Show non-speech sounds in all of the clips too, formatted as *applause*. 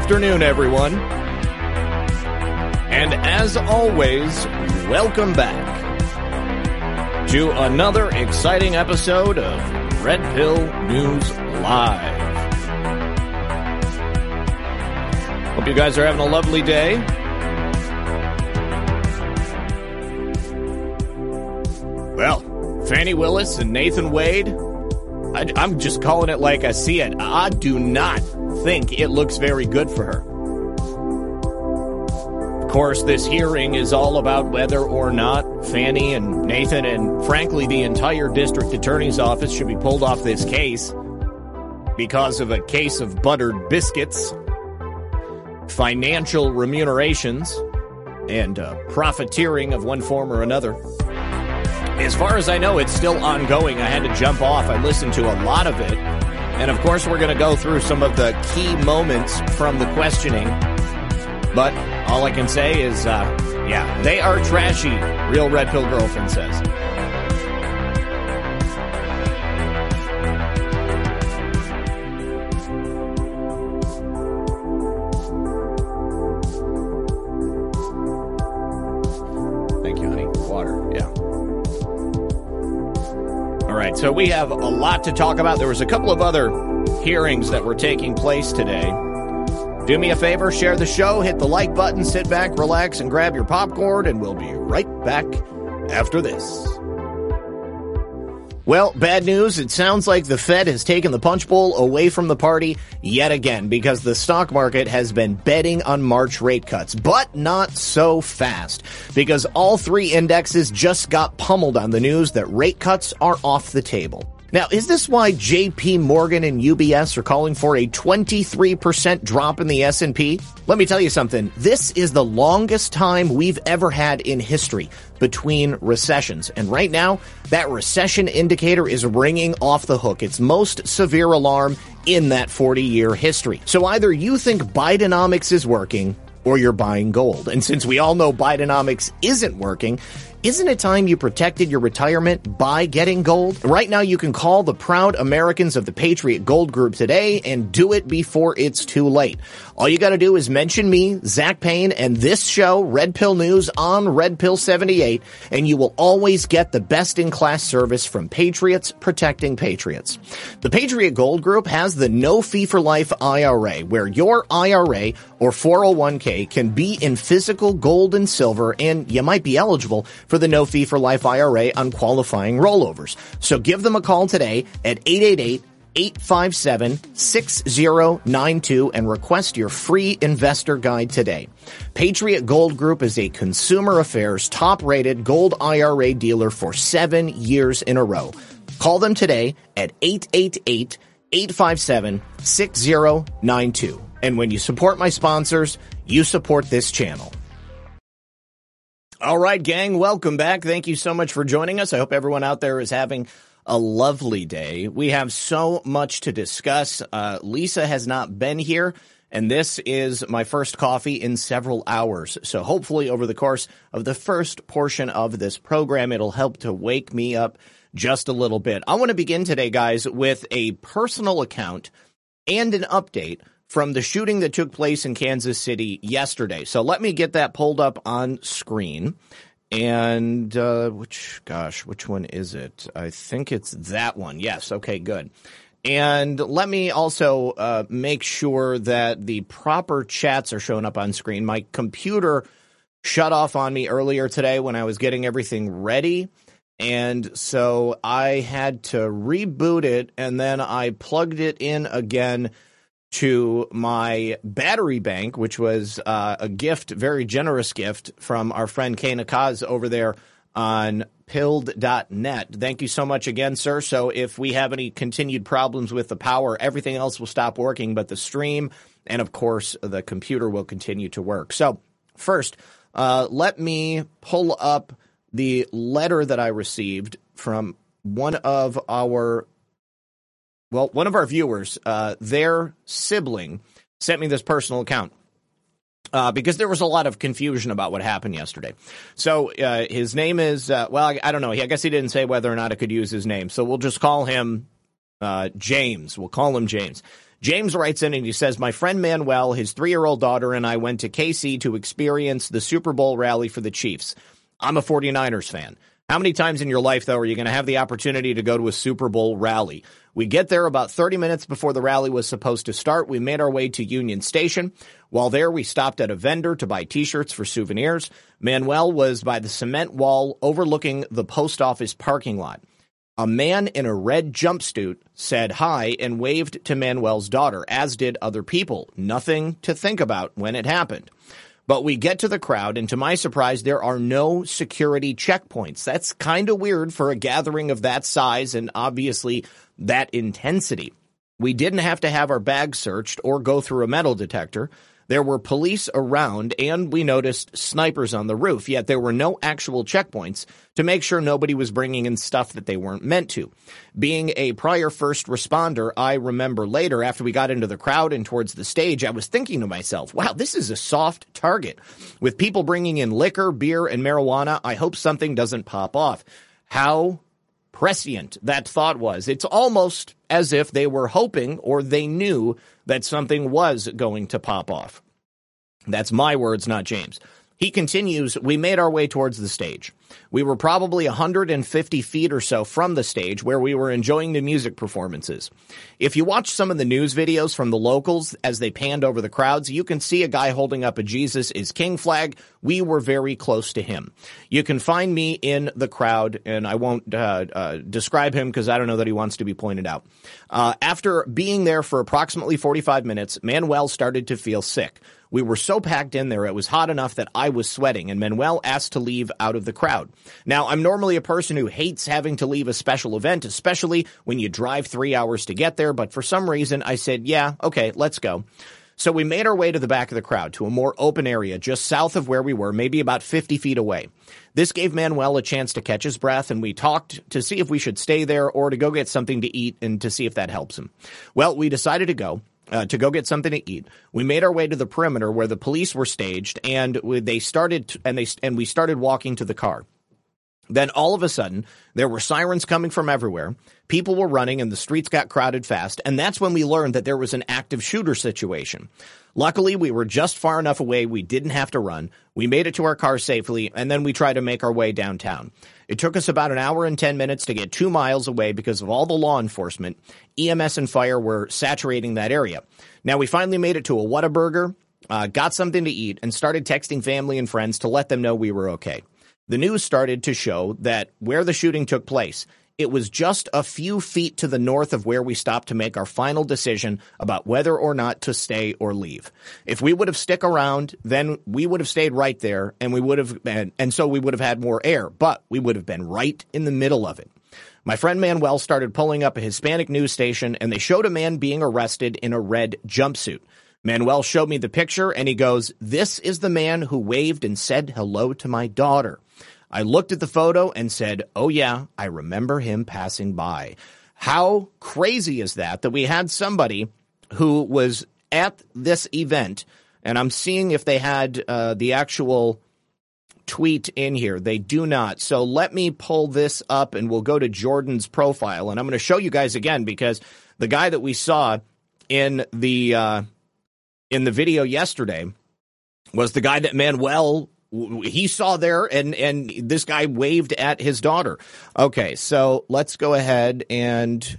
Afternoon, everyone. And as always, welcome back to another exciting episode of Red Pill News Live. Hope you guys are having a lovely day. Well, Fani Willis and Nathan Wade, I, am just calling it like I see it. I do not think it looks very good for her. Of course, this hearing is all about whether or not Fani and Nathan and frankly the entire district attorney's office should be pulled off this case because of a case of buttered biscuits, financial remunerations, and uh, profiteering of one form or another. As far as I know, it's still ongoing. I had to jump off. I listened to a lot of it. And of course, we're going to go through some of the key moments from the questioning. But all I can say is, uh, yeah, they are trashy, Real Red Pill Girlfriend says. So we have a lot to talk about. There was a couple of other hearings that were taking place today. Do me a favor, share the show, hit the like button, sit back, relax, and grab your popcorn, and we'll be right back after this. Well, bad news. It sounds like the Fed has taken the punch bowl away from the party yet again because the stock market has been betting on March rate cuts, but not so fast because all three indexes just got pummeled on the news that rate cuts are off the table. Now, is this why JP Morgan and UBS are calling for a 23% drop in the S&P? Let me tell you something. This is the longest time we've ever had in history between recessions. And right now, that recession indicator is ringing off the hook. Its most severe alarm in that 40 year history. So either you think Bidenomics is working or you're buying gold. And since we all know Bidenomics isn't working, isn't it time you protected your retirement by getting gold? Right now, you can call the proud Americans of the Patriot Gold Group today and do it before it's too late. All you got to do is mention me, Zak Paine, and this show, Red Pill News on Red Pill 78, and you will always get the best in class service from Patriots protecting Patriots. The Patriot Gold Group has the no fee for life IRA, where your IRA or 401k can be in physical gold and silver, and you might be eligible for the no fee for life IRA on qualifying rollovers. So give them a call today at 888 857 6092 and request your free investor guide today. Patriot Gold Group is a consumer affairs top rated gold IRA dealer for seven years in a row. Call them today at 888 857 6092. And when you support my sponsors, you support this channel. All right, gang, welcome back. Thank you so much for joining us. I hope everyone out there is having a lovely day. We have so much to discuss. Uh, Lisa has not been here, and this is my first coffee in several hours. So hopefully, over the course of the first portion of this program, it'll help to wake me up just a little bit. I want to begin today, guys, with a personal account and an update from the shooting that took place in Kansas City yesterday. So let me get that pulled up on screen. And uh, which, gosh, which one is it? I think it's that one. Yes. Okay, good. And let me also uh, make sure that the proper chats are showing up on screen. My computer shut off on me earlier today when I was getting everything ready. And so I had to reboot it and then I plugged it in again to my battery bank, which was uh, a gift, very generous gift from our friend Kay Nakaz over there on pilled.net. Thank you so much again, sir. So if we have any continued problems with the power, everything else will stop working, but the stream and of course the computer will continue to work. So first, uh, let me pull up the letter that I received from one of our well, one of our viewers, uh, their sibling sent me this personal account. Uh, because there was a lot of confusion about what happened yesterday. So uh, his name is uh, well, I, I, don't know. I guess he didn't say whether or not I could use his name. So we'll just call him uh, James. We'll call him James. James writes in and he says, My friend Manuel, his three year old daughter, and I went to KC to experience the Super Bowl rally for the Chiefs. I'm a 49ers fan. How many times in your life, though, are you going to have the opportunity to go to a Super Bowl rally? We get there about 30 minutes before the rally was supposed to start. We made our way to Union Station. While there, we stopped at a vendor to buy t-shirts for souvenirs. Manuel was by the cement wall overlooking the post office parking lot. A man in a red jumpsuit said hi and waved to Manuel's daughter, as did other people. Nothing to think about when it happened. But we get to the crowd, and to my surprise, there are no security checkpoints. That's kind of weird for a gathering of that size and obviously that intensity. We didn't have to have our bags searched or go through a metal detector. There were police around, and we noticed snipers on the roof, yet there were no actual checkpoints to make sure nobody was bringing in stuff that they weren't meant to. Being a prior first responder, I remember later, after we got into the crowd and towards the stage, I was thinking to myself, wow, this is a soft target. With people bringing in liquor, beer, and marijuana, I hope something doesn't pop off. How prescient that thought was. It's almost as if they were hoping or they knew that something was going to pop off. That's my words, not James. He continues, we made our way towards the stage. We were probably 150 feet or so from the stage where we were enjoying the music performances. If you watch some of the news videos from the locals as they panned over the crowds, you can see a guy holding up a Jesus is King flag. We were very close to him. You can find me in the crowd, and I won't uh, uh, describe him because I don't know that he wants to be pointed out. Uh, after being there for approximately 45 minutes, Manuel started to feel sick. We were so packed in there, it was hot enough that I was sweating, and Manuel asked to leave out of the crowd. Now, I'm normally a person who hates having to leave a special event, especially when you drive three hours to get there, but for some reason I said, yeah, okay, let's go. So we made our way to the back of the crowd to a more open area just south of where we were, maybe about 50 feet away. This gave Manuel a chance to catch his breath, and we talked to see if we should stay there or to go get something to eat and to see if that helps him. Well, we decided to go uh, to go get something to eat. We made our way to the perimeter where the police were staged, and they started and they and we started walking to the car. Then all of a sudden, there were sirens coming from everywhere. People were running and the streets got crowded fast. And that's when we learned that there was an active shooter situation. Luckily, we were just far enough away we didn't have to run. We made it to our car safely, and then we tried to make our way downtown. It took us about an hour and 10 minutes to get two miles away because of all the law enforcement. EMS and fire were saturating that area. Now, we finally made it to a Whataburger, uh, got something to eat, and started texting family and friends to let them know we were okay. The news started to show that where the shooting took place, it was just a few feet to the north of where we stopped to make our final decision about whether or not to stay or leave. If we would have stick around, then we would have stayed right there and we would have been, and so we would have had more air, but we would have been right in the middle of it. My friend Manuel started pulling up a Hispanic news station and they showed a man being arrested in a red jumpsuit. Manuel showed me the picture and he goes, This is the man who waved and said hello to my daughter. I looked at the photo and said, oh yeah, I remember him passing by. How crazy is that? That we had somebody who was at this event, and I'm seeing if they had uh, the actual tweet in here. They do not. So let me pull this up and we'll go to Jordan's profile. And I'm going to show you guys again because the guy that we saw in the uh, in the video yesterday was the guy that Manuel he saw there and and this guy waved at his daughter. Okay, so let's go ahead and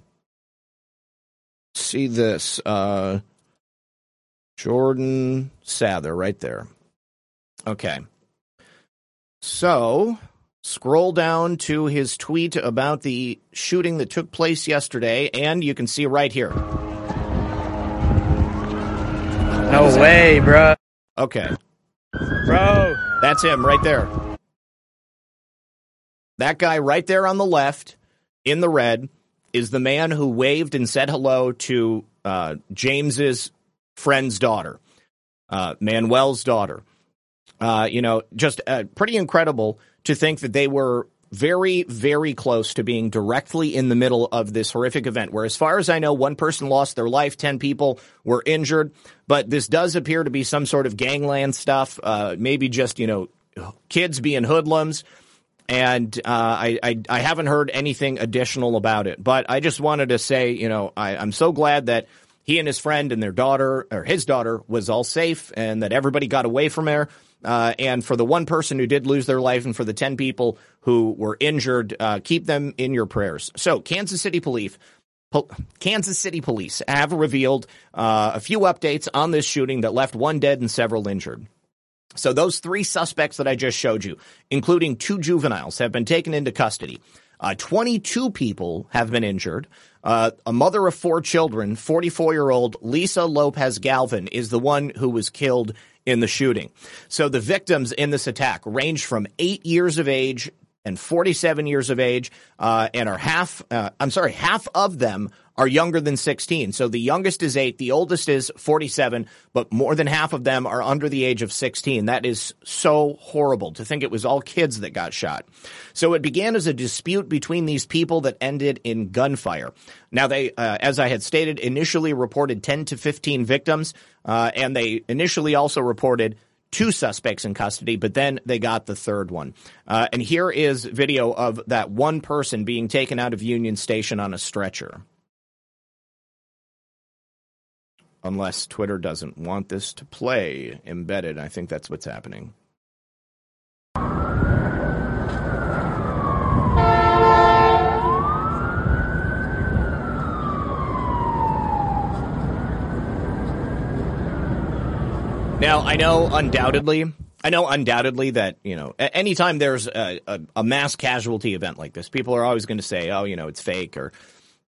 see this uh Jordan Sather right there. Okay. So, scroll down to his tweet about the shooting that took place yesterday and you can see right here. No way, bro. Okay. Bro. That's him right there. That guy right there on the left in the red is the man who waved and said hello to uh, James's friend's daughter, uh, Manuel's daughter. Uh, you know, just uh, pretty incredible to think that they were very, very close to being directly in the middle of this horrific event, where, as far as I know, one person lost their life, 10 people were injured. But this does appear to be some sort of gangland stuff, uh, maybe just, you know, kids being hoodlums. And uh, I, I, I haven't heard anything additional about it. But I just wanted to say, you know, I, I'm so glad that he and his friend and their daughter, or his daughter, was all safe and that everybody got away from there. Uh, and for the one person who did lose their life and for the 10 people who were injured, uh, keep them in your prayers. So, Kansas City Police. Kansas City Police have revealed uh, a few updates on this shooting that left one dead and several injured. So, those three suspects that I just showed you, including two juveniles, have been taken into custody. Uh, 22 people have been injured. Uh, a mother of four children, 44 year old Lisa Lopez Galvan, is the one who was killed in the shooting. So the victims in this attack range from eight years of age and 47 years of age, uh, and are half, uh, I'm sorry, half of them are younger than 16. So the youngest is eight, the oldest is 47, but more than half of them are under the age of 16. That is so horrible to think it was all kids that got shot. So it began as a dispute between these people that ended in gunfire. Now they, uh, as I had stated, initially reported 10 to 15 victims, uh, and they initially also reported two suspects in custody, but then they got the third one. Uh, and here is video of that one person being taken out of Union Station on a stretcher. Unless Twitter doesn't want this to play embedded. I think that's what's happening. Now, I know undoubtedly, I know undoubtedly that, you know, anytime there's a, a, a mass casualty event like this, people are always going to say, oh, you know, it's fake or,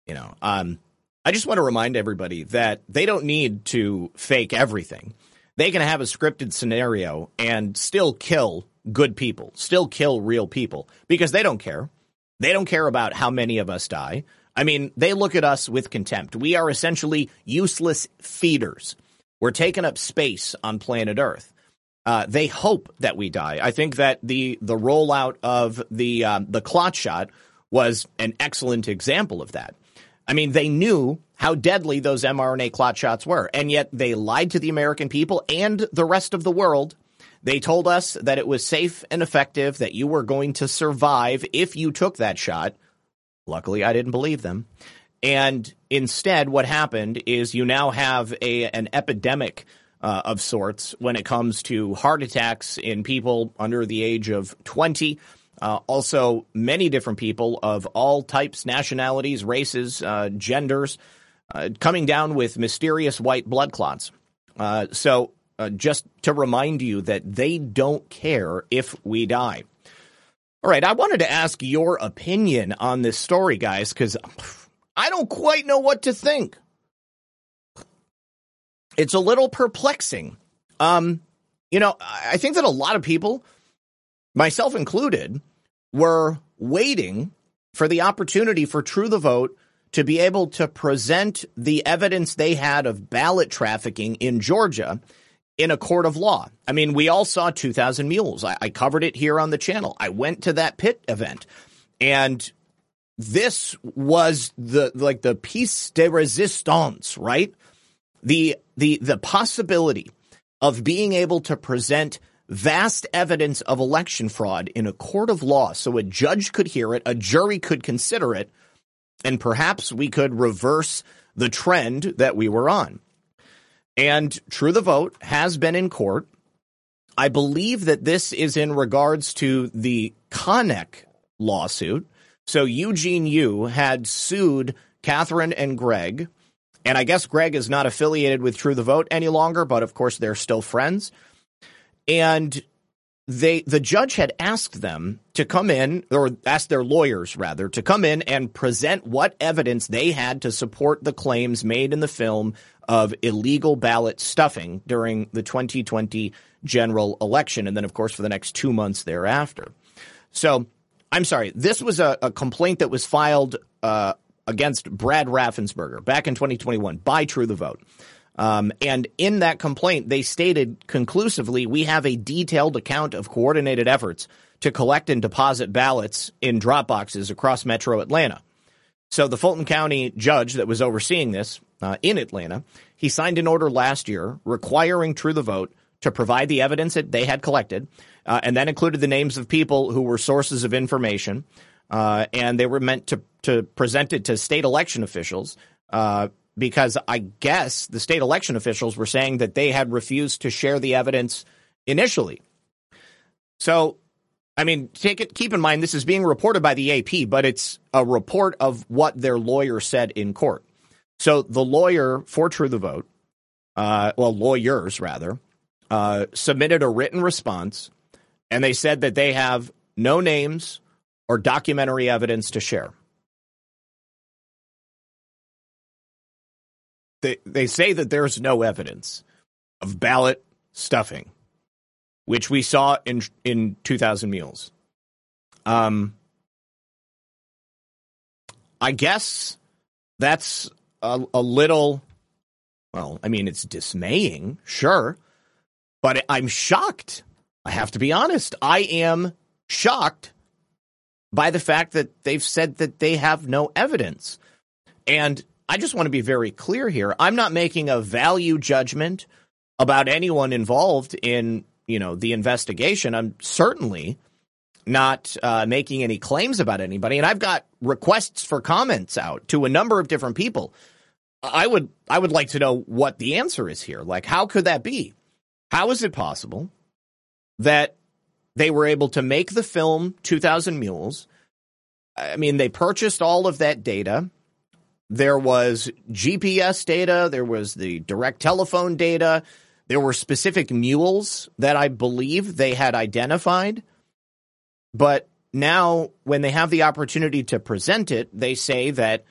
you know, um, I just want to remind everybody that they don't need to fake everything. They can have a scripted scenario and still kill good people, still kill real people because they don't care. They don't care about how many of us die. I mean, they look at us with contempt. We are essentially useless feeders. We're taking up space on planet Earth. Uh, they hope that we die. I think that the the rollout of the um, the clot shot was an excellent example of that. I mean, they knew how deadly those mRNA clot shots were, and yet they lied to the American people and the rest of the world. They told us that it was safe and effective, that you were going to survive if you took that shot. Luckily, I didn't believe them. And instead, what happened is you now have a an epidemic uh, of sorts when it comes to heart attacks in people under the age of 20. Uh, also, many different people of all types, nationalities, races, uh, genders, uh, coming down with mysterious white blood clots. Uh, so, uh, just to remind you that they don't care if we die. All right, I wanted to ask your opinion on this story, guys, because I don't quite know what to think. It's a little perplexing. Um, you know, I think that a lot of people, myself included, were waiting for the opportunity for True the Vote to be able to present the evidence they had of ballot trafficking in Georgia in a court of law. I mean, we all saw 2000 Mules. I, I covered it here on the channel. I went to that pit event and this was the like the piece de resistance, right? The the the possibility of being able to present vast evidence of election fraud in a court of law so a judge could hear it, a jury could consider it, and perhaps we could reverse the trend that we were on. And True the Vote has been in court. I believe that this is in regards to the Konnech lawsuit so Eugene Yu had sued Catherine and Greg, and I guess Greg is not affiliated with True the Vote any longer, but of course they're still friends. And they the judge had asked them to come in, or asked their lawyers rather, to come in and present what evidence they had to support the claims made in the film of illegal ballot stuffing during the 2020 general election, and then, of course, for the next two months thereafter. So, I'm sorry, this was a, a complaint that was filed uh, against Brad Raffensperger back in 2021 by True the Vote. Um, and in that complaint, they stated conclusively, we have a detailed account of coordinated efforts to collect and deposit ballots in drop boxes across metro Atlanta. So the Fulton County judge that was overseeing this uh, in Atlanta, he signed an order last year requiring True the Vote to provide the evidence that they had collected, uh, and that included the names of people who were sources of information, uh, and they were meant to to present it to state election officials uh, because I guess the state election officials were saying that they had refused to share the evidence initially. So, I mean, take it. Keep in mind this is being reported by the AP, but it's a report of what their lawyer said in court. So the lawyer for True the Vote, uh, well, lawyers rather, uh, submitted a written response, and they said that they have no names or documentary evidence to share. They, they say that there's no evidence of ballot stuffing, which we saw in in 2000 Mules. Um, I guess that's a, a little. Well, I mean, it's dismaying, sure, but I'm shocked. I have to be honest. I am shocked by the fact that they've said that they have no evidence. And I just want to be very clear here. I'm not making a value judgment about anyone involved in, you know, the investigation. I'm certainly not uh, making any claims about anybody, and I've got requests for comments out to a number of different people. I would I would like to know what the answer is here. Like, how could that be? How is it possible that they were able to make the film 2000 Mules? I mean, they purchased all of that data. There was GPS data, there was the direct telephone data, there were specific mules that I believe they had identified. But now, when they have the opportunity to present it, they say that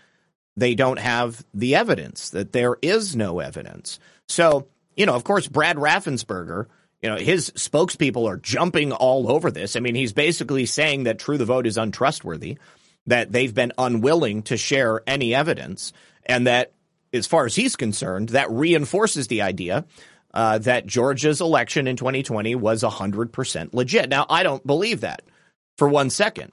they don't have the evidence, that there is no evidence. So, you know, of course, Brad Raffensperger, you know, his spokespeople are jumping all over this. I mean, he's basically saying that True the Vote is untrustworthy that they've been unwilling to share any evidence, and that, as far as he's concerned, that reinforces the idea uh, that Georgia's election in 2020 was 100% legit. Now, I don't believe that for one second.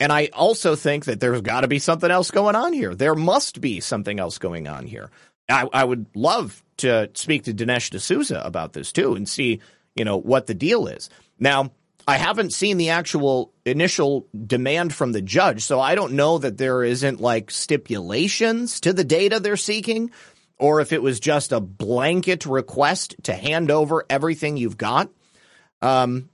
And I also think that there's got to be something else going on here. There must be something else going on here. I, I would love to speak to Dinesh D'Souza about this too and see, you know, what the deal is. Now, I haven't seen the actual initial demand from the judge, so I don't know that there isn't like stipulations to the data they're seeking, or if it was just a blanket request to hand over everything you've got. Um,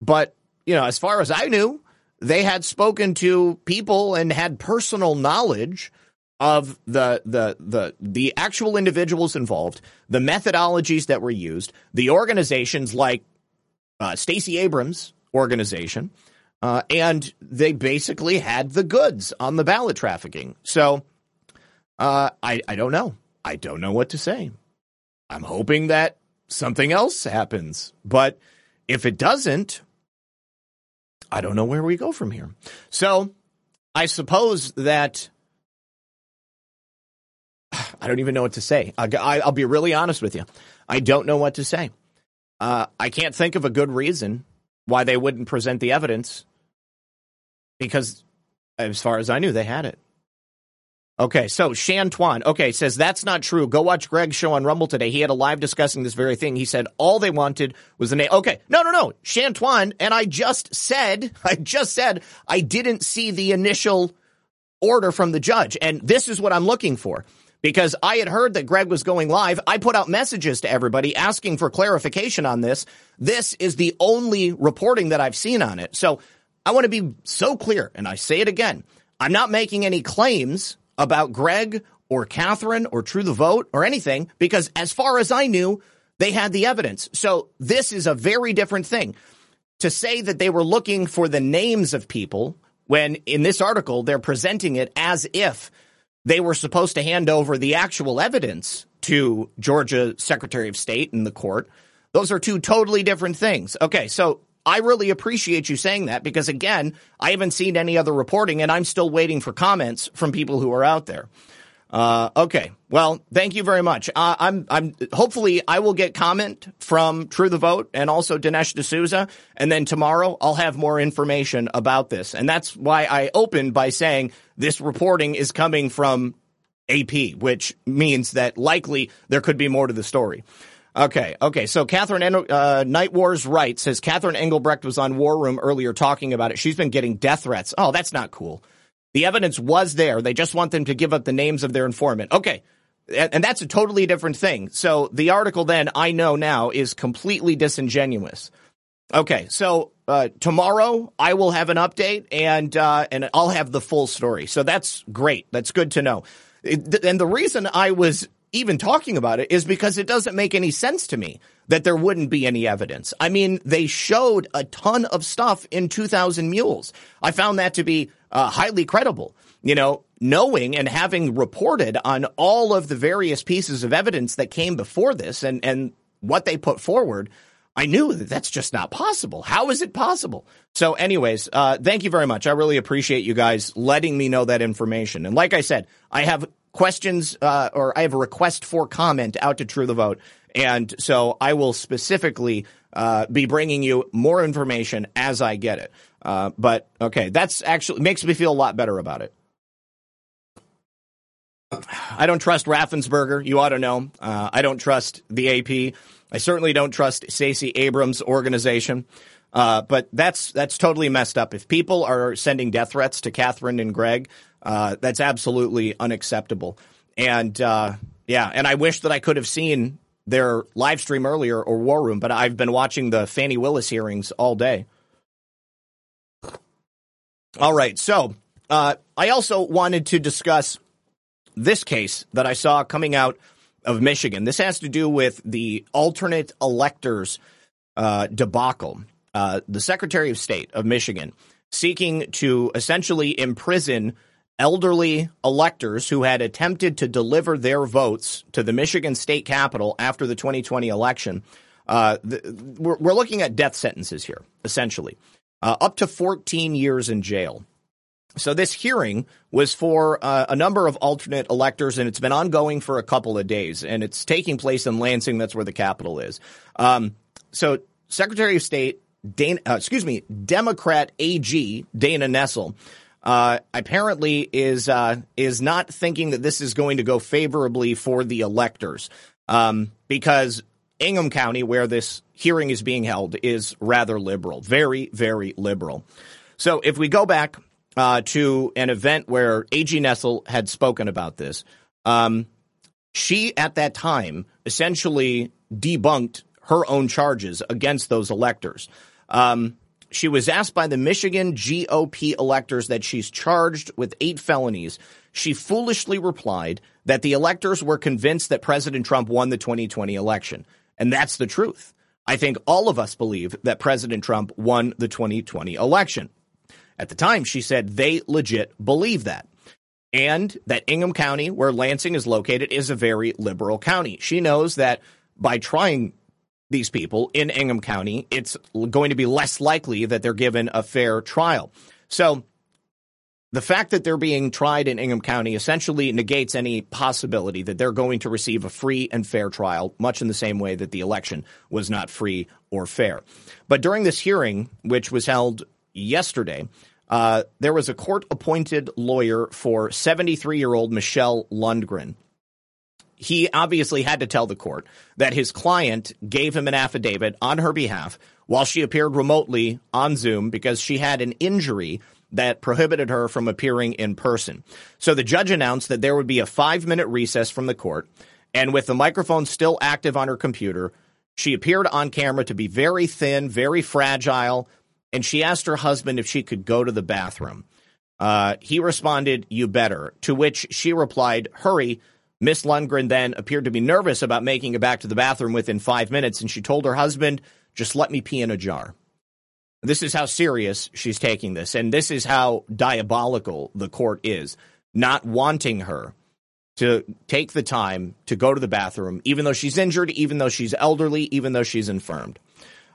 but you know, as far as I knew, they had spoken to people and had personal knowledge of the the the the actual individuals involved, the methodologies that were used, the organizations like uh, Stacey Abrams organization, uh, and they basically had the goods on the ballot trafficking. So uh, I, I don't know. I don't know what to say. I'm hoping that something else happens, but if it doesn't, I don't know where we go from here. So I suppose that *sighs* I don't even know what to say. I, will be really honest with you. I don't know what to say. Uh, I can't think of a good reason why they wouldn't present the evidence because, as far as I knew, they had it. Okay, so Shantuan, okay, says that's not true. Go watch Greg's show on Rumble today. He had a live discussing this very thing. He said all they wanted was the name. Okay, no, no, no, Shantuan, and I just said, *laughs* I just said I didn't see the initial order from the judge, and this is what I'm looking for because I had heard that Greg was going live. I put out messages to everybody asking for clarification on this. This is the only reporting that I've seen on it. So I want to be so clear, and I say it again. I'm not making any claims about Greg or Catherine or True the Vote or anything because as far as I knew, they had the evidence. So this is a very different thing. to say that they were looking for the names of people when in this article they're presenting it as if they were supposed to hand over the actual evidence to Georgia Secretary of State and the court. Those are two totally different things. Okay, so I really appreciate you saying that because again, I haven't seen any other reporting and I'm still waiting for comments from people who are out there. Uh, okay. Well, thank you very much. Uh, I'm, I'm, hopefully I will get comment from True the Vote and also Dinesh D'Souza. And then tomorrow I'll have more information about this. And that's why I opened by saying this reporting is coming from AP, which means that likely there could be more to the story. Okay, okay. So Catherine uh, Night Wars right says Catherine Engelbrecht was on War Room earlier talking about it. She's been getting death threats. Oh, that's not cool. The evidence was there. They just want them to give up the names of their informant. Okay. And that's a totally different thing. So the article then, I know now, is completely disingenuous. Okay. So uh, tomorrow I will have an update and, uh, and I'll have the full story. So that's great. That's good to know. And the reason I was even talking about it is because it doesn't make any sense to me that there wouldn't be any evidence. I mean, they showed a ton of stuff in 2000 Mules. I found that to be uh, highly credible. You know, knowing and having reported on all of the various pieces of evidence that came before this and, and what they put forward, I knew that that's just not possible. How is it possible? So, anyways, uh, thank you very much. I really appreciate you guys letting me know that information. And like I said, I have questions uh, or I have a request for comment out to True the Vote. And so I will specifically uh, be bringing you more information as I get it. Uh, but okay, that's actually makes me feel a lot better about it. I don't trust Raffensperger. You ought to know. Uh, I don't trust the AP. I certainly don't trust Stacey Abrams' organization. Uh, but that's that's totally messed up. If people are sending death threats to Catherine and Greg, uh, that's absolutely unacceptable. And uh, yeah, and I wish that I could have seen their live stream earlier or War Room, but I've been watching the Fani Willis hearings all day. All right, so uh, I also wanted to discuss this case that I saw coming out of Michigan. This has to do with the alternate electors uh, debacle. Uh, the Secretary of State of Michigan seeking to essentially imprison elderly electors who had attempted to deliver their votes to the Michigan state capitol after the 2020 election. Uh, the, we're, we're, looking at death sentences here, essentially, uh, up to 14 years in jail. So this hearing was for uh, a number of alternate electors, and it's been ongoing for a couple of days, and it's taking place in Lansing. That's where the capital is. Um, so Secretary of State Dana, uh, excuse me, Democrat AG Dana Nessel uh, apparently is uh, is not thinking that this is going to go favorably for the electors um, because Ingham County, where this hearing is being held, is rather liberal, very very liberal. So if we go back uh, to an event where AG Nessel had spoken about this, um, she at that time essentially debunked her own charges against those electors. Um, she was asked by the Michigan GOP electors that she's charged with eight felonies. She foolishly replied that the electors were convinced that President Trump won the 2020 election. And that's the truth. I think all of us believe that President Trump won the 2020 election. At the time, she said they legit believe that. And that Ingham County, where Lansing is located, is a very liberal county. She knows that by trying these people in Ingham County, it's going to be less likely that they're given a fair trial. So the fact that they're being tried in Ingham County essentially negates any possibility that they're going to receive a free and fair trial, much in the same way that the election was not free or fair. But during this hearing, which was held yesterday, uh, there was a court appointed lawyer for 73 year old Michele Lundgren he obviously had to tell the court that his client gave him an affidavit on her behalf while she appeared remotely on Zoom because she had an injury that prohibited her from appearing in person. So the judge announced that there would be a five minute recess from the court. And with the microphone still active on her computer, she appeared on camera to be very thin, very fragile. And she asked her husband if she could go to the bathroom. Uh, he responded, You better. To which she replied, Hurry Miss Lundgren then appeared to be nervous about making it back to the bathroom within five minutes, and she told her husband, just let me pee in a jar. This is how serious she's taking this. And this is how diabolical the court is, not wanting her to take the time to go to the bathroom, even though she's injured, even though she's elderly, even though she's infirmed.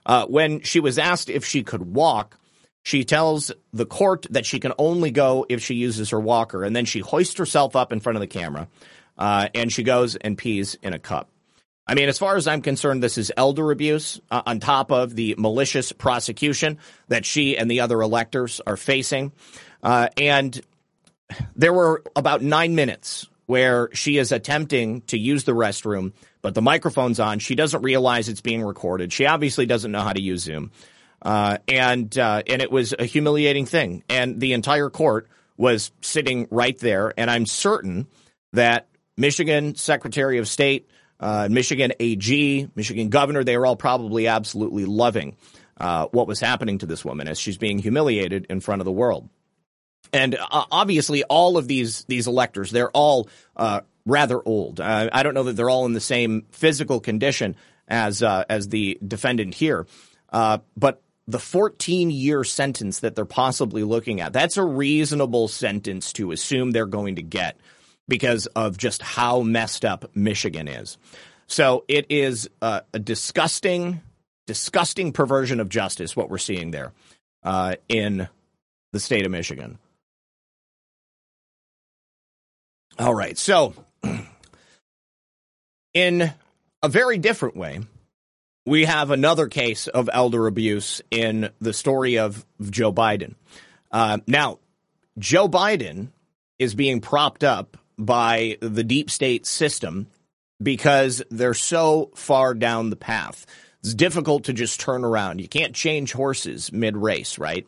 Uh, when she was asked if she could walk, she tells the court that she can only go if she uses her walker, and then she hoists herself up in front of the camera, uh, and she goes and pees in a cup. I mean, as far as I'm concerned, this is elder abuse uh, on top of the malicious prosecution that she and the other electors are facing. Uh, and there were about nine minutes where she is attempting to use the restroom, but the microphone's on. She doesn't realize it's being recorded. She obviously doesn't know how to use Zoom. Uh, and uh, and it was a humiliating thing. And the entire court was sitting right there. And I'm certain that Michigan Secretary of State uh, Michigan AG, Michigan governor, they were all probably absolutely loving uh, what was happening to this woman as she's being humiliated in front of the world. And uh, obviously, all of these these electors, they're all uh, rather old. Uh, I don't know that they're all in the same physical condition as uh, as the defendant here, but the 14 year sentence that they're possibly looking at, that's a reasonable sentence to assume they're going to get because of just how messed up Michigan is. So it is uh, a disgusting, disgusting perversion of justice, what we're seeing there uh, in the state of Michigan. All right. So, *clears throat* in a very different way, we have another case of elder abuse in the story of Joe Biden. Uh, now, Joe Biden is being propped up by the deep state system because they're so far down the path. It's difficult to just turn around. You can't change horses mid race, right?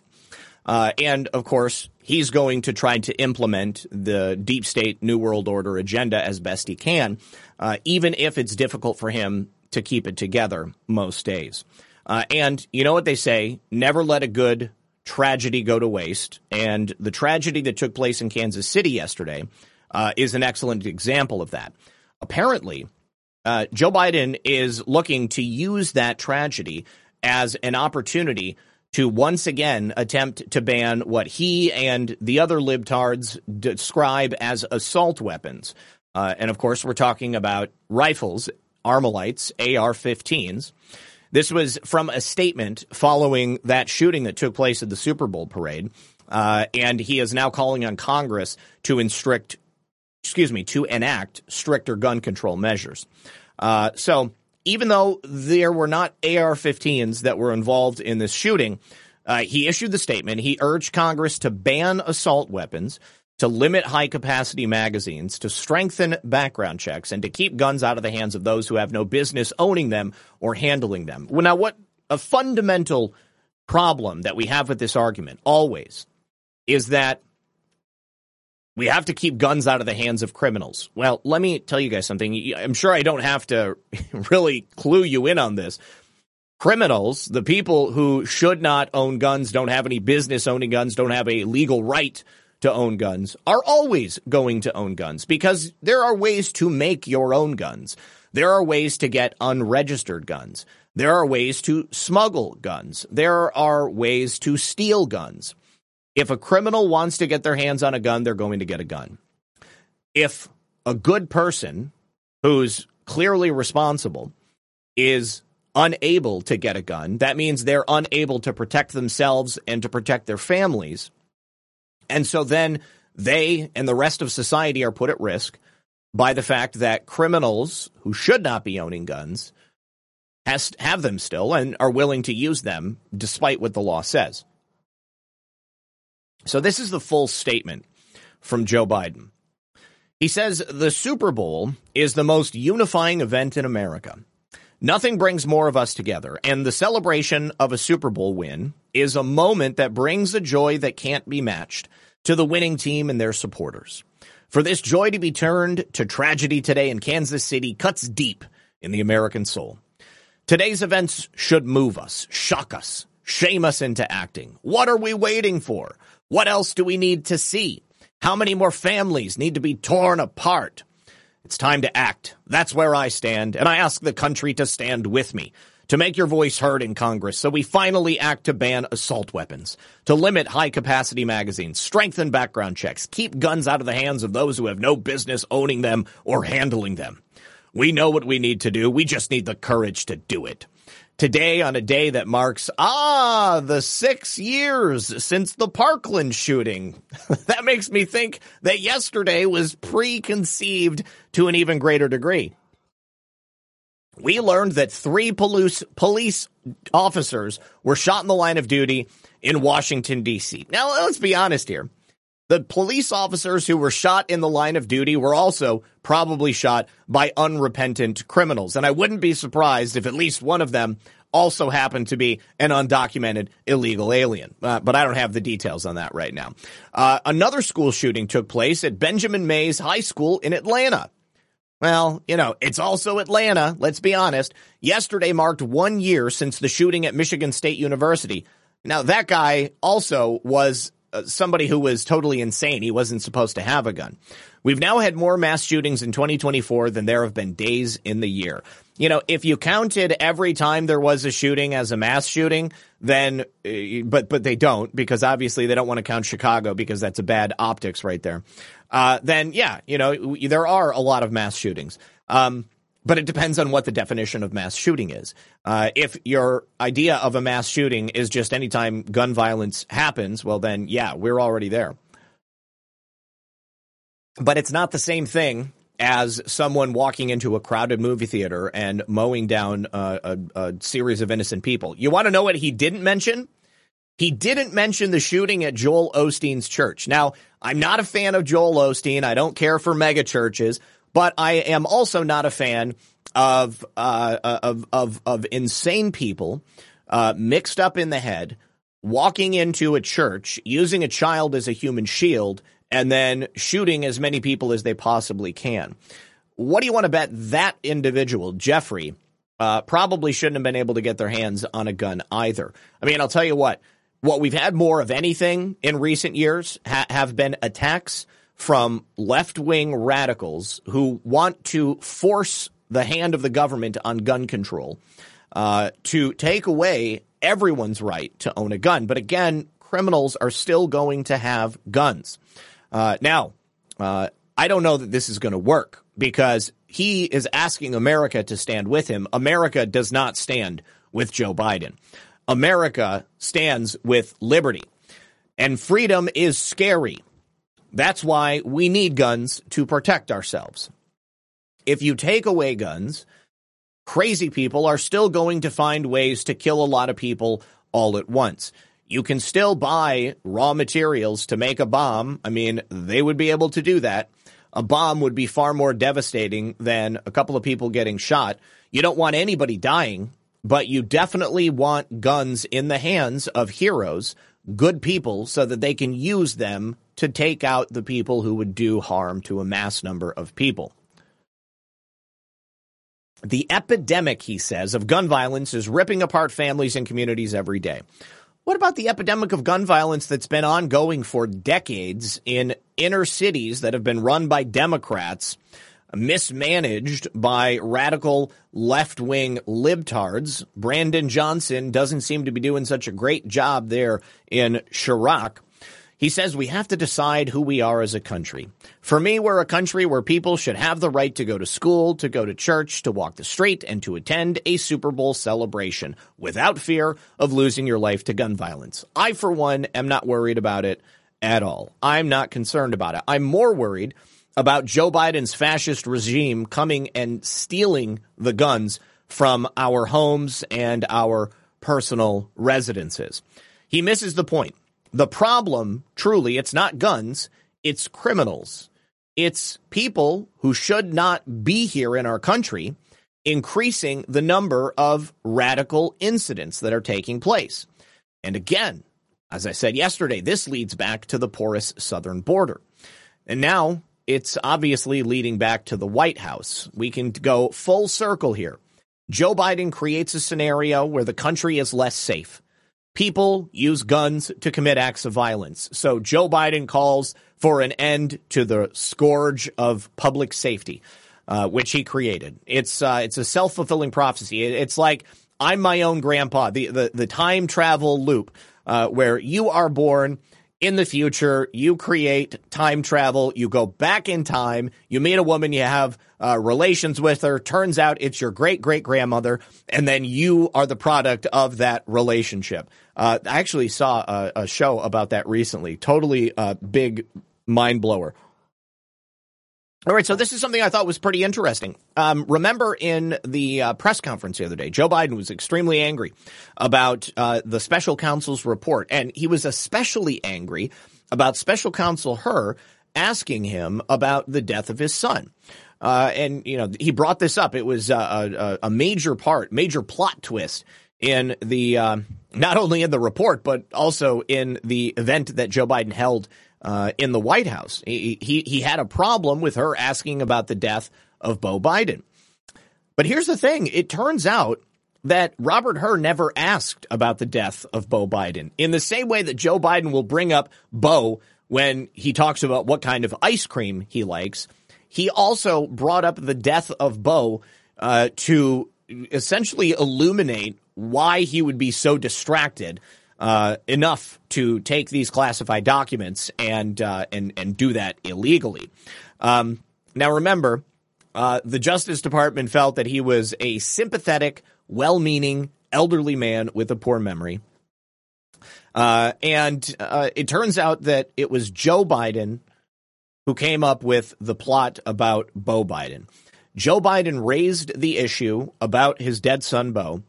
Uh, and of course, he's going to try to implement the deep state New World Order agenda as best he can, uh, even if it's difficult for him to keep it together most days. Uh, and you know what they say never let a good tragedy go to waste. And the tragedy that took place in Kansas City yesterday uh, is an excellent example of that. Apparently, uh, Joe Biden is looking to use that tragedy as an opportunity to once again attempt to ban what he and the other libtards describe as assault weapons. Uh, and of course, we're talking about rifles, Armalites, AR 15s. This was from a statement following that shooting that took place at the Super Bowl parade. Uh, and he is now calling on Congress to instruct excuse me, to enact stricter gun control measures. Uh, so even though there were not AR-15s that were involved in this shooting, uh, he issued the statement. He urged Congress to ban assault weapons, to limit high capacity magazines, to strengthen background checks, and to keep guns out of the hands of those who have no business owning them or handling them. Well, now, what a fundamental problem that we have with this argument always is that we have to keep guns out of the hands of criminals. Well, let me tell you guys something. I'm sure I don't have to *laughs* really clue you in on this. Criminals, the people who should not own guns, don't have any business owning guns, don't have a legal right to own guns, are always going to own guns because there are ways to make your own guns. There are ways to get unregistered guns. There are ways to smuggle guns. There are ways to steal guns. If a criminal wants to get their hands on a gun, they're going to get a gun. If a good person who's clearly responsible is unable to get a gun, that means they're unable to protect themselves and to protect their families. And so then they and the rest of society are put at risk by the fact that criminals who should not be owning guns has, have them still and are willing to use them despite what the law says. So this is the full statement from Joe Biden. He says the Super Bowl is the most unifying event in America. Nothing brings more of us together, and the celebration of a Super Bowl win is a moment that brings a joy that can't be matched to the winning team and their supporters. For this joy to be turned to tragedy today in Kansas City cuts deep in the American soul. Today's events should move us, shock us, shame us into acting. What are we waiting for? What else do we need to see? How many more families need to be torn apart? It's time to act. That's where I stand, and I ask the country to stand with me. to make your voice heard in Congress so we finally act to ban assault weapons, to limit high capacity magazines, strengthen background checks, keep guns out of the hands of those who have no business owning them or handling them. We know what we need to do. We just need the courage to do it. Today, on a day that marks, ah, the six years since the Parkland shooting. *laughs* that makes me think that yesterday was preconceived to an even greater degree. We learned that three police, police officers were shot in the line of duty in Washington, D.C. Now, let's be honest here. The police officers who were shot in the line of duty were also probably shot by unrepentant criminals. And I wouldn't be surprised if at least one of them also happened to be an undocumented illegal alien. Uh, but I don't have the details on that right now. Uh, another school shooting took place at Benjamin Mays High School in Atlanta. Well, you know, it's also Atlanta, let's be honest. Yesterday marked one year since the shooting at Michigan State University. Now, that guy also was somebody who was totally insane. He wasn't supposed to have a gun. We've now had more mass shootings in 2024 than there have been days in the year. You know, if you counted every time there was a shooting as a mass shooting, then, uh, but, but they don't because obviously they don't want to count Chicago because that's a bad optics right there. Uh, then yeah, you know, there are a lot of mass shootings. Um, but it depends on what the definition of mass shooting is. Uh, if your idea of a mass shooting is just anytime gun violence happens, well, then yeah, we're already there. But it's not the same thing as someone walking into a crowded movie theater and mowing down a, a series of innocent people. You want to know what he didn't mention? He didn't mention the shooting at Joel Osteen's church. Now, I'm not a fan of Joel Osteen. I don't care for mega churches, but I am also not a fan of uh, of of of insane people uh, mixed up in the head walking into a church using a child as a human shield and then shooting as many people as they possibly can. What do you want to bet that individual, Jeffrey, uh, probably shouldn't have been able to get their hands on a gun either? I mean, I'll tell you what, what we've had more of anything in recent years ha- have been attacks from left wing radicals who want to force the hand of the government on gun control uh, to take away everyone's right to own a gun. But again, criminals are still going to have guns. Uh, now, uh, I don't know that this is going to work because he is asking America to stand with him. America does not stand with Joe Biden. America stands with liberty. And freedom is scary. That's why we need guns to protect ourselves. If you take away guns, crazy people are still going to find ways to kill a lot of people all at once. You can still buy raw materials to make a bomb. I mean, they would be able to do that. A bomb would be far more devastating than a couple of people getting shot. You don't want anybody dying, but you definitely want guns in the hands of heroes, good people, so that they can use them to take out the people who would do harm to a mass number of people. The epidemic, he says, of gun violence is ripping apart families and communities every day. What about the epidemic of gun violence that's been ongoing for decades in inner cities that have been run by Democrats, mismanaged by radical left wing libtards? Brandon Johnson doesn't seem to be doing such a great job there in Chiraq. He says we have to decide who we are as a country. For me, we're a country where people should have the right to go to school, to go to church, to walk the street, and to attend a Super Bowl celebration without fear of losing your life to gun violence. I, for one, am not worried about it at all. I'm not concerned about it. I'm more worried about Joe Biden's fascist regime coming and stealing the guns from our homes and our personal residences. He misses the point. The problem, truly, it's not guns, it's criminals. It's people who should not be here in our country increasing the number of radical incidents that are taking place. And again, as I said yesterday, this leads back to the porous southern border. And now it's obviously leading back to the White House. We can go full circle here. Joe Biden creates a scenario where the country is less safe people use guns to commit acts of violence. So Joe Biden calls for an end to the scourge of public safety, uh, which he created. It's uh, it's a self fulfilling prophecy. It's like I'm my own grandpa. The the, the time travel loop uh, where you are born in the future, you create time travel, you go back in time, you meet a woman, you have uh, relations with her, turns out it's your great great grandmother, and then you are the product of that relationship. Uh, I actually saw a, a, show about that recently. Totally uh, big mind blower. All right, so this is something I thought was pretty interesting. Um, remember in the uh, press conference the other day, Joe Biden was extremely angry about uh, the special counsel's report, and he was especially angry about special counsel Hur asking him about the death of his son. Uh, and you know he brought this up. It was a, a, major part, major plot twist in the uh, not only in the report but also in the event that Joe Biden held uh, in the White House. He, he, he had a problem with Hur asking about the death of Beau Biden. But here's the thing: it turns out that Robert Hur never asked about the death of Beau Biden. In the same way that Joe Biden will bring up Beau when he talks about what kind of ice cream he likes, he also brought up the death of Beau uh, to essentially illuminate why he would be so distracted uh, enough to take these classified documents and uh, and and do that illegally. Um, now, remember, uh, the Justice Department felt that he was a sympathetic, well-meaning, elderly man with a poor memory. Uh, and uh, it turns out that it was Joe Biden who came up with the plot about Beau Biden. Joe Biden raised the issue about his dead son, Beau,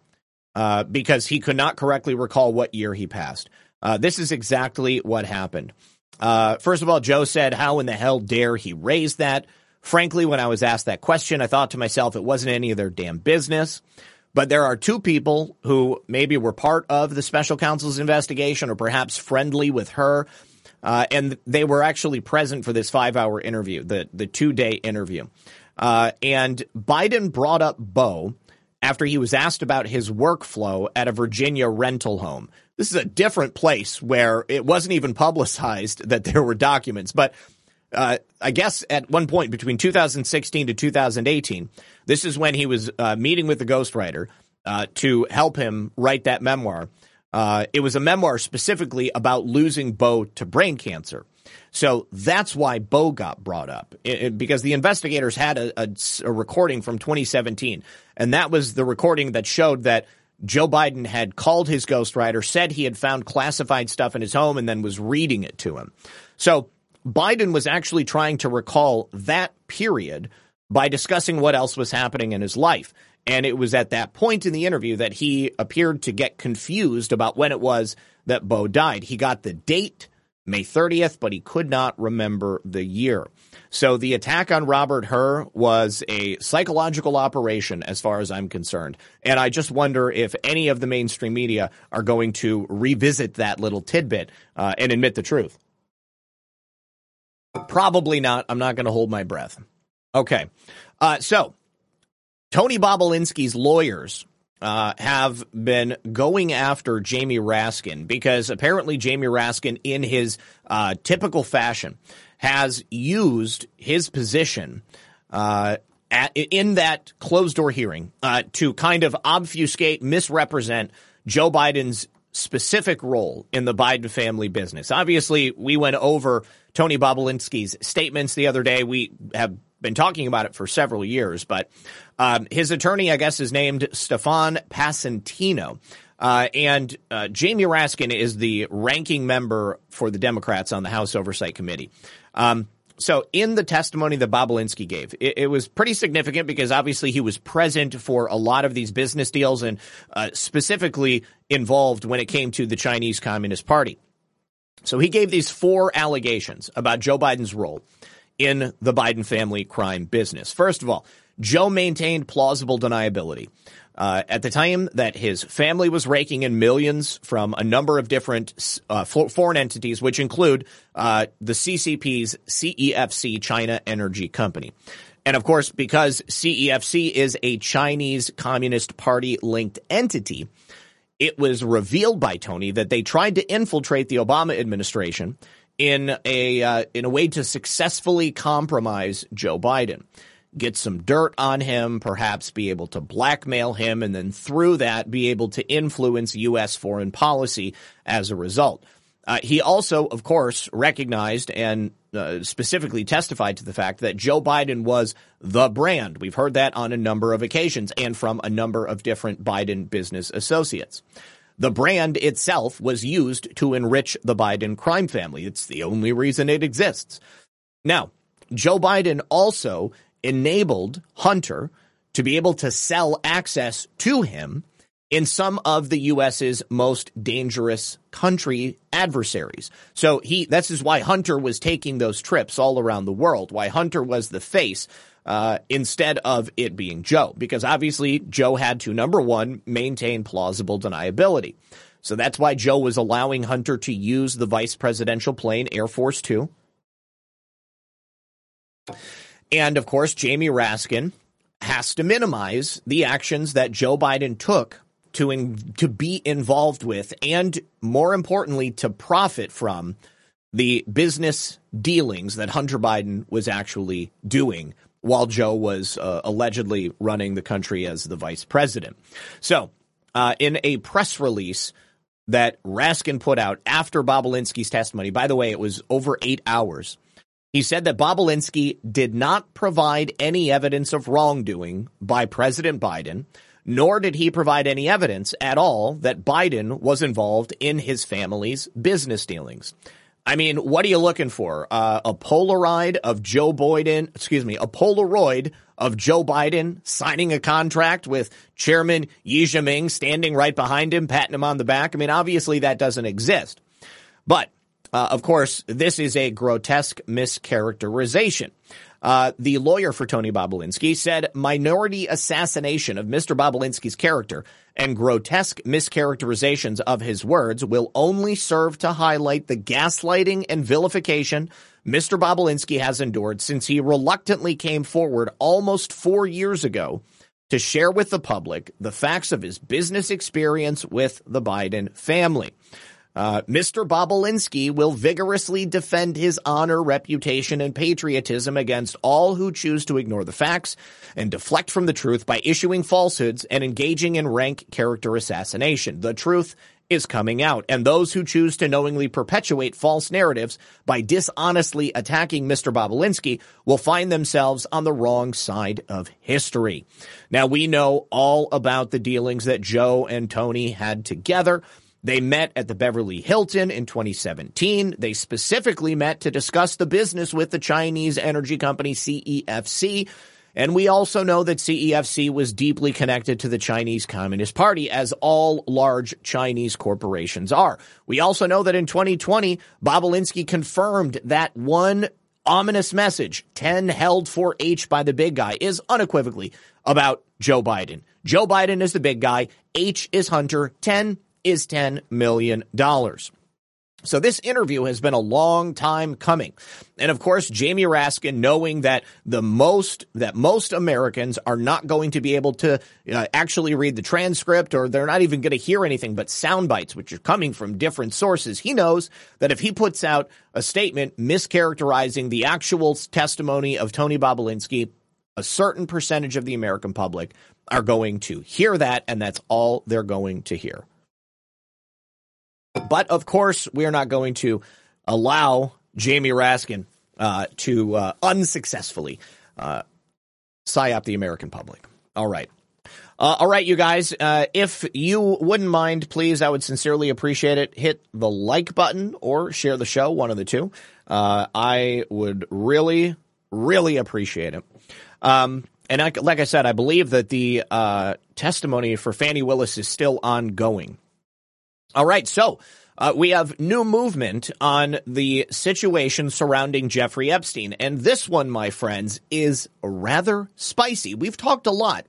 uh, because he could not correctly recall what year he passed. Uh, this is exactly what happened. Uh, first of all, Joe said, How in the hell dare he raise that? Frankly, when I was asked that question, I thought to myself, it wasn't any of their damn business. But there are two people who maybe were part of the special counsel's investigation or perhaps friendly with her. Uh, and they were actually present for this five hour interview, the, the two day interview. Uh, and Biden brought up Beau after he was asked about his workflow at a Virginia rental home. This is a different place where it wasn't even publicized that there were documents, but uh, I guess at one point between 2016 to 2018, this is when he was uh, meeting with the ghostwriter uh, to help him write that memoir. Uh, it was a memoir specifically about losing Beau to brain cancer. So that's why Beau got brought up it, it, because the investigators had a, a, a recording from 2017, and that was the recording that showed that Joe Biden had called his ghostwriter, said he had found classified stuff in his home, and then was reading it to him. So Biden was actually trying to recall that period by discussing what else was happening in his life. And it was at that point in the interview that he appeared to get confused about when it was that Beau died. He got the date May 30th, but he could not remember the year. So the attack on Robert Hur was a psychological operation as far as I'm concerned. And I just wonder if any of the mainstream media are going to revisit that little tidbit uh, and admit the truth. Probably not. I'm not going to hold my breath. Okay. Uh, so Tony Bobulinski's lawyers uh, have been going after Jamie Raskin because apparently Jamie Raskin, in his uh, typical fashion, has used his position uh, at, in that closed door hearing uh, to kind of obfuscate, misrepresent Joe Biden's specific role in the Biden family business. Obviously, we went over Tony Bobulinski's statements the other day. We have been talking about it for several years, but um, his attorney, I guess, is named Stefan Passantino. Uh, and uh, Jamie Raskin is the ranking member for the Democrats on the House Oversight Committee. Um, so, in the testimony that Bobulinski gave, it, it, was pretty significant because obviously he was present for a lot of these business deals and uh, specifically involved when it came to the Chinese Communist Party. So, he gave these four allegations about Joe Biden's role in the Biden family crime business. First of all, Joe maintained plausible deniability. Uh, at the time that his family was raking in millions from a number of different uh, foreign entities, which include uh, the CCP's CEFC China Energy Company. And of course, because CEFC is a Chinese Communist Party linked entity, it was revealed by Tony that they tried to infiltrate the Obama administration in a uh, in a way to successfully compromise Joe Biden. get some dirt on him, perhaps be able to blackmail him, and then through that be able to influence U.S. foreign policy as a result. Uh, he also, of course, recognized and uh, specifically testified to the fact that Joe Biden was the brand. We've heard that on a number of occasions and from a number of different Biden business associates. The brand itself was used to enrich the Biden crime family. It's the only reason it exists. Now, Joe Biden also enabled Hunter to be able to sell access to him in some of the US's most dangerous country adversaries. So he, this is why Hunter was taking those trips all around the world, why Hunter was the face uh, instead of it being Joe, because obviously Joe had to, number one, maintain plausible deniability. So that's why Joe was allowing Hunter to use the vice presidential plane, Air Force Two. And of course, Jamie Raskin has to minimize the actions that Joe Biden took to in, to be involved with and more importantly to profit from the business dealings that Hunter Biden was actually doing while Joe was uh, allegedly running the country as the vice president. So, uh, in a press release that Raskin put out after Bobulinski's testimony, by the way, it was over eight hours. He said that Bobulinski did not provide any evidence of wrongdoing by President Biden nor did he provide any evidence at all that Biden was involved in his family's business dealings. I mean, what are you looking for? Uh, a Polaroid of Joe Biden, excuse me, a Polaroid of Joe Biden signing a contract with Chairman Xi Jinping standing right behind him, patting him on the back. I mean, obviously that doesn't exist. But, uh, of course, this is a grotesque mischaracterization. Uh, the lawyer for Tony Bobulinski said minority assassination of Mr. Bobulinski's character and grotesque mischaracterizations of his words will only serve to highlight the gaslighting and vilification Mr. Bobulinski has endured since he reluctantly came forward almost four years ago to share with the public the facts of his business experience with the Biden family. Uh, Mr. Bobulinski will vigorously defend his honor, reputation, and patriotism against all who choose to ignore the facts and deflect from the truth by issuing falsehoods and engaging in rank character assassination. The truth is coming out, and those who choose to knowingly perpetuate false narratives by dishonestly attacking Mr. Bobulinski will find themselves on the wrong side of history. Now, we know all about the dealings that Joe and Tony had together. They met at the Beverly Hilton in 2017. They specifically met to discuss the business with the Chinese energy company CEFC. And we also know that CEFC was deeply connected to the Chinese Communist Party, as all large Chinese corporations are. We also know that in 2020, Bobulinski confirmed that one ominous message, 10 held for H by the big guy, is unequivocally about Joe Biden. Joe Biden is the big guy. H is Hunter. 10 is $10 million. So this interview has been a long time coming. And of course, Jamie Raskin, knowing that the most, that most Americans are not going to be able to uh, actually read the transcript or they're not even going to hear anything but sound bites, which are coming from different sources. He knows that if he puts out a statement mischaracterizing the actual testimony of Tony Bobulinski, a certain percentage of the American public are going to hear that, and that's all they're going to hear. But of course, we are not going to allow Jamie Raskin uh, to uh, unsuccessfully uh, psyop the American public. All right. Uh, all right, you guys. Uh, if you wouldn't mind, please, I would sincerely appreciate it. Hit the like button or share the show, one of the two. Uh, I would really, really appreciate it. Um, and I, like I said, I believe that the uh, testimony for Fani Willis is still ongoing. All right, so uh, we have new movement on the situation surrounding Jeffrey Epstein. And this one, my friends, is rather spicy. We've talked a lot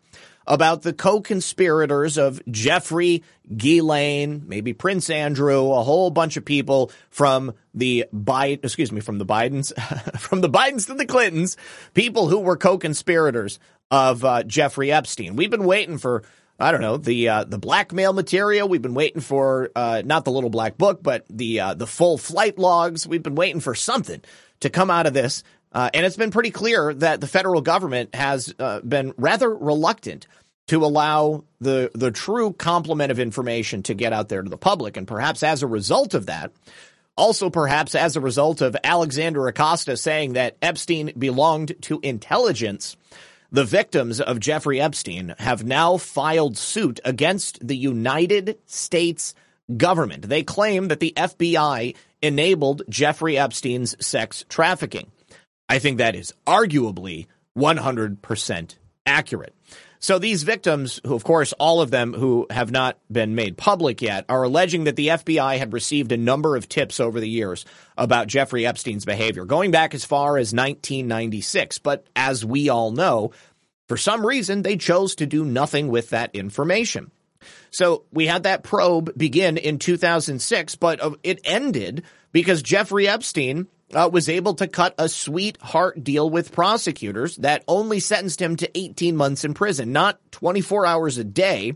about the co-conspirators of Jeffrey, Ghislaine, maybe Prince Andrew, a whole bunch of people from the Biden, excuse me, from the Bidens, *laughs* from the Bidens to the Clintons, people who were co-conspirators of uh, Jeffrey Epstein. We've been waiting for I don't know the uh, the blackmail material. We've been waiting for uh, not the little black book, but the uh, the full flight logs. We've been waiting for something to come out of this Uh, and it's been pretty clear that the federal government has uh, been rather reluctant to allow the the true complement of information to get out there to the public. And perhaps as a result of that, also perhaps as a result of Alexander Acosta saying that Epstein belonged to intelligence, the victims of Jeffrey Epstein have now filed suit against the United States government. They claim that the FBI enabled Jeffrey Epstein's sex trafficking. I think that is arguably 100% accurate. So these victims, who of course all of them who have not been made public yet, are alleging that the FBI had received a number of tips over the years about Jeffrey Epstein's behavior, going back as far as 1996. But as we all know, for some reason they chose to do nothing with that information. So we had that probe begin in 2006, but uh, it ended because Jeffrey Epstein uh, was able to cut a sweetheart deal with prosecutors that only sentenced him to 18 months in prison, not 24 hours a day,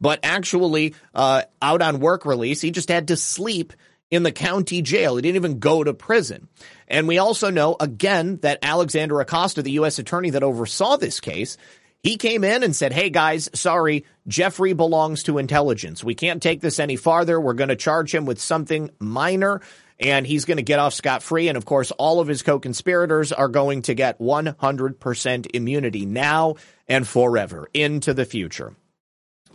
but actually uh, out on work release. He just had to sleep in the county jail. He didn't even go to prison. And we also know, again, that Alexander Acosta, the U.S. attorney that oversaw this case, he came in and said, Hey guys, sorry, Jeffrey belongs to intelligence. We can't take this any farther. We're going to charge him with something minor and he's going to get off scot free. And of course, all of his co conspirators are going to get 100% immunity now and forever into the future.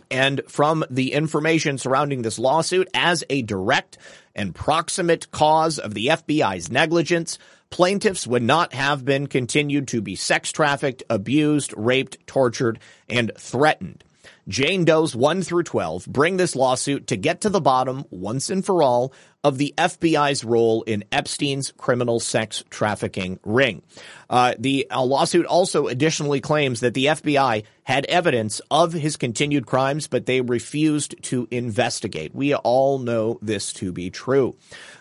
And from the information surrounding this lawsuit, as a direct and proximate cause of the FBI's negligence, plaintiffs would not have been continued to be sex trafficked, abused, raped, tortured, and threatened. Jane Doe's 1 through 12 bring this lawsuit to get to the bottom once and for all of the FBI's role in Epstein's criminal sex trafficking ring. Uh, the uh, lawsuit also additionally claims that the FBI had evidence of his continued crimes, but they refused to investigate. We all know this to be true.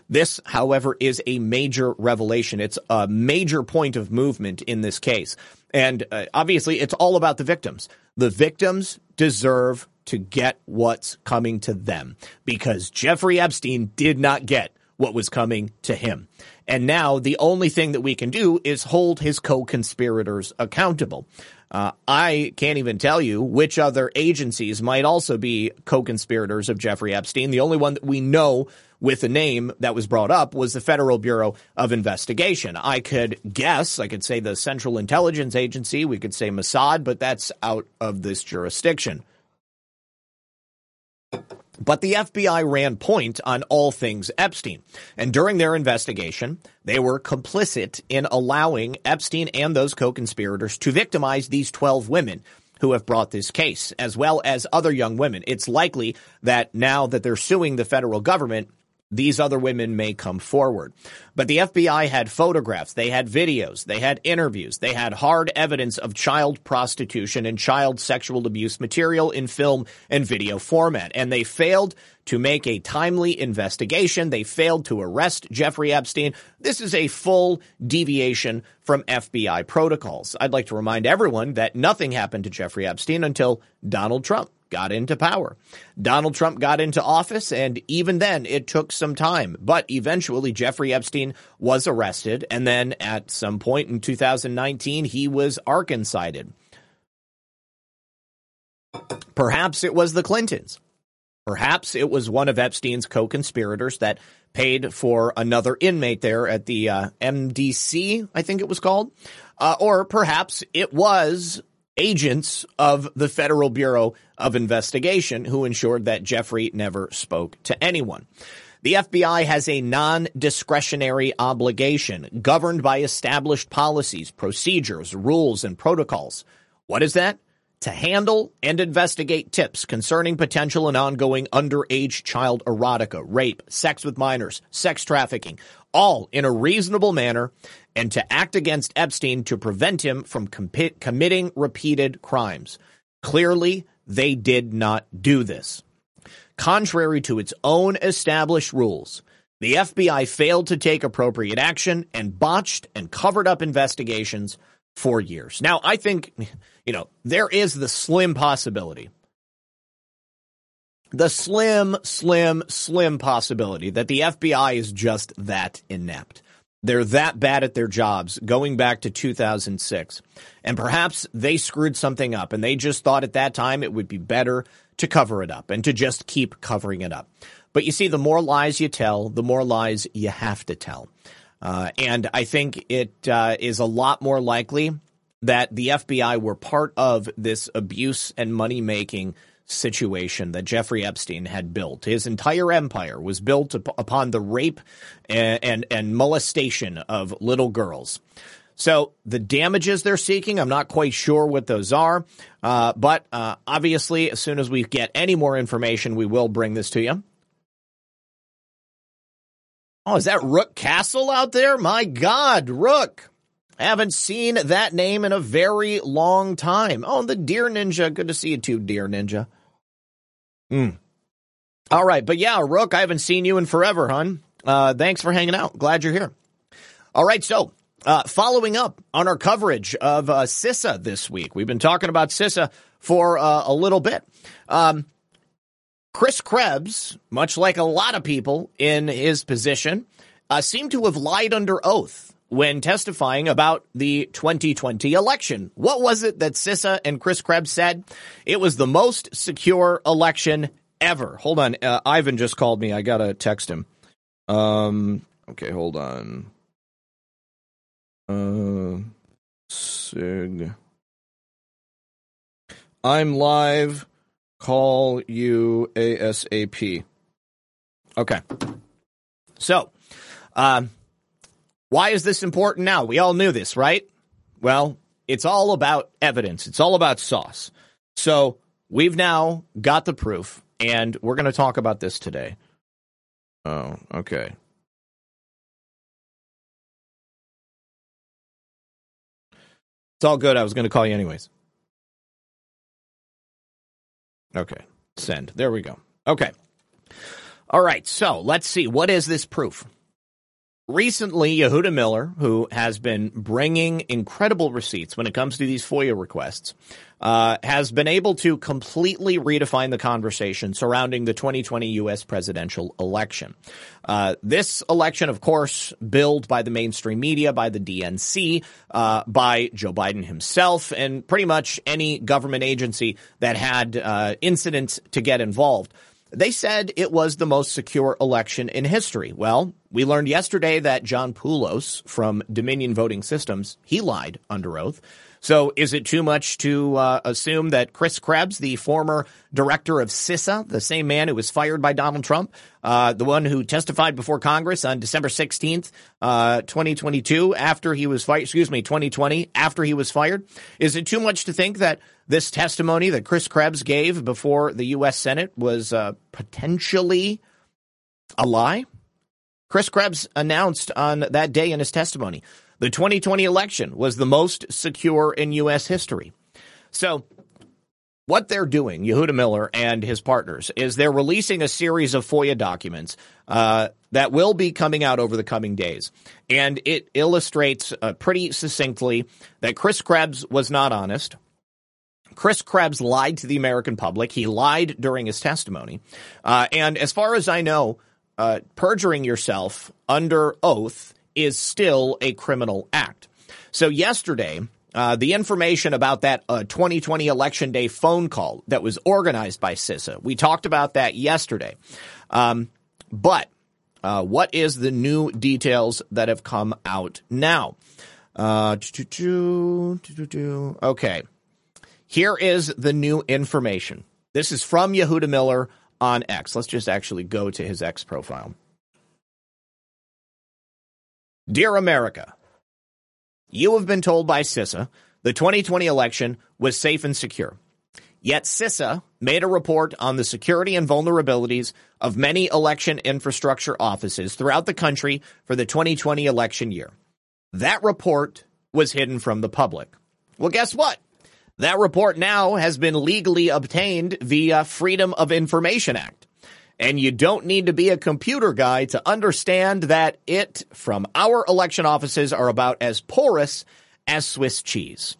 This, however, is a major revelation. It's a major point of movement in this case. And uh, obviously, it's all about the victims. The victims deserve to get what's coming to them because Jeffrey Epstein did not get what was coming to him. And now the only thing that we can do is hold his co-conspirators accountable. Uh, I can't even tell you which other agencies might also be co-conspirators of Jeffrey Epstein. The only one that we know with a name that was brought up was the Federal Bureau of Investigation. I could guess, I could say the Central Intelligence Agency, we could say Mossad, but that's out of this jurisdiction. But the FBI ran point on all things Epstein. And during their investigation, they were complicit in allowing Epstein and those co-conspirators to victimize these 12 women who have brought this case, as well as other young women. It's likely that now that they're suing the federal government, these other women may come forward. But the FBI had photographs, they had videos, they had interviews, they had hard evidence of child prostitution and child sexual abuse material in film and video format. And they failed to make a timely investigation. They failed to arrest Jeffrey Epstein. This is a full deviation from FBI protocols. I'd like to remind everyone that nothing happened to Jeffrey Epstein until Donald Trump got into power. Donald Trump got into office, and even then, it took some time. But eventually, Jeffrey Epstein was arrested, and then at some point in 2019, he was Arkancided. Perhaps it was the Clintons. Perhaps it was one of Epstein's co conspirators that paid for another inmate there at the uh, MDC, I think it was called. Uh, or perhaps it was agents of the Federal Bureau of Investigation who ensured that Jeffrey never spoke to anyone. The FBI has a non-discretionary obligation governed by established policies, procedures, rules, and protocols. What is that? To handle and investigate tips concerning potential and ongoing underage child erotica, rape, sex with minors, sex trafficking, all in a reasonable manner and to act against Epstein to prevent him from com- committing repeated crimes. Clearly, they did not do this. Contrary to its own established rules, the FBI failed to take appropriate action and botched and covered up investigations for years. Now, I think, you know, there is the slim possibility, the slim, slim, slim possibility that the FBI is just that inept They're that bad at their jobs going back to 2006. And perhaps they screwed something up and they just thought at that time it would be better to cover it up and to just keep covering it up. But you see, the more lies you tell, the more lies you have to tell. Uh, and I think it uh, is a lot more likely that the FBI were part of this abuse and money making situation that Jeffrey Epstein had built. His entire empire was built up upon the rape and, and, and molestation of little girls. So the damages they're seeking, I'm not quite sure what those are, uh, but uh, obviously, as soon as we get any more information, we will bring this to you. Oh, is that Rook Castle out there? My God, Rook. Haven't seen that name in a very long time. Oh, the Deer Ninja. Good to see you too, Deer Ninja. Mm. All right. But yeah, Rook, I haven't seen you in forever, hon. Uh, thanks for hanging out. Glad you're here. All right. So, uh, following up on our coverage of uh, CISA this week, we've been talking about CISA for uh, a little bit. Um, Chris Krebs, much like a lot of people in his position, uh, seemed to have lied under oath when testifying about the 2020 election. What was it that CISA and Chris Krebs said? It was the most secure election ever. Hold on. Uh, Ivan just called me. I got to text him. Um, okay, hold on. Uh, Sig. I'm live. Call you ASAP. Okay. So, um, why is this important now? We all knew this, right? Well, it's all about evidence. It's all about sauce. So we've now got the proof, and we're going to talk about this today. Oh, okay. It's all good. I was going to call you anyways. Okay. Send. There we go. Okay. All right. So let's see. What is this proof? Recently, Yehuda Miller, who has been bringing incredible receipts when it comes to these FOIA requests, uh, has been able to completely redefine the conversation surrounding the 2020 U.S. presidential election. Uh, this election, of course, billed by the mainstream media, by the DNC, uh, by Joe Biden himself, and pretty much any government agency that had uh, incidents to get involved. They said it was the most secure election in history. Well, we learned yesterday that John Poulos from Dominion Voting Systems, he lied under oath. So is it too much to uh, assume that Chris Krebs, the former director of CISA, the same man who was fired by Donald Trump, uh, the one who testified before Congress on December 16th, uh, 2022, after he was fired, excuse me, 2020, after he was fired, is it too much to think that this testimony that Chris Krebs gave before the U.S. Senate was uh, potentially a lie? Chris Krebs announced on that day in his testimony the 2020 election was the most secure in U.S. history. So, what they're doing, Yehuda Miller and his partners, is they're releasing a series of FOIA documents uh, that will be coming out over the coming days. And it illustrates uh, pretty succinctly that Chris Krebs was not honest. Chris Krebs lied to the American public. He lied during his testimony. Uh, and as far as I know, uh, perjuring yourself under oath is still a criminal act. So yesterday, uh, the information about that uh, 2020 election day phone call that was organized by CISA, we talked about that yesterday. Um, but uh, what is the new details that have come out now? Uh, okay. Here is the new information. This is from Yehuda Miller on X. Let's just actually go to his X profile. Dear America, you have been told by CISA the 2020 election was safe and secure. Yet CISA made a report on the security and vulnerabilities of many election infrastructure offices throughout the country for the 2020 election year. That report was hidden from the public. Well, guess what? That report now has been legally obtained via Freedom of Information Act. And you don't need to be a computer guy to understand that it from our election offices are about as porous as Swiss cheese.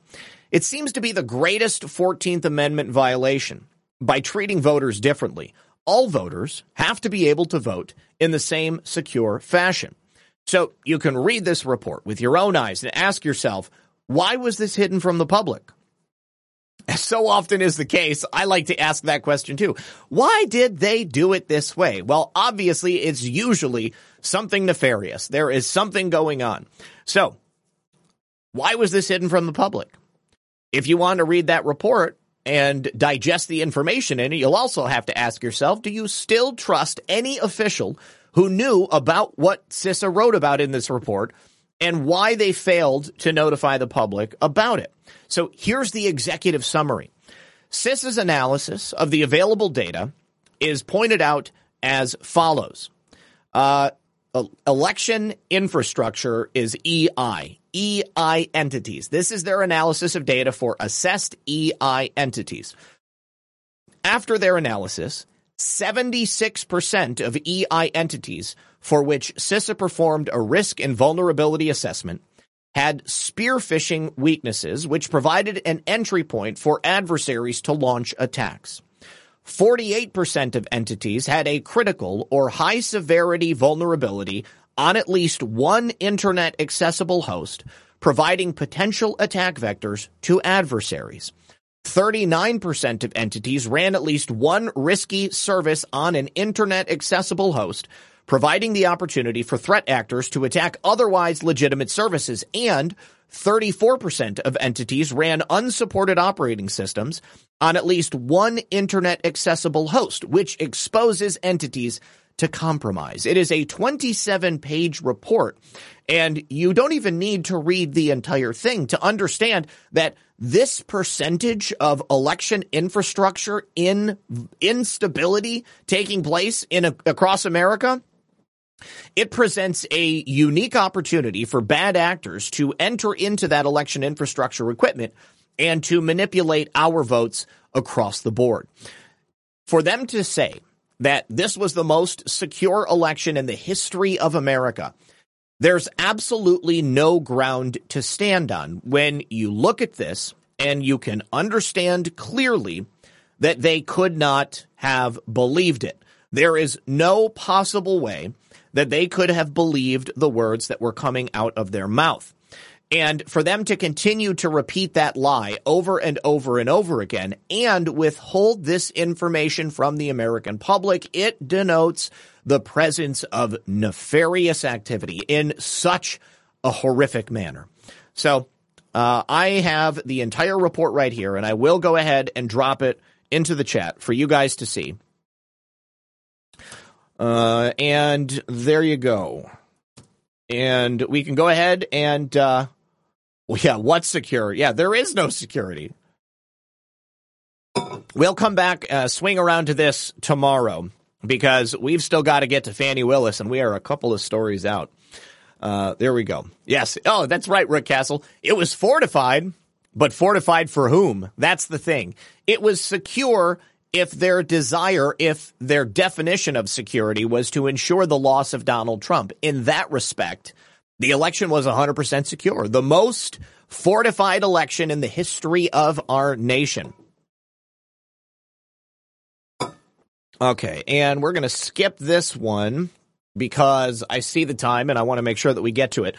It seems to be the greatest 14th Amendment violation by treating voters differently. All voters have to be able to vote in the same secure fashion. So you can read this report with your own eyes and ask yourself, why was this hidden from the public? *laughs* So often is the case, I like to ask that question too. Why did they do it this way? Well, obviously it's usually something nefarious. There is something going on. So, why was this hidden from the public? If you want to read that report and digest the information in it, you'll also have to ask yourself, do you still trust any official who knew about what CISA wrote about in this report and why they failed to notify the public about it? So here's the executive summary. CISA's analysis of the available data is pointed out as follows. Uh, election infrastructure is EI, EI entities. This is their analysis of data for assessed EI entities. After their analysis, 76% of EI entities for which CISA performed a risk and vulnerability assessment had spear phishing weaknesses, which provided an entry point for adversaries to launch attacks. 48% of entities had a critical or high severity vulnerability on at least one internet accessible host, providing potential attack vectors to adversaries. 39% of entities ran at least one risky service on an internet accessible host, providing the opportunity for threat actors to attack otherwise legitimate services, and 34% of entities ran unsupported operating systems on at least one internet accessible host, which exposes entities to compromise. It is a 27 page report, and you don't even need to read the entire thing to understand that this percentage of election infrastructure in instability taking place in a, across America it presents a unique opportunity for bad actors to enter into that election infrastructure equipment and to manipulate our votes across the board. For them to say that this was the most secure election in the history of America, there's absolutely no ground to stand on when you look at this and you can understand clearly that they could not have believed it. There is no possible way that they could have believed the words that were coming out of their mouth. And for them to continue to repeat that lie over and over and over again and withhold this information from the American public, it denotes the presence of nefarious activity in such a horrific manner. So, uh, I have the entire report right here, and I will go ahead and drop it into the chat for you guys to see. Uh, and there you go. And we can go ahead and, uh, well, yeah, what's secure? Yeah, there is no security. We'll come back, uh, swing around to this tomorrow because we've still got to get to Fani Willis and we are a couple of stories out. Uh, there we go. Yes. Oh, that's right, Rick Castle. It was fortified, but fortified for whom? That's the thing. It was secure if their desire, if their definition of security was to ensure the loss of Donald Trump. In that respect, the election was 100% secure. The most fortified election in the history of our nation. Okay, and we're going to skip this one because I see the time and I want to make sure that we get to it.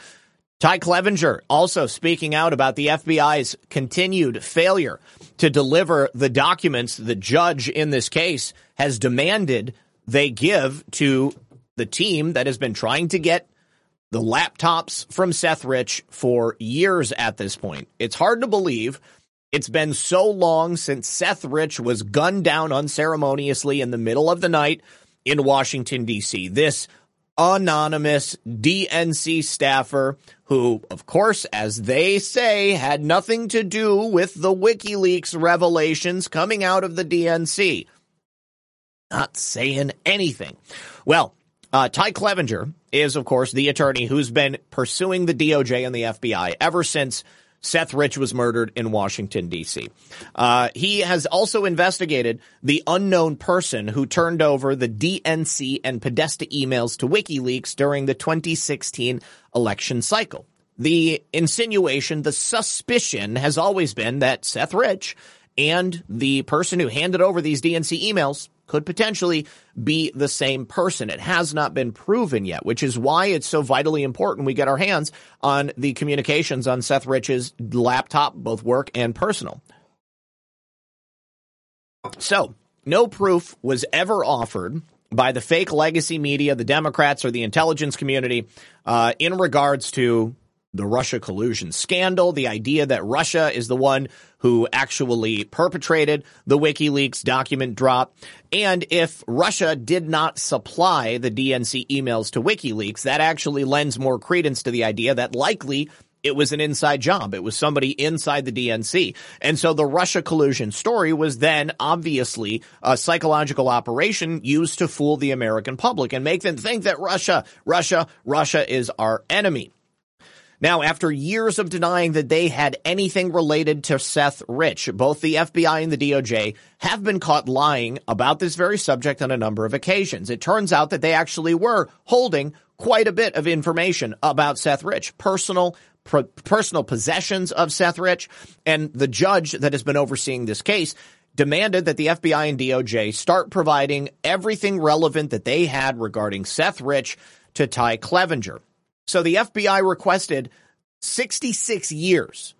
Ty Clevenger also speaking out about the FBI's continued failure to deliver the documents the judge in this case has demanded they give to the team that has been trying to get the laptops from Seth Rich for years at this point. It's hard to believe it's been so long since Seth Rich was gunned down unceremoniously in the middle of the night in Washington, D.C. This anonymous DNC staffer who, of course, as they say, had nothing to do with the WikiLeaks revelations coming out of the DNC. Not saying anything. Well, uh, Ty Clevenger is, of course, the attorney who's been pursuing the DOJ and the FBI ever since Seth Rich was murdered in Washington, D.C. Uh, he has also investigated the unknown person who turned over the DNC and Podesta emails to WikiLeaks during the 2016 election cycle. The insinuation, the suspicion has always been that Seth Rich and the person who handed over these DNC emails could potentially be the same person. It has not been proven yet, which is why it's so vitally important we get our hands on the communications on Seth Rich's laptop, both work and personal. So, no proof was ever offered by the fake legacy media, the Democrats, or the intelligence community uh, in regards to the Russia collusion scandal, the idea that Russia is the one who actually perpetrated the WikiLeaks document drop. And if Russia did not supply the DNC emails to WikiLeaks, that actually lends more credence to the idea that likely it was an inside job. It was somebody inside the DNC. And so the Russia collusion story was then obviously a psychological operation used to fool the American public and make them think that Russia, Russia, Russia is our enemy. Now, after years of denying that they had anything related to Seth Rich, both the FBI and the DOJ have been caught lying about this very subject on a number of occasions. It turns out that they actually were holding quite a bit of information about Seth Rich, personal personal possessions of Seth Rich, and the judge that has been overseeing this case demanded that the FBI and DOJ start providing everything relevant that they had regarding Seth Rich to Ty Clevenger. So the FBI requested 66 years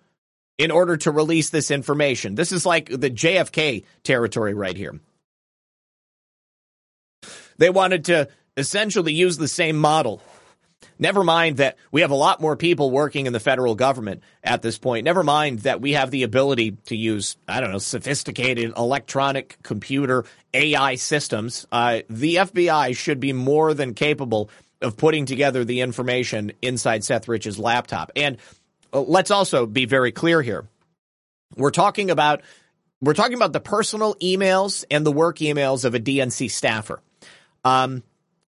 in order to release this information. This is like the JFK territory right here. They wanted to essentially use the same model Never mind that we have a lot more people working in the federal government at this point. Never mind that we have the ability to use, I don't know, sophisticated electronic computer AI systems. Uh, the FBI should be more than capable of putting together the information inside Seth Rich's laptop. And uh, let's also be very clear here. We're talking about we're talking about the personal emails and the work emails of a DNC staffer. Um,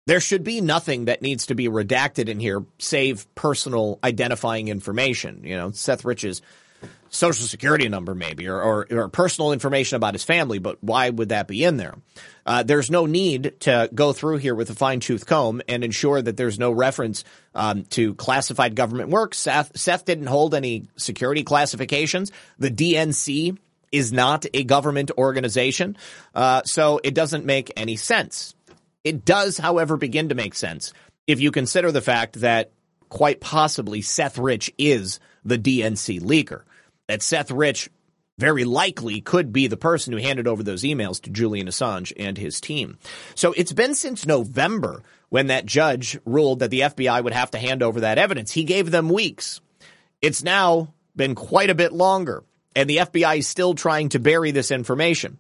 there should be nothing that needs to be redacted in here, save personal identifying information. You know, Seth Rich's social security number, maybe, or, or, or personal information about his family. But why would that be in there? Uh, there's no need to go through here with a fine tooth comb and ensure that there's no reference um, to classified government work. Seth, Seth didn't hold any security classifications. The DNC is not a government organization, uh, so it doesn't make any sense. It does, however, begin to make sense if you consider the fact that quite possibly Seth Rich is the DNC leaker. That Seth Rich very likely could be the person who handed over those emails to Julian Assange and his team. So it's been since November when that judge ruled that the FBI would have to hand over that evidence. He gave them weeks. It's now been quite a bit longer, and the FBI is still trying to bury this information.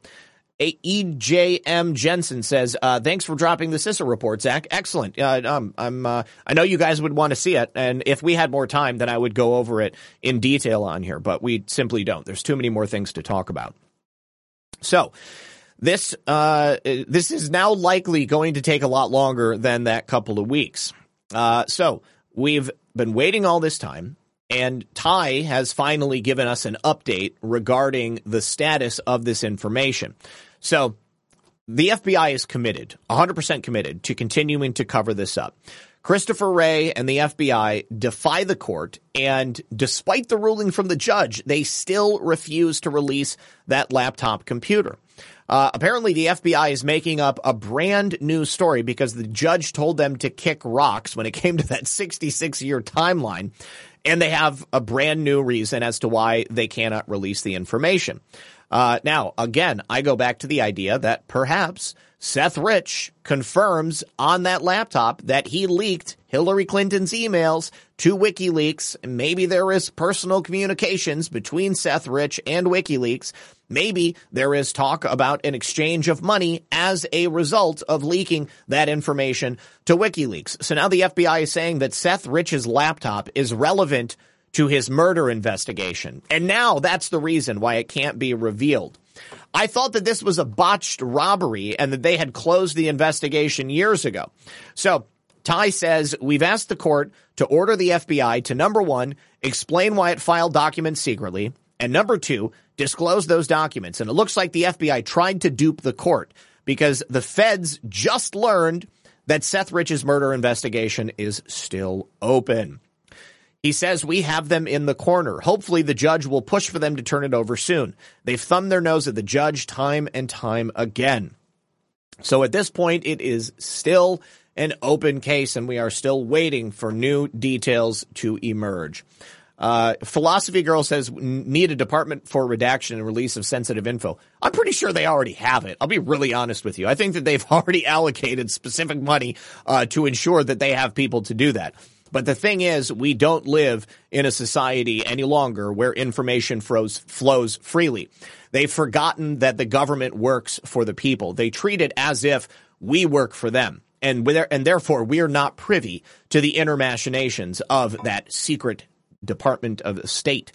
EJM Jensen says, uh, "Thanks for dropping the CISA report, Zak. Excellent. Uh, um, I'm. Uh, I know you guys would want to see it, and if we had more time, then I would go over it in detail on here. But we simply don't. There's too many more things to talk about. So." This uh, this is now likely going to take a lot longer than that couple of weeks. Uh, so we've been waiting all this time. And Ty has finally given us an update regarding the status of this information. So the FBI is committed, 100% committed to continuing to cover this up. Christopher Wray and the FBI defy the court, and despite the ruling from the judge, they still refuse to release that laptop computer. Uh, apparently, the FBI is making up a brand new story because the judge told them to kick rocks when it *laughs* came to that 66 year timeline and they have a brand new reason as to why they cannot release the information. Uh, now, again, I go back to the idea that perhaps Seth Rich confirms on that laptop that he leaked Hillary Clinton's emails to WikiLeaks. Maybe there is personal communications between Seth Rich and WikiLeaks. Maybe there is talk about an exchange of money as a result of leaking that information to WikiLeaks. So now the FBI is saying that Seth Rich's laptop is relevant to his murder investigation. And now that's the reason why it can't be revealed. I thought that this was a botched robbery and that they had closed the investigation years ago. So Ty says, we've asked the court to order the FBI to number one, explain why it filed documents secretly, and number two, disclose those documents. And it looks like the FBI tried to dupe the court because the feds just learned that Seth Rich's murder investigation is still open. He says we have them in the corner. Hopefully the judge will push for them to turn it over soon. They've thumbed their nose at the judge time and time again. So at this point, it is still an open case, and we are still waiting for new details to emerge. Uh, Philosophy Girl says need a department for redaction and release of sensitive info. I'm pretty sure they already have it. I'll be really honest with you. I think that they've *laughs* already allocated specific money uh, to ensure that they have people to do that. But the thing is, we don't live in a society any longer where information flows, flows freely. They've forgotten that the government works for the people. They treat it as if we work for them. And, and therefore, we are not privy to the inner machinations of that secret Department of State.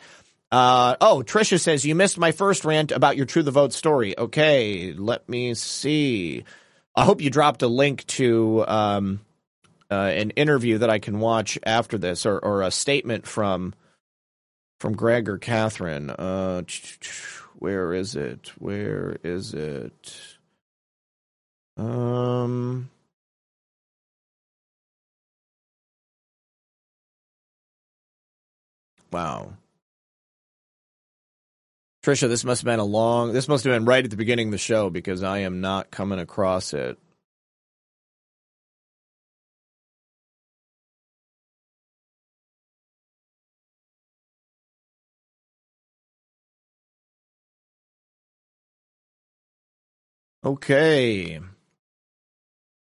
Uh, oh, Trisha says you missed my first rant about your True the Vote story. Okay, let me see. I hope you dropped a link to um, uh, an interview that I can watch after this, or, or a statement from from Greg or Catherine. Uh, where is it? Where is it? Um. Wow. Trisha, this must have been a long, this must have been right at the beginning of the show because I am not coming across it. Okay.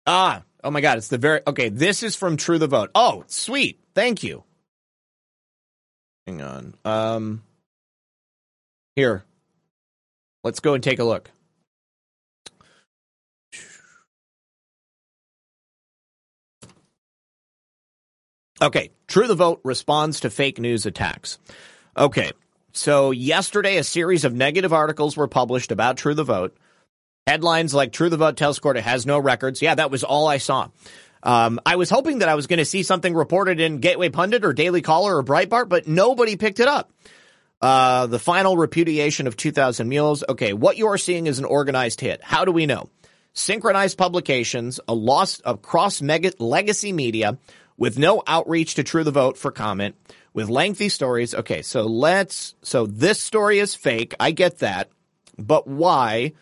Ah, oh my God, it's the very, okay, this is from True the Vote. Oh, sweet. Thank you. Hang on. Um, here. Let's go and take a look. Okay, True the Vote responds to fake news attacks. Okay, so yesterday a series of negative articles were published about True the Vote. Headlines like True the Vote tells court it has no records. Yeah, that was all I saw. Um, I was hoping that I was going to see something reported in Gateway Pundit or Daily Caller or Breitbart, but nobody picked it up. Uh, the final repudiation of 2000 Mules. Okay, what you are seeing is an organized hit. How do we know? Synchronized publications, a loss of cross legacy media with no outreach to True the Vote for comment, with lengthy stories. Okay, so let's, so this story is fake. I get that. But why?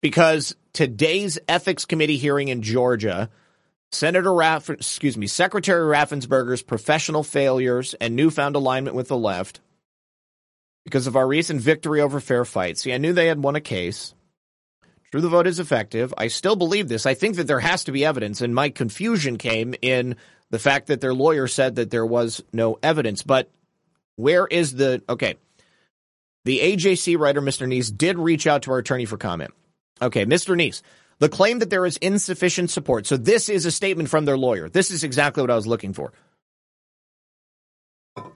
Because today's ethics committee hearing in Georgia Senator Raff, excuse me, Secretary Raffensperger's professional failures and newfound alignment with the left because of our recent victory over fair fight. See, I knew they had won a case. True, the vote is effective. I still believe this. I think that there has to be evidence, and my confusion came in the fact that their lawyer said that there was no evidence. But where is the okay? The AJC writer, Mr. Niesse, did reach out to our attorney for comment. Okay, Mr. Niesse, the claim that there is insufficient support. So this is a statement from their lawyer. This is exactly what I was looking for.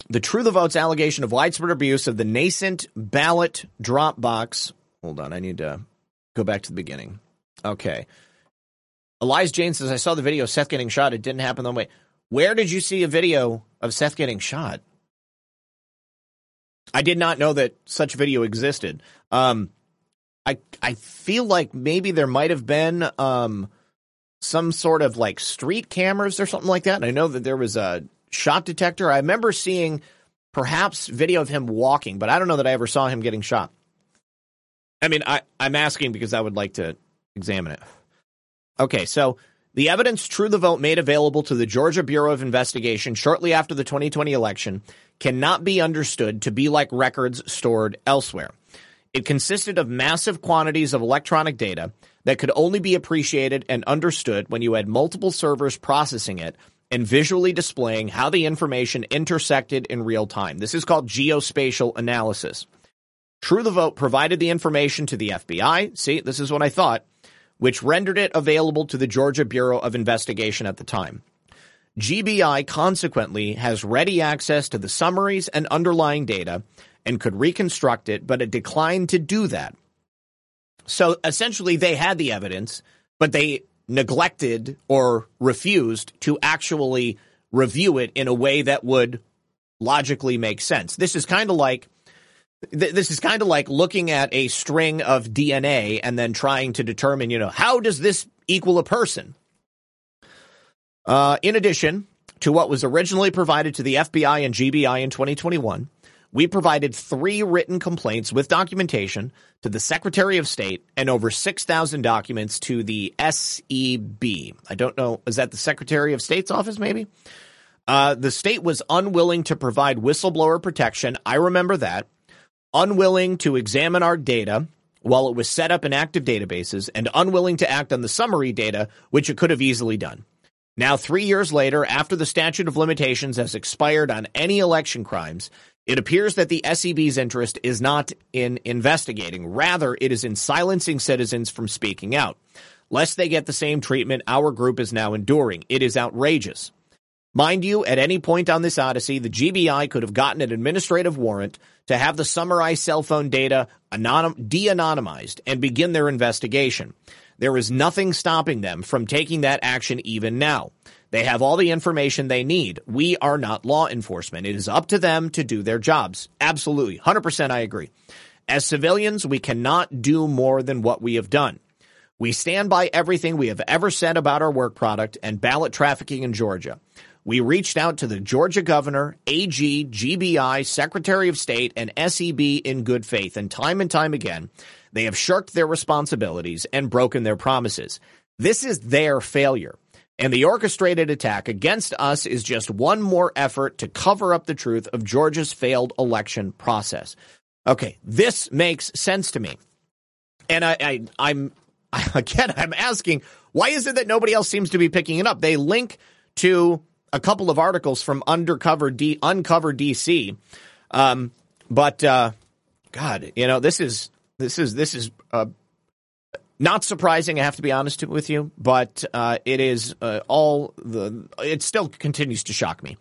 The True the Vote's allegation of widespread abuse of the nascent ballot drop box. Hold on, I need to go back to the beginning. Okay. Elias Jane says, I saw the video of Seth getting shot. It didn't happen that way. Where did you see a video of Seth getting shot? I did not know that such video existed. Um, I I feel like maybe there might have been um, some sort of like street cameras or something like that. And I know that there was a shot detector. I remember seeing perhaps video of him walking, but I don't know that I ever saw him getting shot. I mean, I, I'm asking because I would like to examine it. Okay, so the evidence True the Vote made available to the Georgia Bureau of Investigation shortly after the 2020 election cannot be understood to be like records stored elsewhere. It consisted of massive quantities of electronic data that could only be appreciated and understood when you had multiple servers processing it and visually displaying how the information intersected in real time. This is called geospatial analysis. True the Vote provided the information to the FBI. See, this is what I thought, which rendered it available to the Georgia Bureau of Investigation at the time. GBI consequently has ready access to the summaries and underlying data and could reconstruct it, but it declined to do that. So essentially, they had the evidence, but they neglected or refused to actually review it in a way that would logically make sense. This is kind of like this is kind of like looking at a string of DNA and then trying to determine, you know, how does this equal a person? Uh, in addition to what was originally provided to the FBI and GBI in 2021, we provided three written complaints with documentation to the Secretary of State and over 6,000 documents to the SEB. I don't know. Is that the Secretary of State's office, maybe? Uh, the state was unwilling to provide whistleblower protection. I remember that. Unwilling to examine our data while it was set up in active databases and unwilling to act on the summary data, which it could have easily done. Now, three years later, after the statute of limitations has expired on any election crimes, it appears that the SEB's interest is not in investigating. Rather, it is in silencing citizens from speaking out. Lest they get the same treatment our group is now enduring. It is outrageous. Mind you, at any point on this odyssey, the GBI could have gotten an administrative warrant to have the summarized cell phone data anonym- de-anonymized and begin their investigation. There is nothing stopping them from taking that action even now. They have all the information they need. We are not law enforcement. It is up to them to do their jobs. Absolutely. 100% I agree. As civilians, we cannot do more than what we have done. We stand by everything we have ever said about our work product and ballot trafficking in Georgia. We reached out to the Georgia governor, AG, GBI, Secretary of State, and SEB in good faith, and time and time again, they have shirked their responsibilities and broken their promises. This is their failure. And the orchestrated attack against us is just one more effort to cover up the truth of Georgia's failed election process. Okay, this makes sense to me. And I, I I'm *laughs* again I'm asking, why is it that nobody else seems to be picking it up? They link to a couple of articles from Undercover D Uncover DC. Um, but uh, God, you know, this is this is this is uh, not surprising, I have to be honest with you, but uh, it is uh, all the. It still continues to shock me.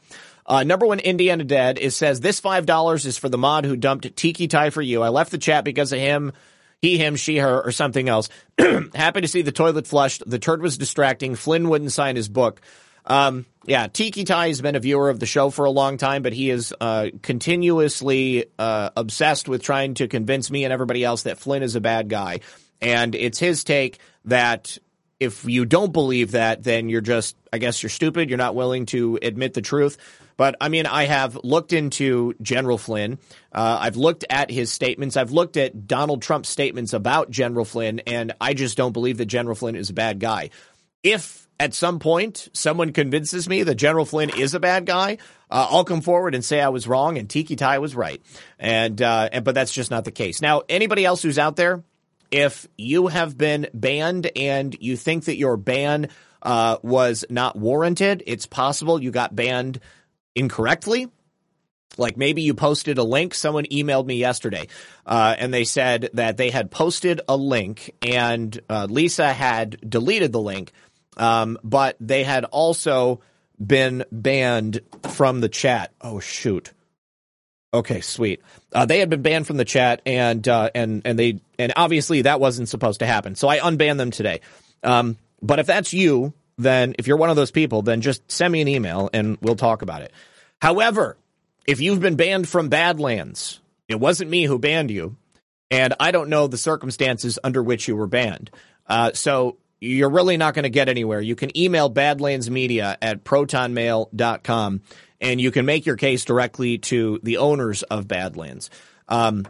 Uh, number one, Indiana Dead is says this five dollars is for the mod who dumped Tiki Tie for you. I left the chat because of him, he, him, she, her, or something else. *clears throat* Happy to see the toilet flushed. The turd was distracting. Flynn wouldn't sign his book. Um, yeah, Tiki Tai has been a viewer of the show for a long time, but he is uh, continuously uh, obsessed with trying to convince me and everybody else that Flynn is a bad guy. And it's his take that if you don't believe that, then you're just, I guess you're stupid. You're not willing to admit the truth. But I mean, I have looked into General Flynn. Uh, I've looked at his statements. I've looked at Donald Trump's statements about General Flynn, and I just don't believe that General Flynn is a bad guy. If at some point someone convinces me that General Flynn is a bad guy, uh, I'll come forward and say I was wrong and Tiki Tai was right. And, uh, and but that's just not the case. Now, anybody else who's out there, if you have been banned and you think that your ban uh, was not warranted, it's possible you got banned incorrectly. Like maybe you posted a link. Someone emailed me yesterday, uh, and they said that they had posted a link, and uh, Lisa had deleted the link, um, but they had also been banned from the chat. Oh shoot! Okay, sweet. Uh, they had been banned from the chat, and uh, and and they and obviously that wasn't supposed to happen. So I unbanned them today. Um, but if that's you, then if you're one of those people, then just send me an email and we'll talk about it. However, if you've been banned from Badlands, it wasn't me who banned you, and I don't know the circumstances under which you were banned. Uh, so you're really not going to get anywhere. You can email badlandsmedia at protonmail.com and you can make your case directly to the owners of Badlands. Um,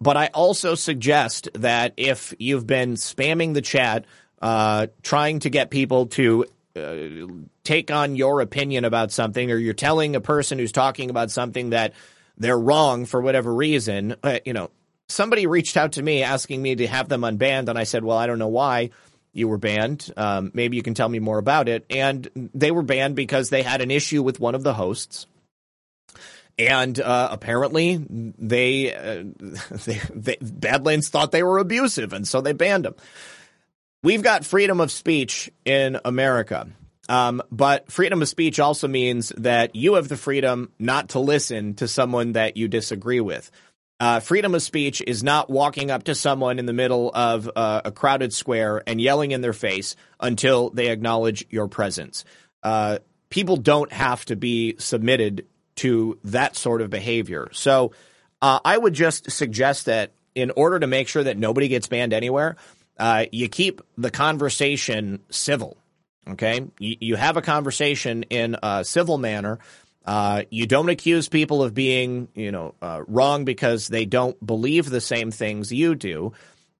but I also suggest that if you've been spamming the chat, uh, trying to get people to uh, take on your opinion about something, or you're telling a person who's talking about something that they're wrong for whatever reason, uh, you know, somebody reached out to me asking me to have them unbanned, and I said, well, I don't know why you were banned. Um, maybe you can tell me more about it. And they were banned because they had an issue with one of the hosts. And uh, apparently, they, uh, *laughs* they, they Badlands thought they were abusive, and so they banned them. We've got freedom of speech in America. Um, but freedom of speech also means that you have the freedom not to listen to someone that you disagree with. Uh, freedom of speech is not walking up to someone in the middle of uh, a crowded square and yelling in their face until they acknowledge your presence. Uh, people don't have to be submitted to that sort of behavior. So uh, I would just suggest that in order to make sure that nobody gets banned anywhere, uh, you keep the conversation civil. Okay, you, you have a conversation in a civil manner Uh, you don't accuse people of being, you know, uh, wrong because they don't believe the same things you do.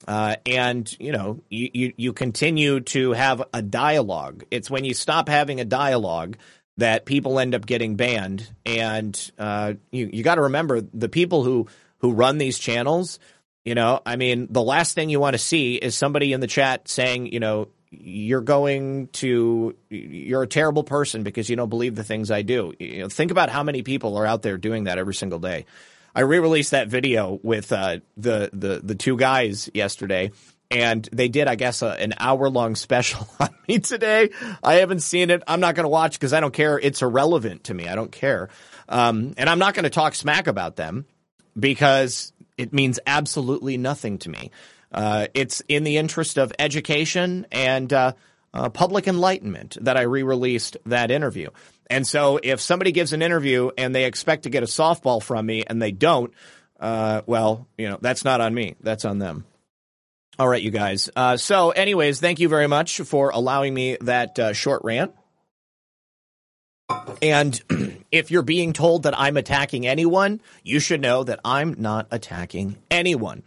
Uh, and you know, you, you, you continue to have a dialogue. It's when you stop having a dialogue that people end up getting banned. And uh, you you got to remember the people who who run these channels. You know, I mean, the last thing you want to see is somebody in the chat saying, you know, you're going to you're a terrible person because you don't believe the things I do. You know, think about how many people are out there doing that every single day. I re-released that video with uh, the the the two guys yesterday, and they did, I guess, a, an hour long *laughs* special on me today. I haven't seen it. I'm not going to watch because I don't care. It's irrelevant to me. I don't care, um, and I'm not going to talk smack about them because it means absolutely nothing to me. Uh, it's in the interest of education and uh, uh, public enlightenment that I re-released that interview. And so if somebody gives an interview and they expect to get a softball from me and they don't, uh, well, you know, that's not on me. That's on them. All right, you guys. Uh, so, anyways, thank you very much for allowing me that uh, short rant. And *clears throat* if you're being told that I'm attacking anyone, you should know that I'm not attacking anyone.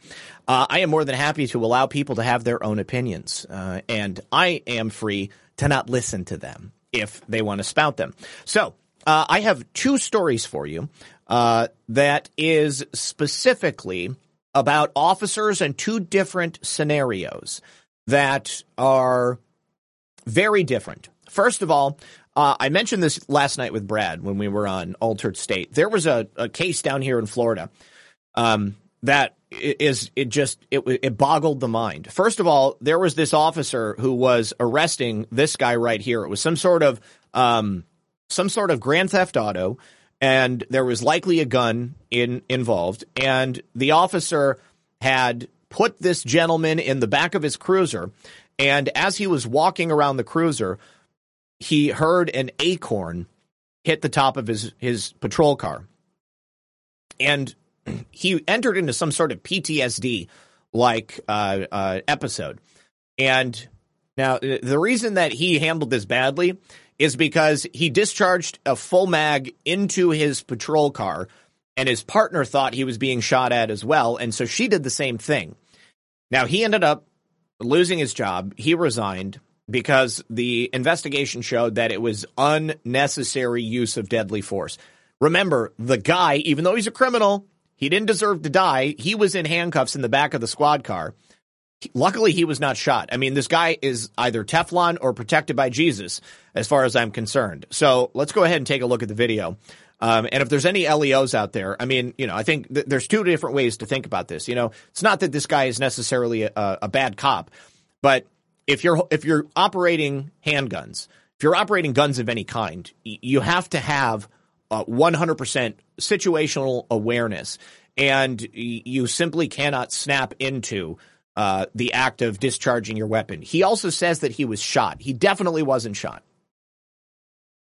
Uh, I am more than happy to allow people to have their own opinions, uh, and I am free to not listen to them if they want to spout them. So uh, I have two stories for you uh, that is specifically about officers and two different scenarios that are very different. First of all, uh, I mentioned this last night with Brad when we were on Altered State. There was a, a case down here in Florida um, that is it just it it boggled the mind. First of all, there was this officer who was arresting this guy right here. It was some sort of um, some sort of grand theft auto, and there was likely a gun in involved. And the officer had put this gentleman in the back of his cruiser, and as he was walking around the cruiser, he heard an acorn hit the top of his his patrol car, and *clears throat* he entered into some sort of PTSD like uh, uh, episode. And now the reason that he handled this badly is because he discharged a full mag into his patrol car and his partner thought he was being shot at as well. And so she did the same thing. Now he ended up losing his job. He resigned because the investigation showed that it was unnecessary use of deadly force. Remember, the guy, even though he's a criminal, he didn't deserve to die. He was in handcuffs in the back of the squad car. Luckily, he was not shot. I mean, this guy is either Teflon or protected by Jesus, as far as I'm concerned. So let's go ahead and take a look at the video. Um, and if there's any LEOs out there, I mean, you know, I think th- there's two different ways to think about this. You know, it's not that this guy is necessarily a, a bad cop, but if you're if you're operating handguns, if you're operating guns of any kind, you have to have uh, 100% situational awareness, and you simply cannot snap into uh, the act of discharging your weapon. He also says that he was shot. He definitely wasn't shot.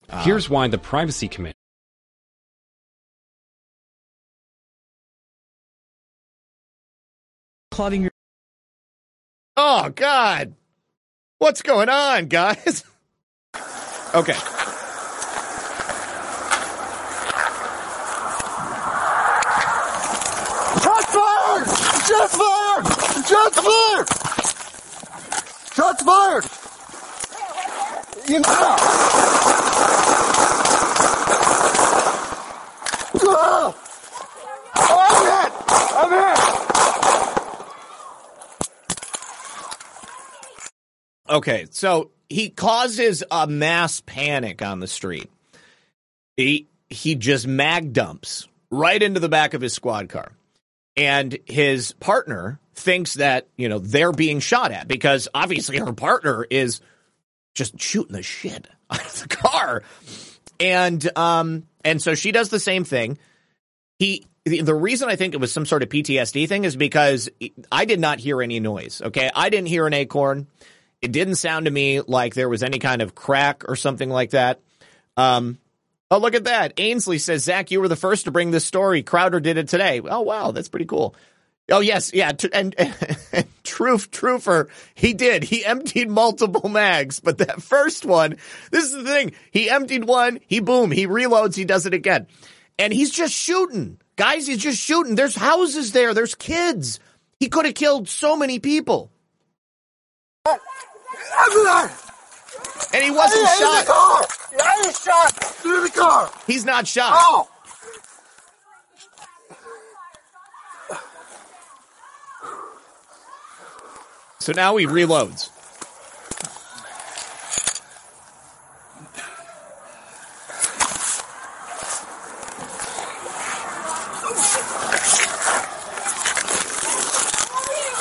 Uh, Here's why the Privacy Committee. Clogging your. Oh, God. What's going on, guys? *laughs* okay. Shots fired! Shots fired! Shots fired! You know. Ah! I'm! I'm! Okay, so he causes a mass panic on the street. He he just mag dumps right into the back of his squad car and his partner thinks that you know they're being shot at because obviously her partner is just shooting the shit *laughs* out of the car. And um and so she does the same thing. He the reason i think it was some sort of ptsd thing is because i did not hear any noise okay? I didn't hear an acorn. It didn't sound to me like there was any kind of crack or something like that. Um Oh, look at that. Ainsley says, Zak, you were the first to bring this story. Crowder did it today. Oh, wow. That's pretty cool. Oh yes, yeah, and, *laughs* and, and Troof he did. He emptied multiple mags, but that first one, this is the thing. He emptied one, he boom, he reloads, he does it again, and he's just shooting, guys. He's just shooting. There's houses there. There's kids. He could have killed so many people! And he wasn't Hey, in the shot. car! Yeah, he's shot! Through the car! He's not shot. Oh! So now he reloads.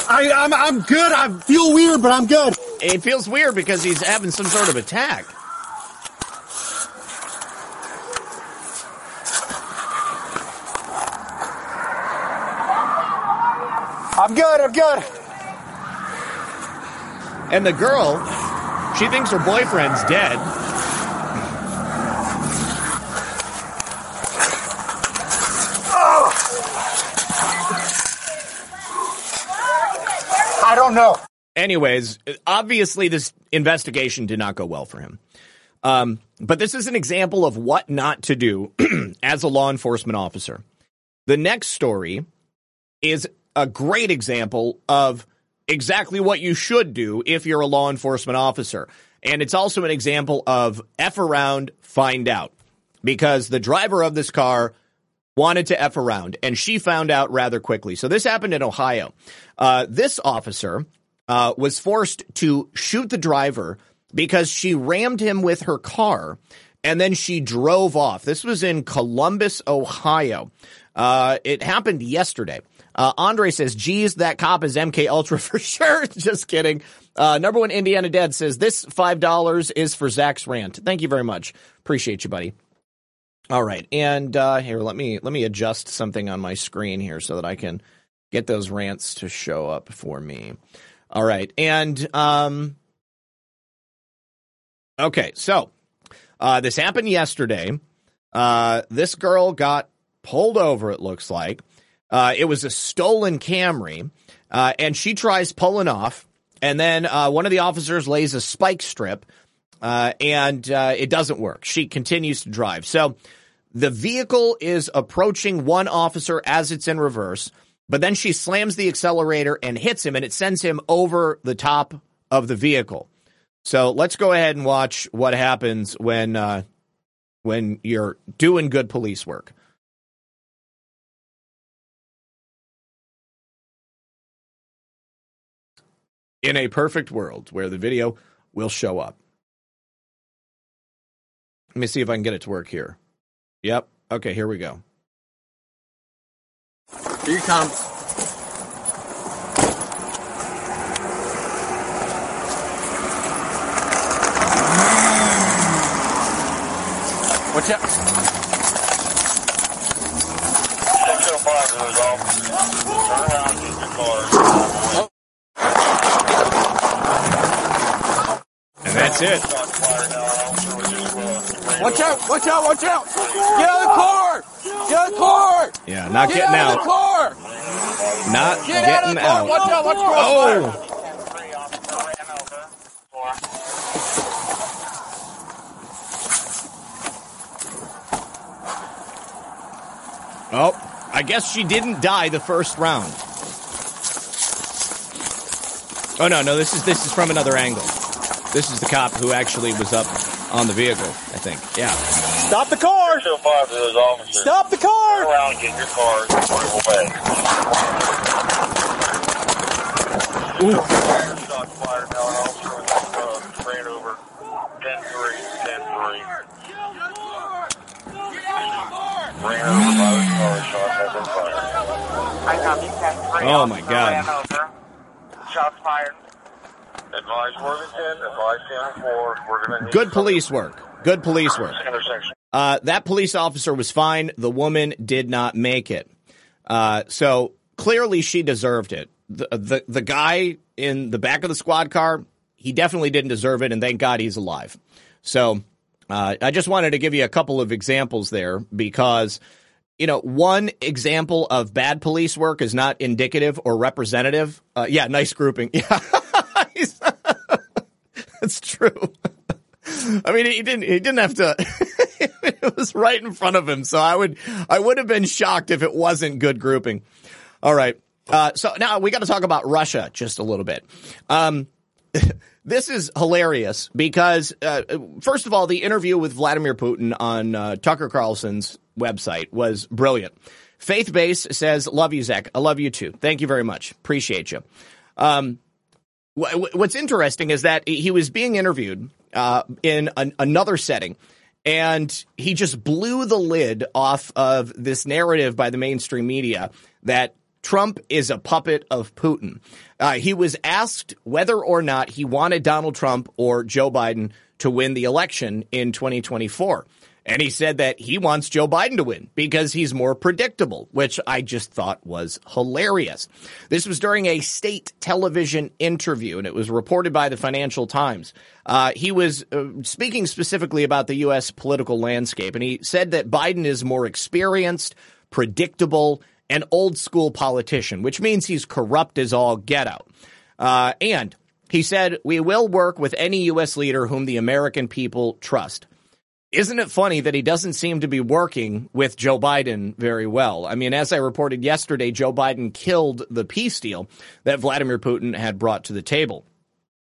I, I'm, I'm good. I feel weird, but I'm good. It feels weird because he's having some sort of attack. I'm good. I'm good. And the girl, she thinks her boyfriend's dead. I don't know. Anyways, obviously this investigation did not go well for him. Um, but this is an example of what not to do *clears throat* as a law enforcement officer. The next story is a great example of exactly what you should do if you're a law enforcement officer. And it's also an example of F around, find out. Because the driver of this car wanted to F around, and she found out rather quickly. So this happened in Ohio. Uh, this officer uh, was forced to shoot the driver because she rammed him with her car and then she drove off. This was in Columbus, Ohio. Uh, it happened yesterday. Uh, Andre says, geez, that cop is MK Ultra *laughs* for sure. *laughs* Just kidding. Uh, number one Indiana Dad says, this $5 is for Zak's rant. Thank you very much. Appreciate you, buddy. All right. And, uh, here, let me, let me adjust something on my screen here so that I can get those rants to show up for me. All right. And, um, okay. So, uh, this happened yesterday. Uh, this girl got pulled over, it looks like. Uh, it was a stolen Camry, uh, and she tries pulling off, and then uh, one of the officers lays a spike strip, uh, and it doesn't work. She continues to drive. So the vehicle is approaching one officer as it's in reverse, but then she slams the accelerator and hits him, and it sends him over the top of the vehicle. So let's go ahead and watch what happens when uh, when you're doing good police work. In a perfect world where the video will show up. Let me see if I can get it to work here. Yep. Okay, here we go. Here he comes. Watch out. Six five to those officers. Turn around, get your car. And that's it. Shot fired now. Officer was just, Watch out. Watch out. Watch out. Get out of the car. Get out of the car. Yeah, not Get getting out of out. the car. Not Get out of getting the car. out. Watch out. Watch crossfire. Oh, Three officer ran over. Four. oh, I guess she didn't die the first round. Oh no, no, this is this is from another angle. This is the cop who actually was up on the vehicle, I think. Yeah. Stop the car. Six five to those officers. Stop the Turn car. around, get your car. Drive away. Shot fired now. An officer was just, uh, ran over. Ten three. Ten three. Ran over by the car. Shot has been fired. I copy 10 3. Oh, my God. Ran over. Shots fired. Advise Worthington. Advise ten four. We're gonna Good police work. Good police work. intersection. Uh, that police officer was fine. The woman did not make it. Uh, so clearly she deserved it. The, the, the guy in the back of the squad car, he definitely didn't deserve it. And thank God he's alive. So, uh, I just wanted to give you a couple of examples there because you know, one example of bad police work is not indicative or representative. Uh, yeah, nice grouping. *laughs* Yeah, *laughs* that's true. I mean, he didn't. He didn't have to. *laughs* it was right in front of him, so I would. I would have been shocked if it wasn't good grouping. All right. Uh, so now we got to talk about Russia just a little bit. Um, *laughs* this is hilarious because, uh, first of all, the interview with Vladimir Putin on uh, Tucker Carlson's website was brilliant. Faith Base says, "Love you, Zak. I love you too. Thank you very much. Appreciate you." Um, what's interesting is that he was being interviewed uh, in an, another setting. And he just blew the lid off of this narrative by the mainstream media that Trump is a puppet of Putin. Uh, he was asked whether or not he wanted Donald Trump or Joe Biden to win the election in 2024. And he said that he wants Joe Biden to win because he's more predictable, which I just thought was hilarious. This was during a state television interview, and it was reported by the Financial Times. Uh, he was uh, speaking specifically about the U.S. political landscape, and he said that Biden is more experienced, predictable, an old school politician, which means he's corrupt as all get out. Uh, and he said, We will work with any U.S. leader whom the American people trust. Isn't it funny that he doesn't seem to be working with Joe Biden very well? I mean, as I reported yesterday, Joe Biden killed the peace deal that Vladimir Putin had brought to the table.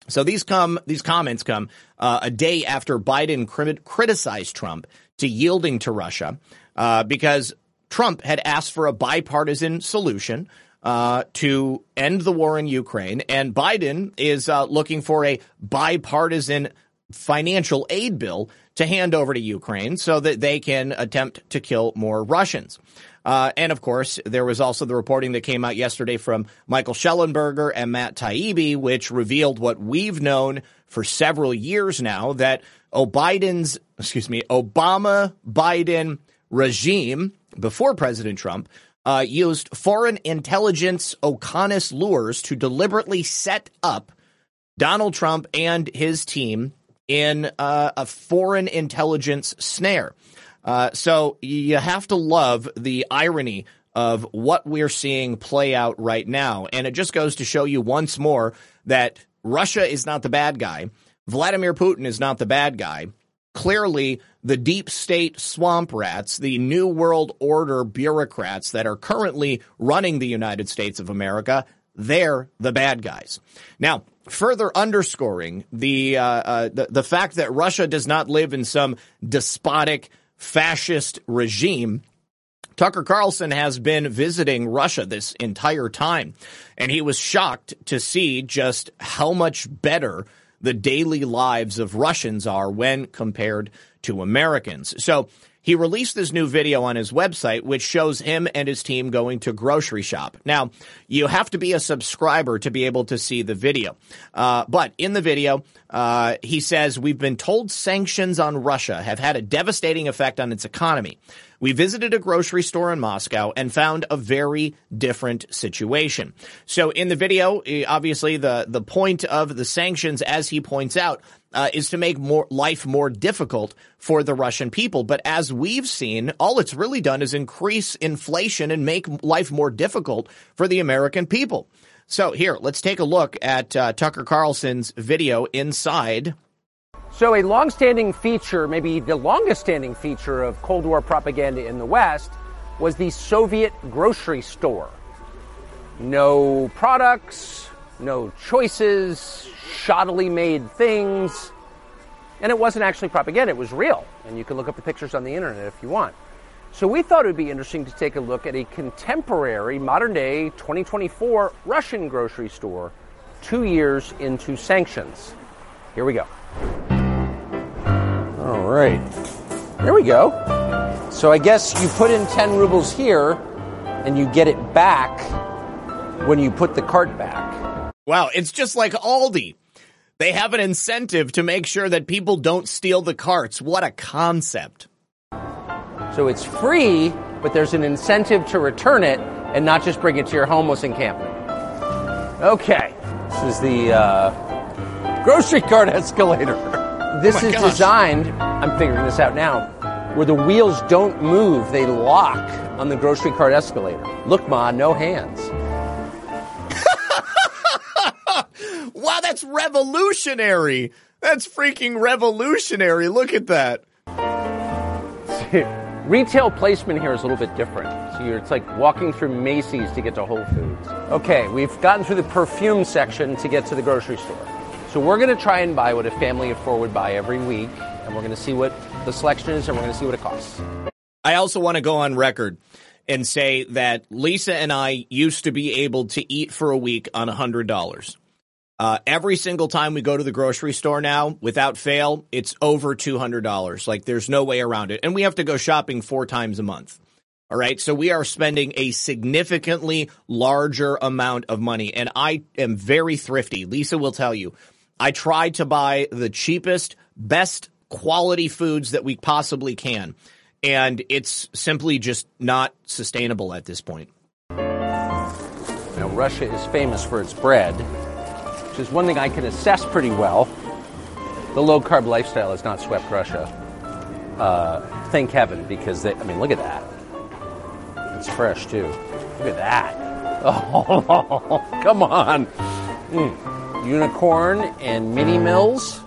So these come these comments come uh, a day after Biden criticized Trump to yielding to Russia uh, because Trump had asked for a bipartisan solution uh, to end the war in Ukraine, and Biden is uh, looking for a bipartisan financial aid bill to hand over to Ukraine so that they can attempt to kill more Russians. Uh, and of course, there was also the reporting that came out yesterday from Michael Shellenberger and Matt Taibbi, which revealed what we've known for several years now that excuse me, Obama Biden regime before President Trump uh, used foreign intelligence OCONUS lures to deliberately set up Donald Trump and his team in uh, a foreign intelligence snare. Uh, so you have to love the irony of what we're seeing play out right now. And it just goes to show you once more that Russia is not the bad guy. Vladimir Putin is not the bad guy. Clearly, the deep state swamp rats, the New World Order bureaucrats that are currently running the United States of America, they're the bad guys. Now, further underscoring the, uh, uh, the the fact that Russia does not live in some despotic fascist regime. Tucker Carlson has been visiting Russia this entire time, and he was shocked to see just how much better the daily lives of Russians are when compared to Americans. So he released this new video on his website, which shows him and his team going to grocery shop. Now, you have to be a subscriber to be able to see the video. Uh, but in the video, uh, he says, We've been told sanctions on Russia have had a devastating effect on its economy. We visited a grocery store in Moscow and found a very different situation. So in the video, eh, obviously the, the point of the sanctions, as he points out, uh, is to make more life more difficult for the Russian people. But as we've seen, all it's really done is increase inflation and make life more difficult for the American people. So here, let's take a look at uh, Tucker Carlson's video inside. So a long-standing feature, maybe the longest-standing feature of Cold War propaganda in the West, was the Soviet grocery store. No products, no choices, shoddily made things. And it wasn't actually propaganda, it was real. And you can look up the pictures on the internet if you want. So we thought it would be interesting to take a look at a contemporary, modern day, 2024 Russian grocery store two years into sanctions. Here we go. All right. There we go. So I guess you put in 10 rubles here and you get it back when you put the cart back. Wow, it's just like Aldi. They have an incentive to make sure that people don't steal the carts. What a concept. So it's free, but there's an incentive to return it and not just bring it to your homeless encampment. Okay, this is the uh, grocery cart *laughs* escalator. This oh is gosh. designed, I'm figuring this out now, where the wheels don't move, they lock on the grocery cart escalator. Look, Ma, no hands. Wow, that's revolutionary. That's freaking revolutionary. Look at that. *laughs* Retail placement here is a little bit different. So you're, it's like walking through Macy's to get to Whole Foods. Okay, we've gotten through the perfume section to get to the grocery store. So we're going to try and buy what a family of four would buy every week, and we're going to see what the selection is, and we're going to see what it costs. I also want to go on record and say that Lisa and I used to be able to eat for a week on $100. Uh, every single time we go to the grocery store now, without fail, it's over $200. Like there's no way around it. And we have to go shopping four times a month. All right. So we are spending a significantly larger amount of money. And I am very thrifty. Lisa will tell you, I try to buy the cheapest, best quality foods that we possibly can. And it's simply just not sustainable at this point. Now, Russia is famous for its bread, which is one thing I can assess pretty well. The low carb lifestyle has not swept Russia. Uh, thank heaven, because they, I mean, look at that. It's fresh too. Look at that. *laughs* Oh, come on. Mm. Unicorn and mini mills.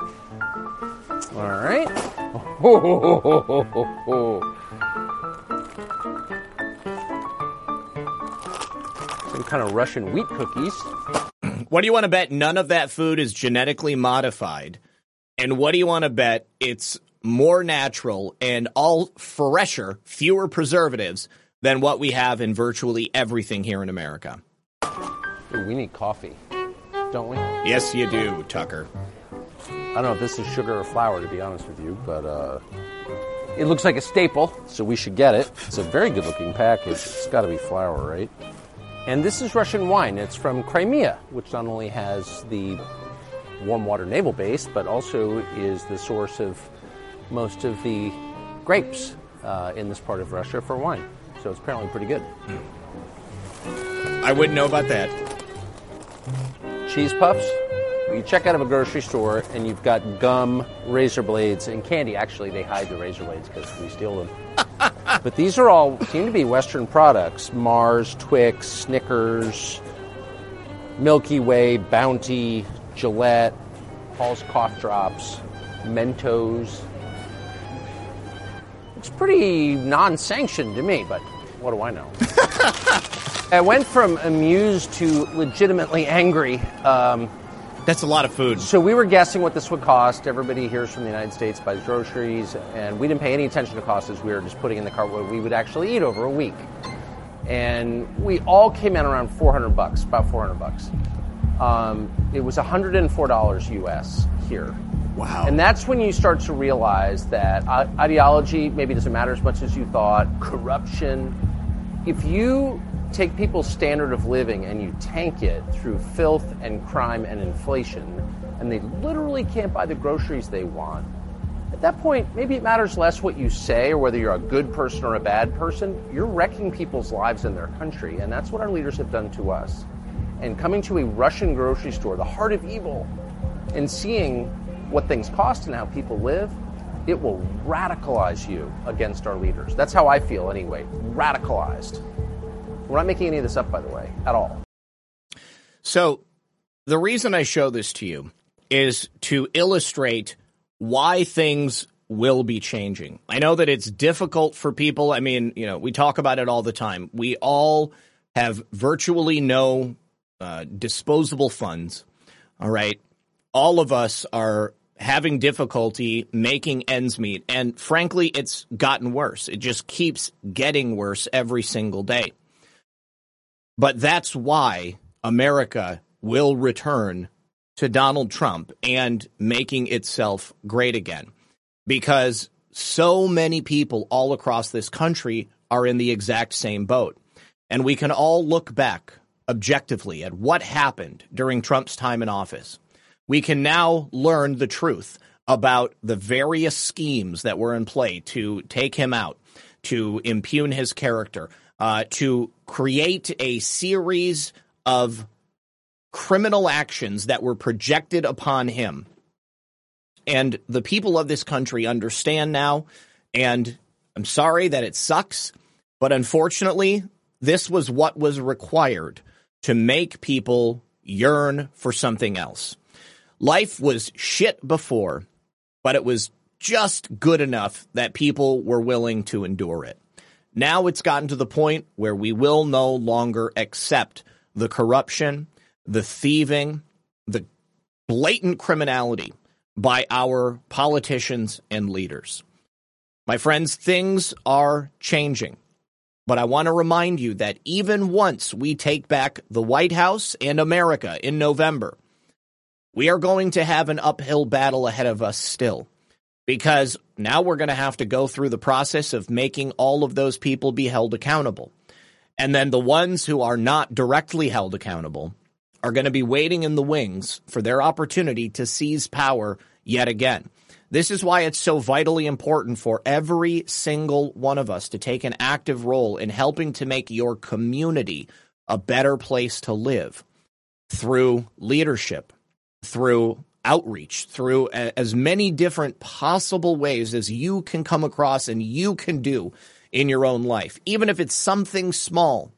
All right. *laughs* Some kind of Russian wheat cookies. What do you want to bet none of that food is genetically modified? And what do you want to bet it's more natural and all fresher, fewer preservatives than what we have in virtually everything here in America? We need coffee, don't we? Yes, you do, Tucker. I don't know if this is sugar or flour, to be honest with you, but uh, it looks like a staple, so we should get it. It's a very good looking package. It's got to be flour, right? And this is Russian wine. It's from Crimea, which not only has the warm water naval base, but also is the source of most of the grapes uh, in this part of Russia for wine. So it's apparently pretty good. I wouldn't know about that. cheese puffs. You check out of a grocery store and you've got gum, razor blades, and candy. Actually, they hide the razor blades because we steal them. *laughs* but these are all seem to be Western products: Mars, Twix, Snickers, Milky Way, Bounty, Gillette, Halls cough drops, Mentos. It's pretty non-sanctioned to me, but what do I know? *laughs* I went from amused to legitimately angry. Um, That's a lot of food. so we were guessing what this would cost. Everybody hears from the United States buys groceries, and we didn't pay any attention to costs as we were just putting in the cart what we would actually eat over a week. And we all came in around 400 bucks, about 400 bucks. Um, it was 104 dollars US here. Wow. And that's when you start to realize that uh, ideology maybe doesn't matter as much as you thought. Corruption. If you take people's standard of living and you tank it through filth and crime and inflation, and they literally can't buy the groceries they want, at that point, maybe it matters less what you say or whether you're a good person or a bad person. You're wrecking people's lives in their country, and that's what our leaders have done to us. And coming to a Russian grocery store, the heart of evil, and seeing what things cost and how people live, it will radicalize you against our leaders. That's how I feel anyway. Radicalized. We're not making any of this up, by the way, at all. So, the reason I show this to you is to illustrate why things will be changing. I know that it's difficult for people. I mean, you know, we talk about it all the time. We all have virtually no uh, disposable funds. All right. All of us are having difficulty making ends meet. And frankly, it's gotten worse. It just keeps getting worse every single day. But that's why America will return to Donald Trump and making itself great again. Because so many people all across this country are in the exact same boat. And we can all look back objectively at what happened during Trump's time in office. We can now learn the truth about the various schemes that were in play to take him out, to impugn his character, uh, to create a series of criminal actions that were projected upon him. And the people of this country understand now, and I'm sorry that it sucks, but unfortunately, this was what was required to make people yearn for something else. Life was shit before, but it was just good enough that people were willing to endure it. Now it's gotten to the point where we will no longer accept the corruption, the thieving, the blatant criminality by our politicians and leaders. My friends, things are changing. But I want to remind you that even once we take back the White House and America in November, we are going to have an uphill battle ahead of us still because now we're going to have to go through the process of making all of those people be held accountable. And then the ones who are not directly held accountable are going to be waiting in the wings for their opportunity to seize power yet again. This is why it's so vitally important for every single one of us to take an active role in helping to make your community a better place to live through leadership, through outreach through a, as many different possible ways as you can come across and you can do in your own life, even if it's something small,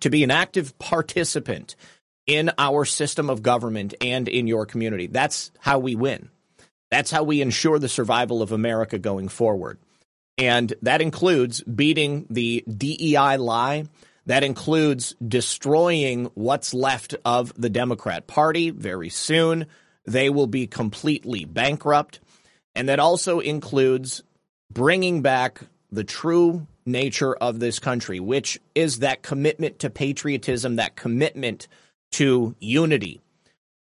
to be an active participant in our system of government and in your community. That's how we win. That's how we ensure the survival of America going forward. And that includes beating the DEI lie. That includes destroying what's left of the Democrat Party very soon they will be completely bankrupt. And that also includes bringing back the true nature of this country, which is that commitment to patriotism, that commitment to unity,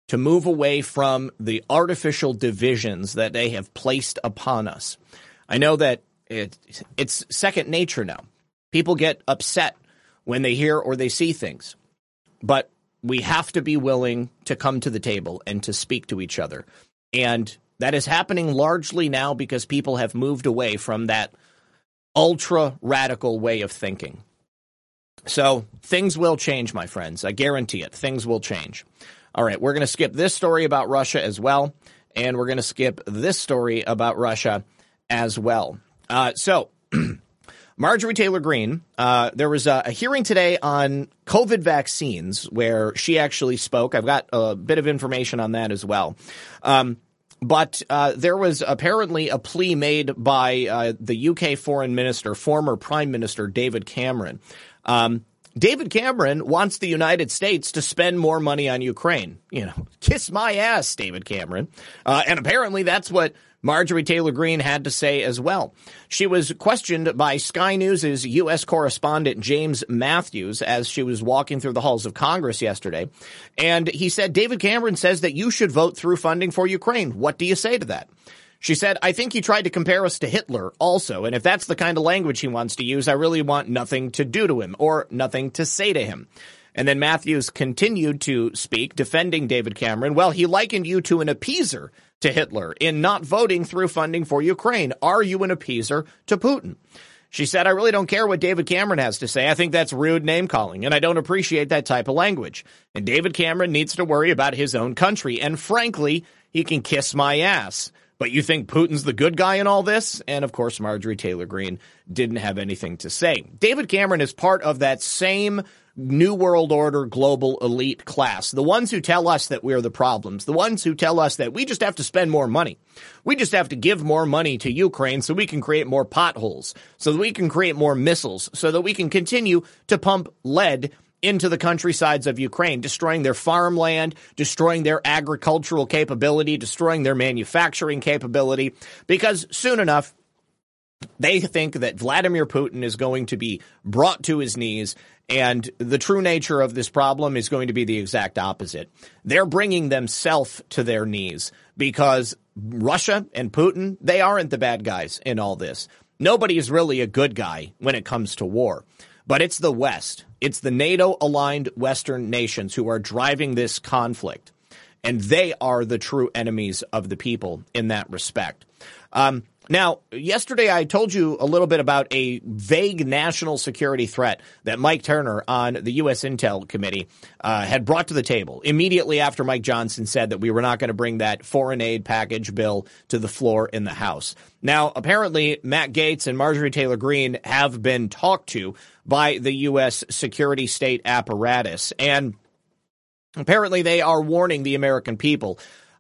to move away from the artificial divisions that they have placed upon us. I know that it, it's second nature now. People get upset when they hear or they see things. But we have to be willing to come to the table and to speak to each other. And that is happening largely now because people have moved away from that ultra radical way of thinking. So things will change, my friends. I guarantee it. Things will change. All right, we're going to skip this story about Russia as well. And we're going to skip this story about Russia as well. Uh, so *clears throat* Marjorie Taylor Greene, uh, there was a, a, hearing today on COVID vaccines where she actually spoke. I've got a bit of information on that as well. Um, but uh, there was apparently a plea made by uh, the UK foreign minister, former Prime Minister David Cameron. Um, David Cameron wants the United States to spend more money on Ukraine. You know, kiss my ass, David Cameron. Uh, and apparently that's what Marjorie Taylor Greene had to say as well. She was questioned by Sky News' U.S. correspondent James Matthews as she was walking through the halls of Congress yesterday. And he said, David Cameron says that you should vote through funding for Ukraine. What do you say to that? She said, I think he tried to compare us to Hitler also, and if that's the kind of language he wants to use, I really want nothing to do to him or nothing to say to him. And then Matthews continued to speak, defending David Cameron. Well, he likened you to an appeaser to Hitler in not voting through funding for Ukraine. Are you an appeaser to Putin? She said, I really don't care what David Cameron has to say. I think that's rude name calling, and I don't appreciate that type of language. And David Cameron needs to worry about his own country. And frankly, he can kiss my ass. But you think Putin's the good guy in all this? And of course, Marjorie Taylor Greene didn't have anything to say. David Cameron is part of that same New World Order global elite class. The ones who tell us that we're the problems. The ones who tell us that we just have to spend more money. We just have to give more money to Ukraine so we can create more potholes, so that we can create more missiles, so that we can continue to pump lead into the countrysides of Ukraine, destroying their farmland, destroying their agricultural capability, destroying their manufacturing capability, because soon enough, they think that Vladimir Putin is going to be brought to his knees and the true nature of this problem is going to be the exact opposite. They're bringing themselves to their knees because Russia and Putin, they aren't the bad guys in all this. Nobody is really a good guy when it comes to war. But it's the West. It's the NATO aligned Western nations who are driving this conflict. And they are the true enemies of the people in that respect. Um, Now, yesterday I told you a little bit about a vague national security threat that Mike Turner on the U.S. Intel Committee uh, had brought to the table immediately after Mike Johnson said that we were not going to bring that foreign aid package bill to the floor in the House. Now, apparently, Matt Gaetz and Marjorie Taylor Greene have been talked to by the U.S. security state apparatus, and apparently they are warning the American people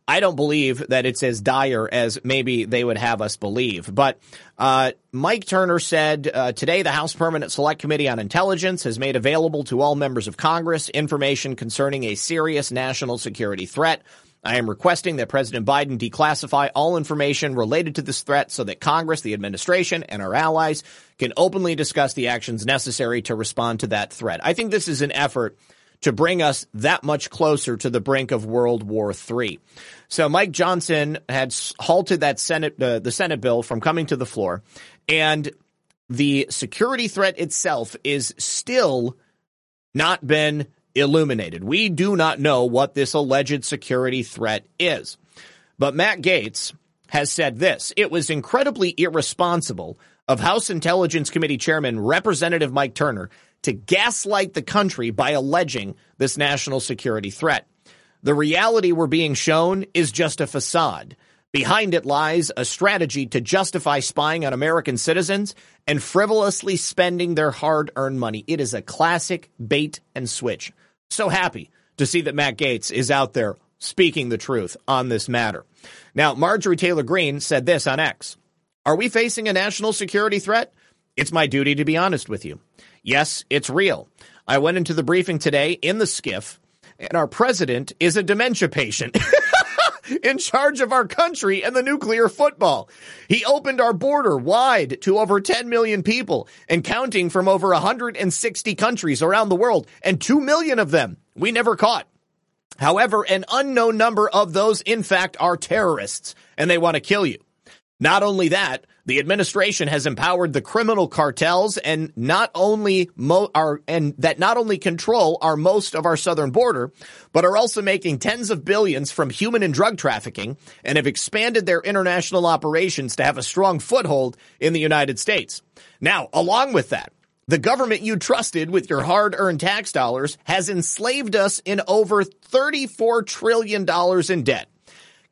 I don't believe that it's as dire as maybe they would have us believe. But uh, Mike Turner said uh, today the House Permanent Select Committee on Intelligence has made available to all members of Congress information concerning a serious national security threat. I am requesting that President Biden declassify all information related to this threat so that Congress, the administration, and our allies can openly discuss the actions necessary to respond to that threat. I think this is an effort to bring us that much closer to the brink of World War III. So Mike Johnson had halted that Senate, uh, the Senate bill from coming to the floor, and the security threat itself is still not been illuminated. We do not know what this alleged security threat is. But Matt Gaetz has said this. It was incredibly irresponsible of House Intelligence Committee Chairman Representative Mike Turner to gaslight the country by alleging this national security threat. The reality we're being shown is just a facade. Behind it lies a strategy to justify spying on American citizens and frivolously spending their hard earned money. It is a classic bait and switch. So happy to see that Matt Gaetz is out there speaking the truth on this matter. Now, Marjorie Taylor Greene said this on X Are we facing a national security threat? It's my duty to be honest with you. Yes, it's real. I went into the briefing today in the SCIF, and our president is a dementia patient. *laughs* in charge of our country and the nuclear football. He opened our border wide to over 10 million people and counting from over 160 countries around the world, and 2 million of them we never caught. However, an unknown number of those, in fact, are terrorists, and they want to kill you. Not only that, the administration has empowered the criminal cartels and not only mo- are and that not only control our most of our southern border, but are also making tens of billions from human and drug trafficking and have expanded their international operations to have a strong foothold in the United States. Now, along with that, the government you trusted with your hard earned tax dollars has enslaved us in over $34 trillion in debt.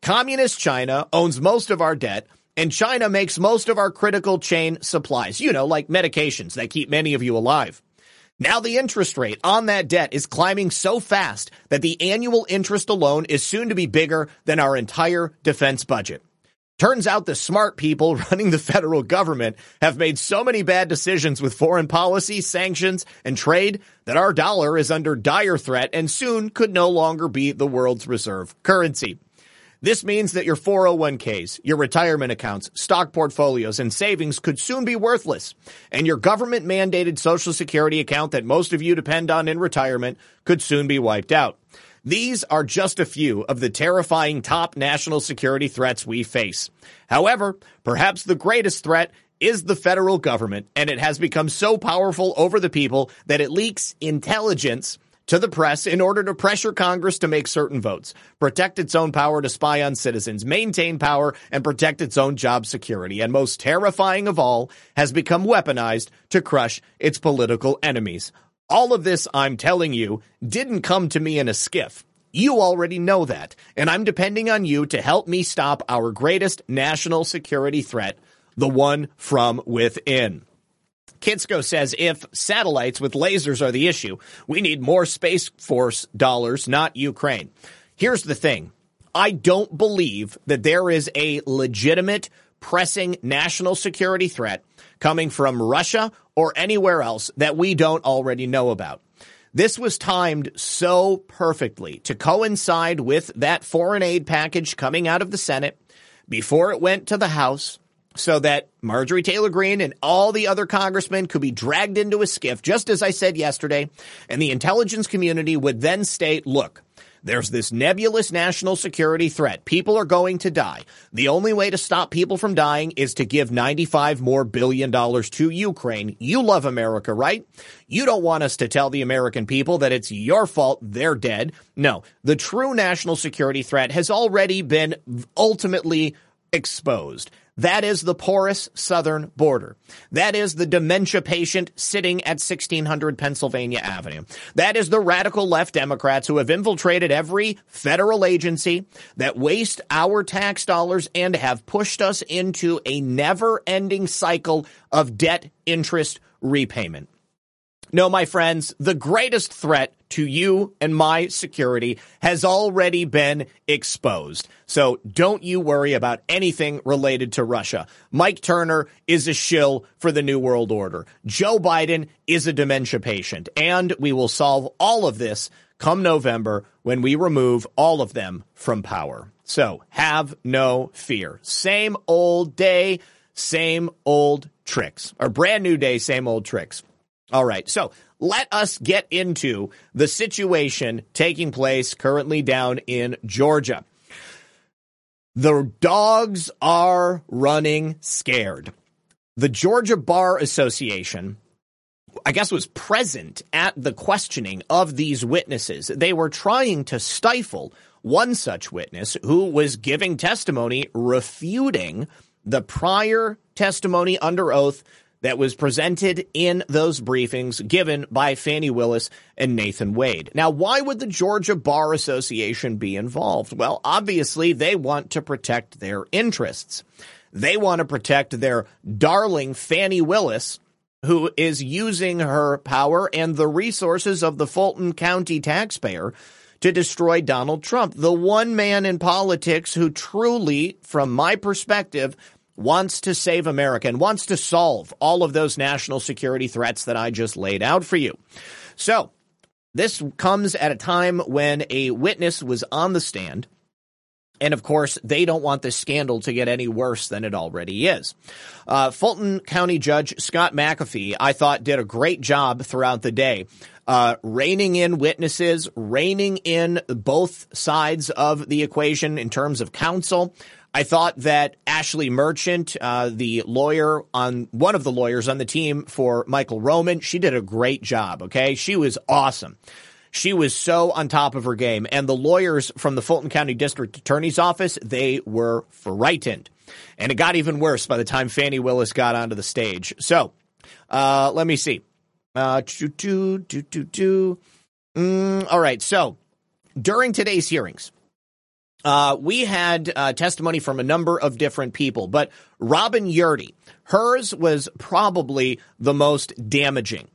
Communist China owns most of our debt and China makes most of our critical chain supplies, you know, like medications that keep many of you alive. Now the interest rate on that debt is climbing so fast that the annual interest alone is soon to be bigger than our entire defense budget. Turns out the smart people *laughs* running the federal government have made so many bad decisions with foreign policy, sanctions, and trade that our dollar is under dire threat and soon could no longer be the world's reserve currency. This means that your 401ks, your retirement accounts, stock portfolios, and savings could soon be worthless. And your government mandated social security account that most of you depend on in retirement could soon be wiped out. These are just a few of the terrifying top national security threats we face. However, perhaps the greatest threat is the federal government, and it has become so powerful over the people that it leaks intelligence to the press in order to pressure Congress to make certain votes, protect its own power to spy on citizens, maintain power, and protect its own job security. And most terrifying of all, has become weaponized to crush its political enemies. All of this, I'm telling you, didn't come to me in a SCIF. You already know that, and I'm depending on you to help me stop our greatest national security threat, the one from within. Kitsko says if satellites with lasers are the issue, we need more Space Force dollars, not Ukraine. Here's the thing. I don't believe that there is a legitimate pressing national security threat coming from Russia or anywhere else that we don't already know about. This was timed so perfectly to coincide with that foreign aid package coming out of the Senate before it went to the House so that Marjorie Taylor Greene and all the other congressmen could be dragged into a SCIF, just as I said yesterday, and the intelligence community would then state, look, there's this nebulous national security threat. People are going to die. The only way to stop people from dying is to give 95 more billion dollars to Ukraine. You love America, right? You don't want us to tell the American people that it's your fault they're dead. No, the true national security threat has already been ultimately exposed. That is the porous southern border. That is the dementia patient sitting at 1600 Pennsylvania Avenue. That is the radical left Democrats who have infiltrated every federal agency that waste our tax dollars and have pushed us into a never ending cycle of debt interest repayment. No, my friends, the greatest threat to you and my security has already been exposed. So don't you worry about anything related to Russia. Mike Turner is a shill for the New World Order. Joe Biden is a dementia patient. And we will solve all of this come November when we remove all of them from power. So have no fear. Same old day, same old tricks. Or brand new day, same old tricks. All right. So let us get into the situation taking place currently down in Georgia. The dogs are running scared. The Georgia Bar Association, I guess, was present at the questioning of these witnesses. They were trying to stifle one such witness who was giving testimony refuting the prior testimony under oath that was presented in those briefings given by Fani Willis and Nathan Wade. Now, why would the Georgia Bar Association be involved? Well, obviously they want to protect their interests. They want to protect their darling Fani Willis, who is using her power and the resources of the Fulton County taxpayer to destroy Donald Trump, the one man in politics who truly, from my perspective, wants to save America and wants to solve all of those national security threats that I just laid out for you. So, this comes at a time when a witness was on the stand. And of course, they don't want this scandal to get any worse than it already is. Uh, Fulton County Judge Scott McAfee, I thought, did a great job throughout the day. Uh, reining in witnesses, reining in both sides of the equation in terms of counsel, I thought that Ashley Merchant, uh, the lawyer on one of the lawyers on the team for Michael Roman, she did a great job. Okay. She was awesome. She was so on top of her game. And the lawyers from the Fulton County District Attorney's Office, they were frightened. And it got even worse by the time Fani Willis got onto the stage. So, uh, let me see. Uh. Mm, all right. So, during today's hearings, uh, we had uh, testimony from a number of different people, but Robin Yeartie, hers was probably the most damaging.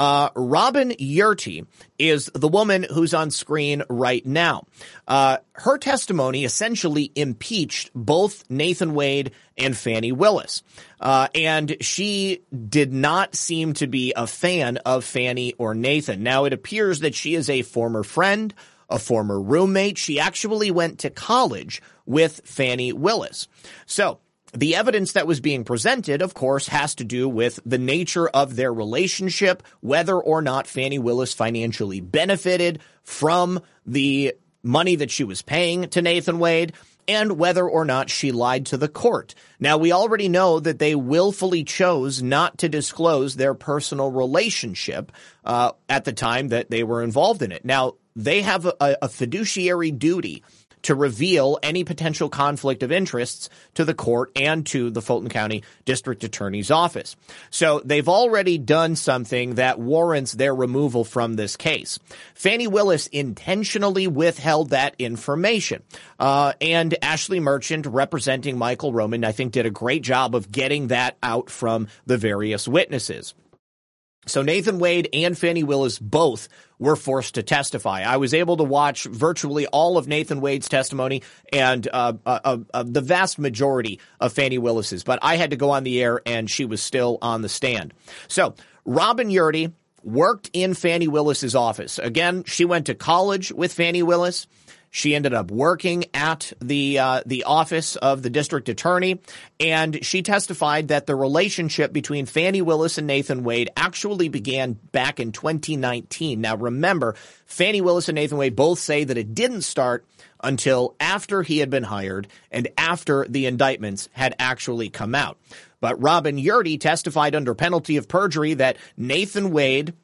Uh, Robin Yeartie is the woman who's on screen right now. Uh, her testimony essentially impeached both Nathan Wade and Fani Willis. Uh, and she did not seem to be a fan of Fani or Nathan. Now, it appears that she is a former friend, a former roommate. She actually went to college with Fani Willis. So, the evidence that was being presented, of course, has to do with the nature of their relationship, whether or not Fani Willis financially benefited from the money that she was paying to Nathan Wade, and whether or not she lied to the court. Now, we already know that they willfully chose not to disclose their personal relationship uh, at the time that they were involved in it. Now, they have a, a fiduciary duty to reveal any potential conflict of interests to the court and to the Fulton County District Attorney's Office. So they've already done something that warrants their removal from this case. Fani Willis intentionally withheld that information. Uh, and Ashley Merchant, representing Michael Roman, I think did a great job of getting that out from the various witnesses. So Nathan Wade and Fani Willis both were forced to testify. I was able to watch virtually all of Nathan Wade's testimony and uh, uh, uh, uh, the vast majority of Fani Willis's, but I had to go on the air and she was still on the stand. So Robin Yeartie worked in Fani Willis's office. Again, she went to college with Fani Willis. She ended up working at the uh, the office of the district attorney, and she testified that the relationship between Fani Willis and Nathan Wade actually began back in 2019. Now, remember, Fani Willis and Nathan Wade both say that it didn't start until after he had been hired and after the indictments had actually come out. But Robin Yeartie testified under penalty of perjury that Nathan Wade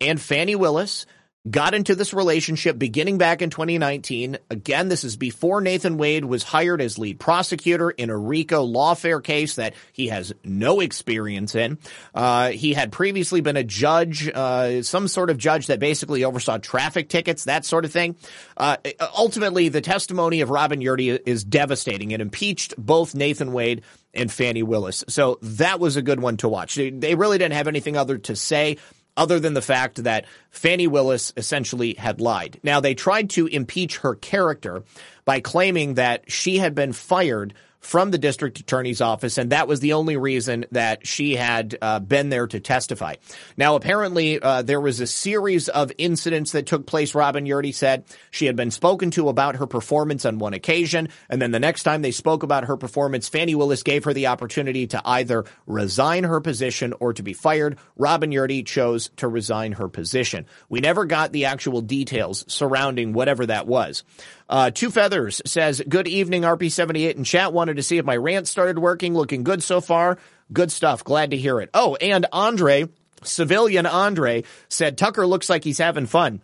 and Fani Willis got into this relationship beginning back in 2019. Again, this is before Nathan Wade was hired as lead prosecutor in a RICO lawfare case that he has no experience in. Uh, he had previously been a judge, uh, some sort of judge that basically oversaw traffic tickets, that sort of thing. Uh, ultimately, the testimony of Robin Yeartie is devastating. It impeached both Nathan Wade and Fani Willis. So that was a good one to watch. They really didn't have anything other to say other than the fact that Fani Willis essentially had lied. Now, they tried to impeach her character by claiming that she had been fired from the district attorney's office, and that was the only reason that she had uh, been there to testify. Now, apparently, uh, there was a series of incidents that took place. Robin Yeartie said she had been spoken to about her performance on one occasion, and then the next time they spoke about her performance, Fani Willis gave her the opportunity to either resign her position or to be fired. Robin Yeartie chose to resign her position. We never got the actual details surrounding whatever that was. Uh, Two Feathers says, Good evening, RP78 in chat. Wanted to see if my rant started working. Looking good so far. Good stuff. Glad to hear it. Oh, and Andre, civilian Andre, said, Tucker looks like he's having fun.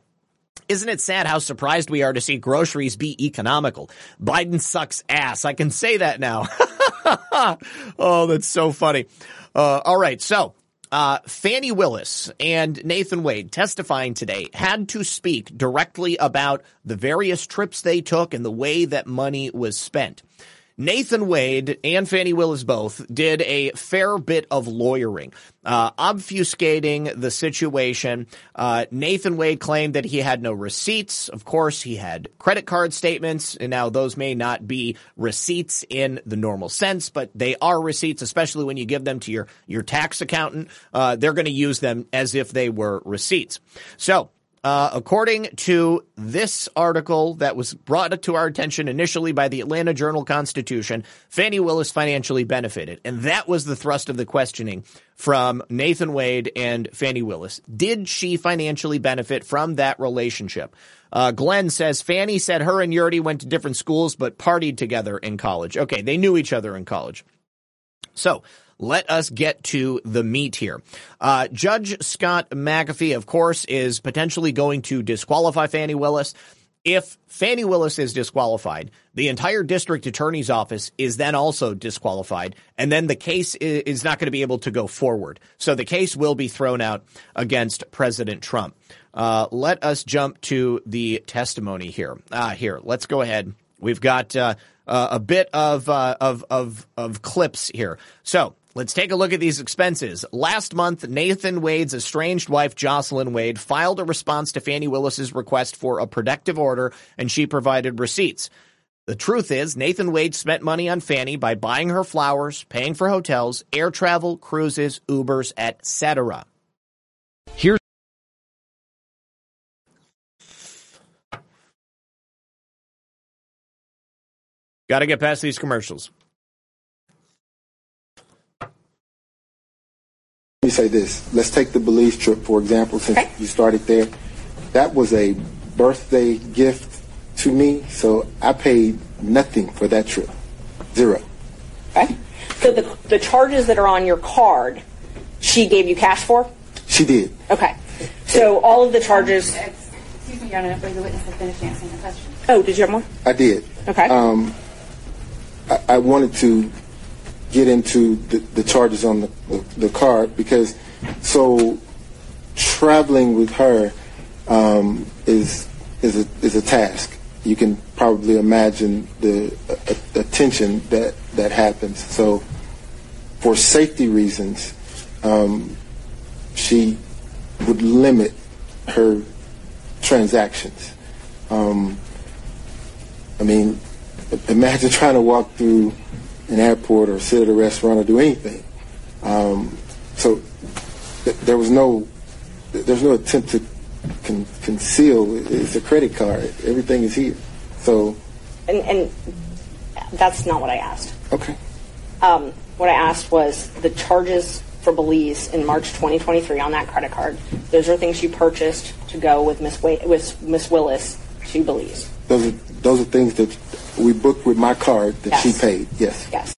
Isn't it sad how surprised we are to see groceries be economical? Biden sucks ass. I can say that now. *laughs* oh, that's so funny. Uh, all right. So uh, Fani Willis and Nathan Wade testifying today had to speak directly about the various trips they took and the way that money was spent. Nathan Wade and Fani Willis both did a fair bit of lawyering, uh, obfuscating the situation. Uh, Nathan Wade claimed that he had no receipts. Of course, he had credit card statements, and now those may not be receipts in the normal sense, but they are receipts, especially when you give them to your your tax accountant. Uh, they're going to use them as if they were receipts. So uh, according to this article that was brought to our attention initially by the Atlanta Journal Constitution, Fani Willis financially benefited. And that was the thrust of the questioning from Nathan Wade and Fani Willis. Did she financially benefit from that relationship? Uh, Glenn says Fani said her and Yeartie went to different schools but partied together in college. Okay, they knew each other in college. So let us get to the meat here. Uh, Judge Scott McAfee, of course, is potentially going to disqualify Fani Willis. If Fani Willis is disqualified, the entire district attorney's office is then also disqualified, and then the case is not going to be able to go forward. So the case will be thrown out against President Trump. Uh, let us jump to the testimony here. Uh, here, let's go ahead. We've got uh, uh a bit of, uh, of of of clips here. So Let's take a look at these expenses. Last month, Nathan Wade's estranged wife, Jocelyn Wade, filed a response to Fani Willis's request for a protective order, and she provided receipts. The truth is, Nathan Wade spent money on Fani by buying her flowers, paying for hotels, air travel, cruises, Ubers, etc. Here's Got to get past these commercials. Let me say this. Let's take the Belize trip, for example, since Okay. you started there. That was a birthday gift to me, so I paid nothing for that trip. Zero. Okay. So the, the charges that are on your card, she gave you cash for? She did. Okay. So all of the charges. Excuse me, Your Honor, but the witness has finished answering the question. Oh, did you have more? I did. Okay. Um, I, I wanted to get into the, the charges on the, the, the card because so traveling with her um, is is a is a task. You can probably imagine the uh, attention that that happens. So for safety reasons, um, she would limit her transactions. Um, I mean, imagine trying to walk through an airport or sit at a restaurant or do anything. Um, so th- there was no, there's no attempt to con- conceal. It's a credit card. Everything is here. So And, and that's not what I asked. okay, Um, what I asked was the charges for Belize in March 2023 on that credit card. Those are things you purchased to go with Miss Wa- with Miss Willis to Belize. Those are those are things that we booked with my card that she paid. Yes. Yes.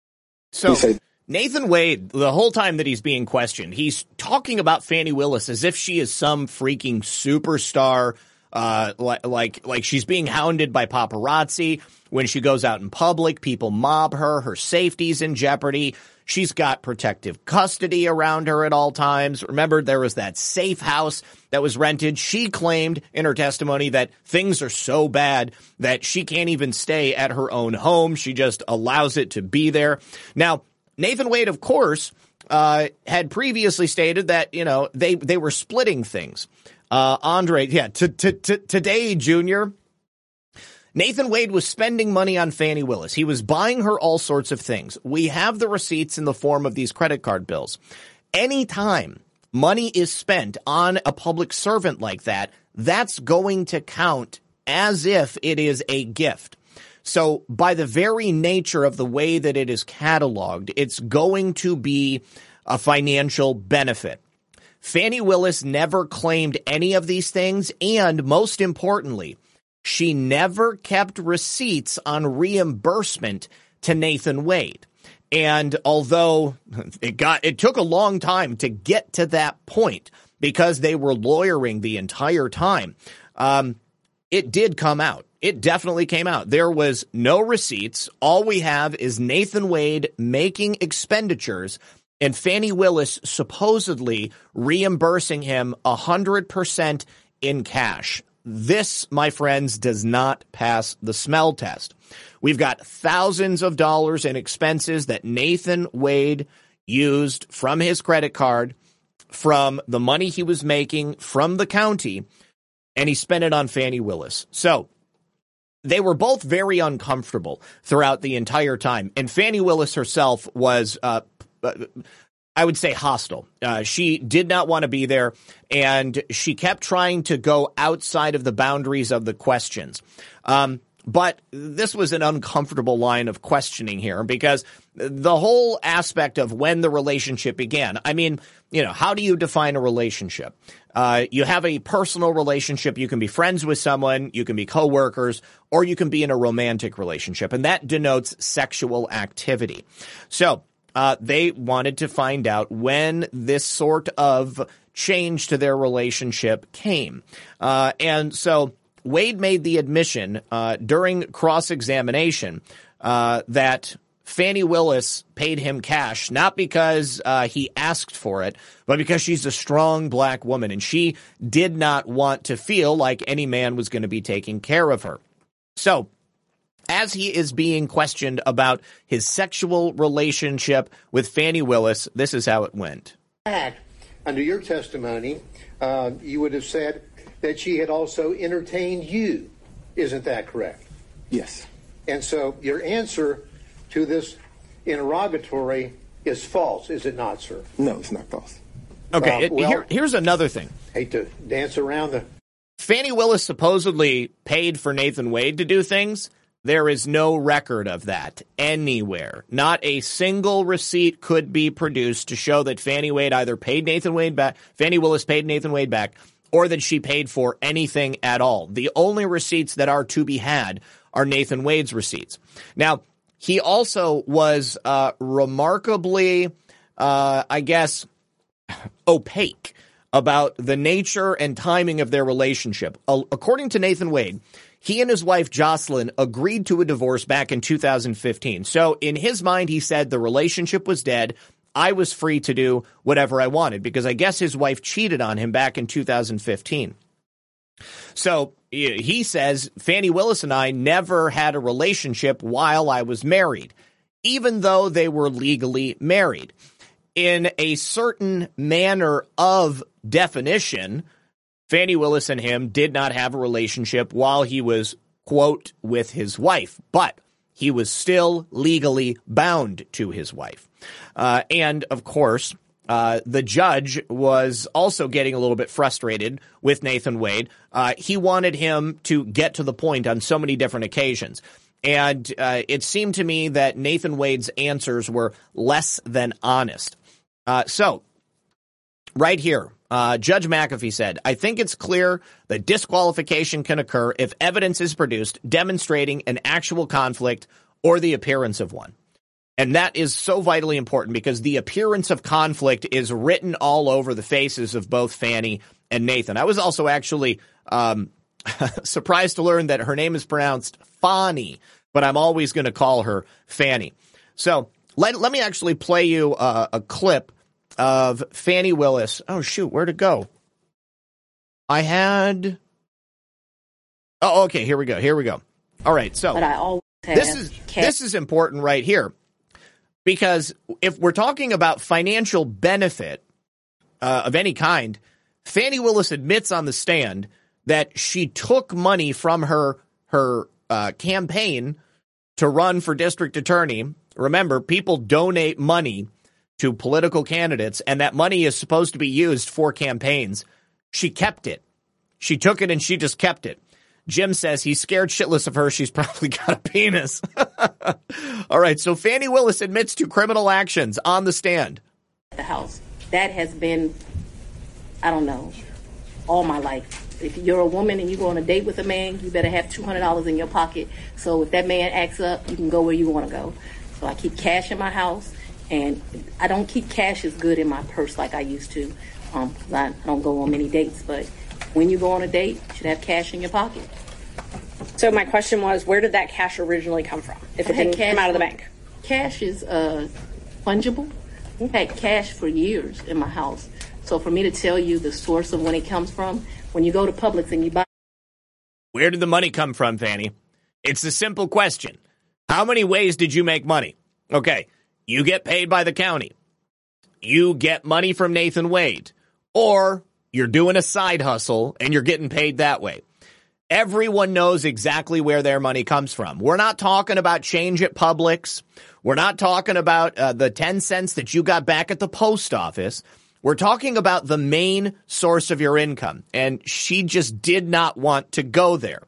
So You Nathan Wade, the whole time that he's being questioned, he's talking about Fani Willis as if she is some freaking superstar uh, like, like, like she's being hounded by paparazzi. When she goes out in public, people mob her. Her safety's in jeopardy. She's got protective custody around her at all times. Remember, there was that safe house that was rented. She claimed in her testimony that things are so bad that she can't even stay at her own home. She just allows it to be there. Now, Nathan Wade, of course, uh, had previously stated that, you know, they, they were splitting things. Uh, Andre, yeah, t- t- t- today, Junior, Nathan Wade was spending money on Fani Willis. He was buying her all sorts of things. We have the receipts in the form of these credit card bills. Anytime money is spent on a public servant like that, that's going to count as if it is a gift. So by the very nature of the way that it is cataloged, it's going to be a financial benefit. Fani Willis never claimed any of these things. And most importantly, she never kept receipts on reimbursement to Nathan Wade. And although *laughs* it got, it took a long time to get to that point because they were lawyering the entire time. Um, it did come out. It definitely came out. There was no receipts. All we have is Nathan Wade making expenditures and Fani Willis supposedly reimbursing him 100% in cash. This, my friends, does not pass the smell test. We've got thousands of dollars in expenses that Nathan Wade used from his credit card, from the money he was making from the county, and he spent it on Fani Willis. So they were both very uncomfortable throughout the entire time. And Fani Willis herself was, uh, I would say hostile. Uh, she did not want to be there, and she kept trying to go outside of the boundaries of the questions. Um, but this was an uncomfortable line of questioning here because the whole aspect of when the relationship began. I mean, you know, how do you define a relationship? Uh, you have a personal relationship. You can be friends with someone, you can be coworkers, or you can be in a romantic relationship, and that denotes sexual activity. So uh, they wanted to find out when this sort of change to their relationship came. Uh, and so Wade made the admission uh, during cross examination uh, that Fani Willis paid him cash, not because uh, he asked for it, but because she's a strong black woman and she did not want to feel like any man was going to be taking care of her. So as he is being questioned about his sexual relationship with Fani Willis, this is how it went. Under your testimony, uh, you would have said that she had also entertained you. Isn't that correct? Yes. And so your answer to this interrogatory is false, is it not, sir? No, it's not false. Okay, Uh, it- well- here, here's another thing. Hate to dance around the. Fani Willis supposedly paid for Nathan Wade to do things. There is no record of that anywhere. Not a single receipt could be produced to show that Fani Wade either paid Nathan Wade back, Fani Willis paid Nathan Wade back, or that she paid for anything at all. The only receipts that are to be had are Nathan Wade's receipts. Now, he also was uh, remarkably, uh, I guess, opaque about the nature and timing of their relationship. According to Nathan Wade, he and his wife Jocelyn agreed to a divorce back in 2015. So in his mind, he said the relationship was dead. I was free to do whatever I wanted because I guess his wife cheated on him back in 2015. So he says Fani Willis and I never had a relationship while I was married, even though they were legally married. In a certain manner of definition, Fani Willis and him did not have a relationship while he was, quote, with his wife, but he was still legally bound to his wife. Uh, and of course, uh, the judge was also getting a little bit frustrated with Nathan Wade. Uh, he wanted him to get to the point on so many different occasions. And uh, it seemed to me that Nathan Wade's answers were less than honest. Uh, so, right here, uh, Judge McAfee said, I think it's clear that disqualification can occur if evidence is produced demonstrating an actual conflict or the appearance of one. And that is so vitally important because the appearance of conflict is written all over the faces of both Fani and Nathan. I was also actually um, *laughs* Surprised to learn that her name is pronounced Fani, but I'm always going to call her Fanny. So let, let me actually play you uh, a clip of Fani Willis. Oh, shoot, where'd it go? I had. Oh, okay. Here we go. Here we go. All right. So this is this is important right here because if we're talking about financial benefit uh, of any kind, Fani Willis admits on the stand that she took money from her her uh, campaign to run for district attorney. Remember, people donate money to political candidates, and that money is supposed to be used for campaigns. She kept it. She took it and she just kept it. Jim says he's scared shitless of her. She's *laughs* probably got a penis. *laughs* All right. So Fani Willis admits to criminal actions on the stand. the house. That has been, I don't know, all my life. If you're a woman and you go on a date with a man, you better have two hundred dollars in your pocket. So if that man acts up, you can go where you want to go. So I keep cash in my house, and I don't keep cash as good in my purse like I used to. Um, 'cause I, I don't go on many dates, but when you go on a date, you should have cash in your pocket. So my question was, where did that cash originally come from? If it I didn't come out of the bank. Cash is uh, fungible. I had cash for years in my house. So for me to tell you the source of when it comes from, when you go to Publix and you buy Where did the money come from, Fanny? It's a simple question. How many ways did you make money? Okay, you get paid by the county. You get money from Nathan Wade. Or you're doing a side hustle and you're getting paid that way. Everyone knows exactly where their money comes from. We're not talking about change at Publix. We're not talking about uh, the 10 cents that you got back at the post office. We're talking about the main source of your income. And she just did not want to go there.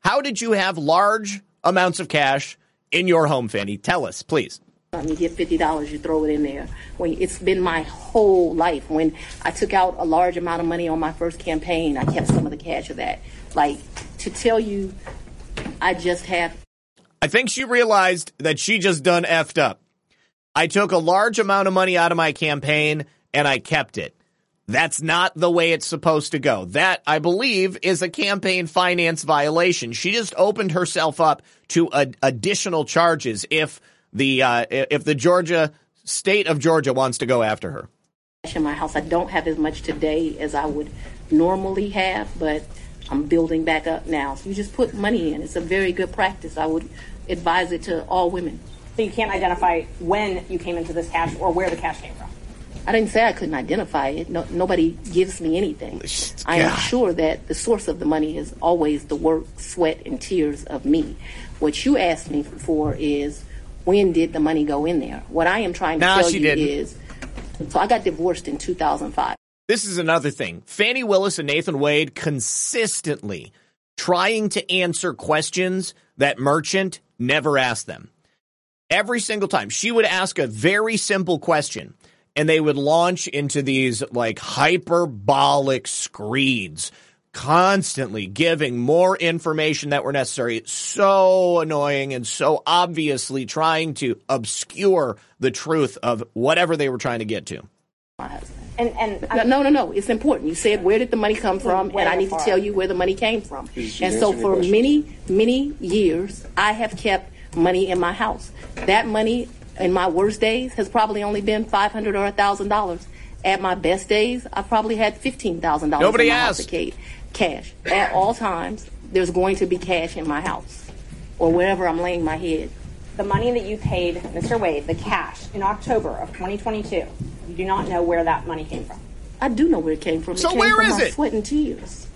How did you have large amounts of cash in your home, Fani? Tell us, please. Um, you get fifty dollars, you throw it in there. When it's been my whole life. When I took out a large amount of money on my first campaign, I kept some of the cash of that. Like to tell you, I just have I think she realized that she just done effed up. I took a large amount of money out of my campaign and I kept it. That's not the way it's supposed to go. That, I believe, is a campaign finance violation. She just opened herself up to ad- additional charges if the uh, if the Georgia state of Georgia wants to go after her. in my house. I don't have as much today as I would normally have, but I'm building back up now. So you just put money in. It's a very good practice. I would advise it to all women. So you can't identify when you came into this cash or where the cash came from. I didn't say I couldn't identify it. No, nobody gives me anything. I am sure that the source of the money is always the work, sweat, and tears of me. What you asked me for is when did the money go in there? What I am trying to No, tell you didn't. is so I got divorced in 2005. This is another thing. Fani Willis and Nathan Wade consistently trying to answer questions that Merchant never asked them. Every single time she would ask a very simple question and they would launch into these like hyperbolic screeds constantly giving more information that were necessary. So annoying and so obviously trying to obscure the truth of whatever they were trying to get to. And and No, no, no, no. It's important. You said where did the money come from, and I need to tell you where the money came from. And so for many, many years, I have kept money in my house. That money in my worst days has probably only been five hundred or thousand dollars. At my best days, I probably had fifteen thousand dollars Nobody in my house asked. of ca- cash. At all times, there's going to be cash in my house or wherever I'm laying my head. the money that you paid Mr. Wade, the cash in October of 2022, you do not know where that money came from. I do know where it came from. So it came where from is my it? Sweat and tears.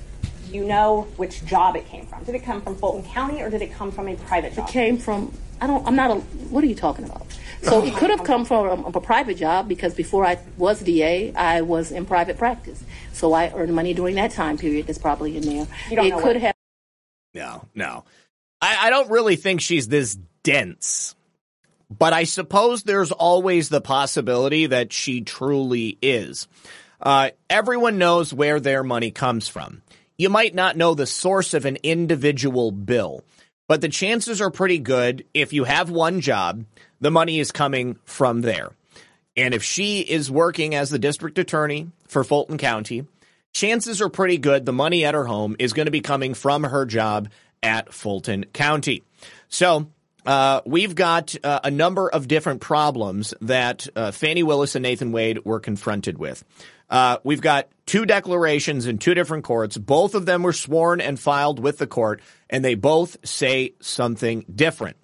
Do you know which job it came from? Did it come from Fulton County or did it come from a private job? It came from I don't I'm not a what are you talking about? So it could have come from a, a private job because before I was DA, I was in private practice. So I earned money during that time period. That's probably in there. You don't it could what- have No, no. I, I don't really think she's this dense. But I suppose there's always the possibility that she truly is. Uh, everyone knows where their money comes from. You might not know the source of an individual bill, but the chances are pretty good if you have one job, the money is coming from there. And if she is working as the district attorney for Fulton County chances are pretty good the money at her home is going to be coming from her job at Fulton County. So, uh, we've got uh, a number of different problems that uh, Fani Willis and Nathan Wade were confronted with. Uh, we've got two declarations in two different courts. Both of them were sworn and filed with the court, and they both say something different.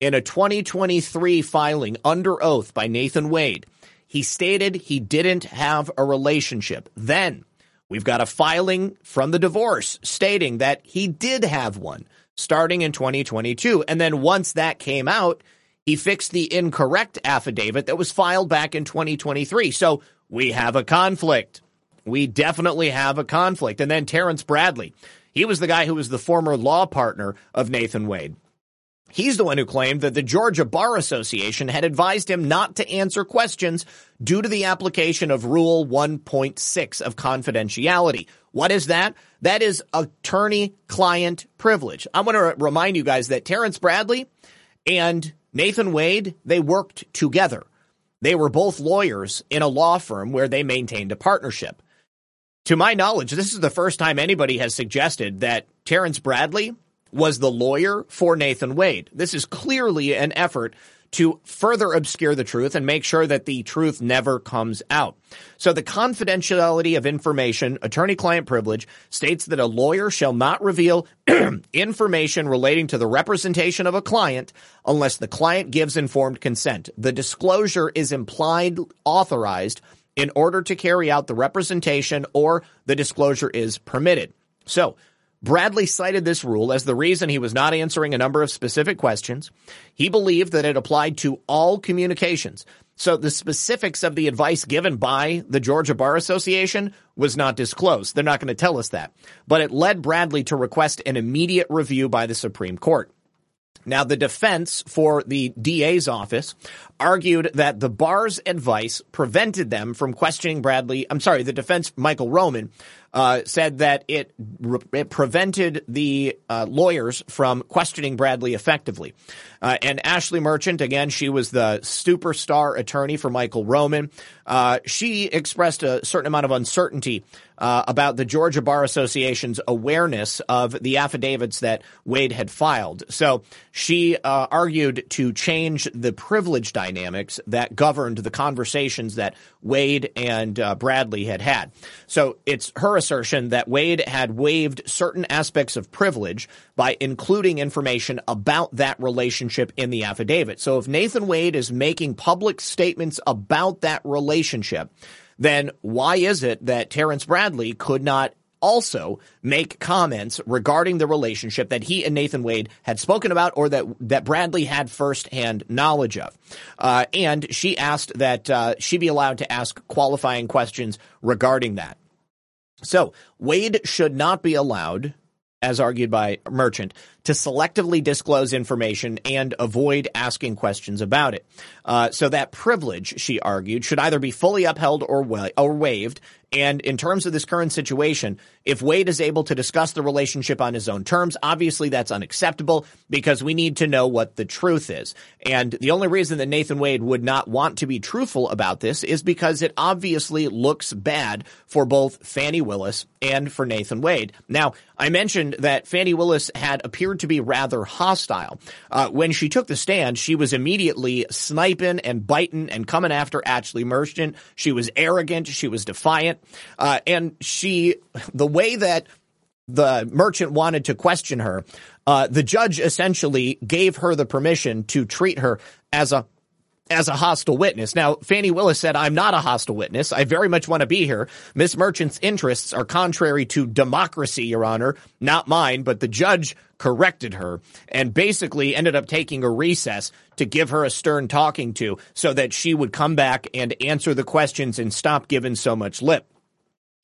In a 2023 filing under oath by Nathan Wade, he stated he didn't have a relationship. Then we've got a filing from the divorce stating that he did have one starting in 2022. And then once that came out, he fixed the incorrect affidavit that was filed back in 2023. So we have a conflict. We definitely have a conflict. And then Terrence Bradley, he was the guy who was the former law partner of Nathan Wade. He's the one who claimed that the Georgia Bar Association had advised him not to answer questions due to the application of Rule 1.6 of confidentiality. What is that? That is attorney client privilege. I want to remind you guys that Terrence Bradley and Nathan Wade, they worked together. They were both lawyers in a law firm where they maintained a partnership. To my knowledge, this is the first time anybody has suggested that Terrence Bradley was the lawyer for Nathan Wade. This is clearly an effort to further obscure the truth and make sure that the truth never comes out. So the confidentiality of information, attorney-client privilege, states that a lawyer shall not reveal *clears throat* information relating to the representation of a client unless the client gives informed consent. The disclosure is implied authorized in order to carry out the representation or the disclosure is permitted. So Bradley cited this rule as the reason he was not answering a number of specific questions. He believed that it applied to all communications. So the specifics of the advice given by the Georgia Bar Association was not disclosed. They're not going to tell us that. But it led Bradley to request an immediate review by the Supreme Court. Now, the defense for the DA's office argued that the bar's advice prevented them from questioning Bradley. I'm sorry, the defense, Michael Roman, uh, said that it, it prevented the uh, lawyers from questioning Bradley effectively. Uh, and Ashley Merchant, again, she was the superstar attorney for Michael Roman. Uh, she expressed a certain amount of uncertainty uh, about the Georgia Bar Association's awareness of the affidavits that Wade had filed. So she uh, argued to change the privilege dynamics that governed the conversations that Wade and uh, Bradley had had. So it's her assertion that Wade had waived certain aspects of privilege by including information about that relationship in the affidavit. So if Nathan Wade is making public statements about that relationship, then why is it that Terrence Bradley could not also make comments regarding the relationship that he and Nathan Wade had spoken about or that that Bradley had firsthand knowledge of. Uh, and she asked that uh, she be allowed to ask qualifying questions regarding that. So Wade should not be allowed, as argued by Merchant, to selectively disclose information and avoid asking questions about it. Uh, so that privilege, she argued, should either be fully upheld or, wa- or waived. And in terms of this current situation, if Wade is able to discuss the relationship on his own terms, obviously that's unacceptable because we need to know what the truth is. And the only reason that Nathan Wade would not want to be truthful about this is because it obviously looks bad for both Fani Willis and for Nathan Wade. Now, I mentioned that Fani Willis had appeared to be rather hostile. Uh, when she took the stand, she was immediately sniping and biting and coming after Ashley Merchant. She was arrogant. She was defiant. Uh, and she, the way that the merchant wanted to question her, uh, the judge essentially gave her the permission to treat her as a as a hostile witness. Now, Fani Willis said, I'm not a hostile witness. I very much want to be here. Miss Merchant's interests are contrary to democracy, Your Honor, not mine, but the judge corrected her and basically ended up taking a recess to give her a stern talking to so that she would come back and answer the questions and stop giving so much lip.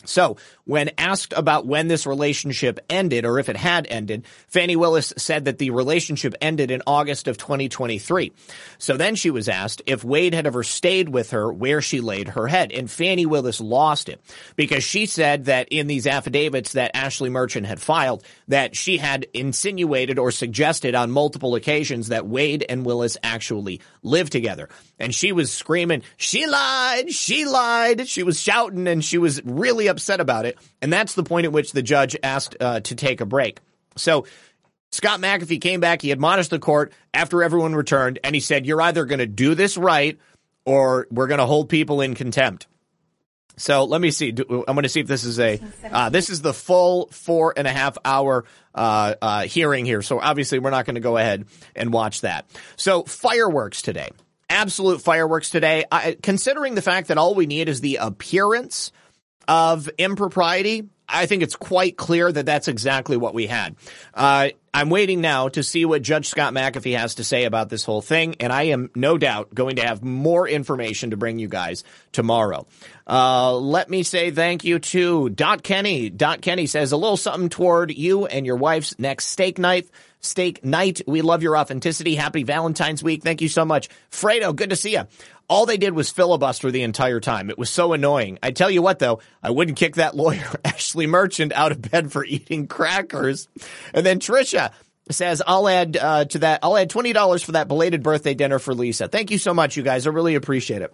So, when asked about when this relationship ended or if it had ended, Fani Willis said that the relationship ended in August of 2023. So then she was asked if Wade had ever stayed with her where she laid her head, and Fani Willis lost it because she said that in these affidavits that Ashley Merchant had filed, that she had insinuated or suggested on multiple occasions that Wade and Willis actually lived together. And she was screaming, she lied, she lied. She was shouting and she was really upset about it. And that's the point at which the judge asked uh, to take a break. So Scott McAfee came back. He admonished the court after everyone returned, and he said, You're either going to do this right or we're going to hold people in contempt. So let me see. I'm going to see if this is a uh, this is the full four and a half hour uh, uh, hearing here. So obviously we're not going to go ahead and watch that. So fireworks today, absolute fireworks today. I, considering the fact that all we need is the appearance of impropriety, I think it's quite clear that that's exactly what we had. Uh, I'm waiting now to see what Judge Scott McAfee has to say about this whole thing, and I am no doubt going to have more information to bring you guys tomorrow. Uh, let me say thank you to Dot Kenny. Dot Kenny says a little something toward you and your wife's next steak night. Steak night. We love your authenticity. Happy Valentine's week. Thank you so much. Fredo, good to see you. All they did was filibuster the entire time. It was so annoying. I tell you what, though, I wouldn't kick that lawyer, *laughs* Ashley Merchant, out of bed for eating crackers. And then Trisha says, I'll add uh, to that, I'll add $20 for that belated birthday dinner for Lisa. Thank you so much, you guys. I really appreciate it.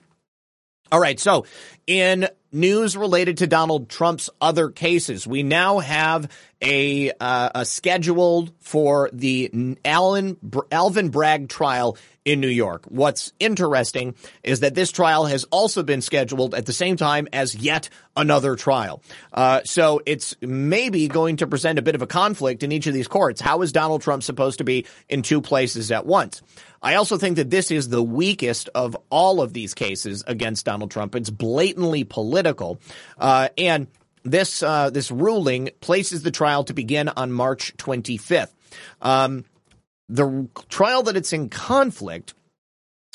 All right. So in news related to Donald Trump's other cases, we now have a, uh, a scheduled for the Alan, Alvin Bragg trial in New York. What's interesting is that this trial has also been scheduled at the same time as yet another trial. Uh, so it's maybe going to present a bit of a conflict in each of these courts. How is Donald Trump supposed to be in two places at once? I also think that this is the weakest of all of these cases against Donald Trump. It's blatantly political. Uh, and this, uh, this ruling places the trial to begin on March 25th. Um, the trial that it's in conflict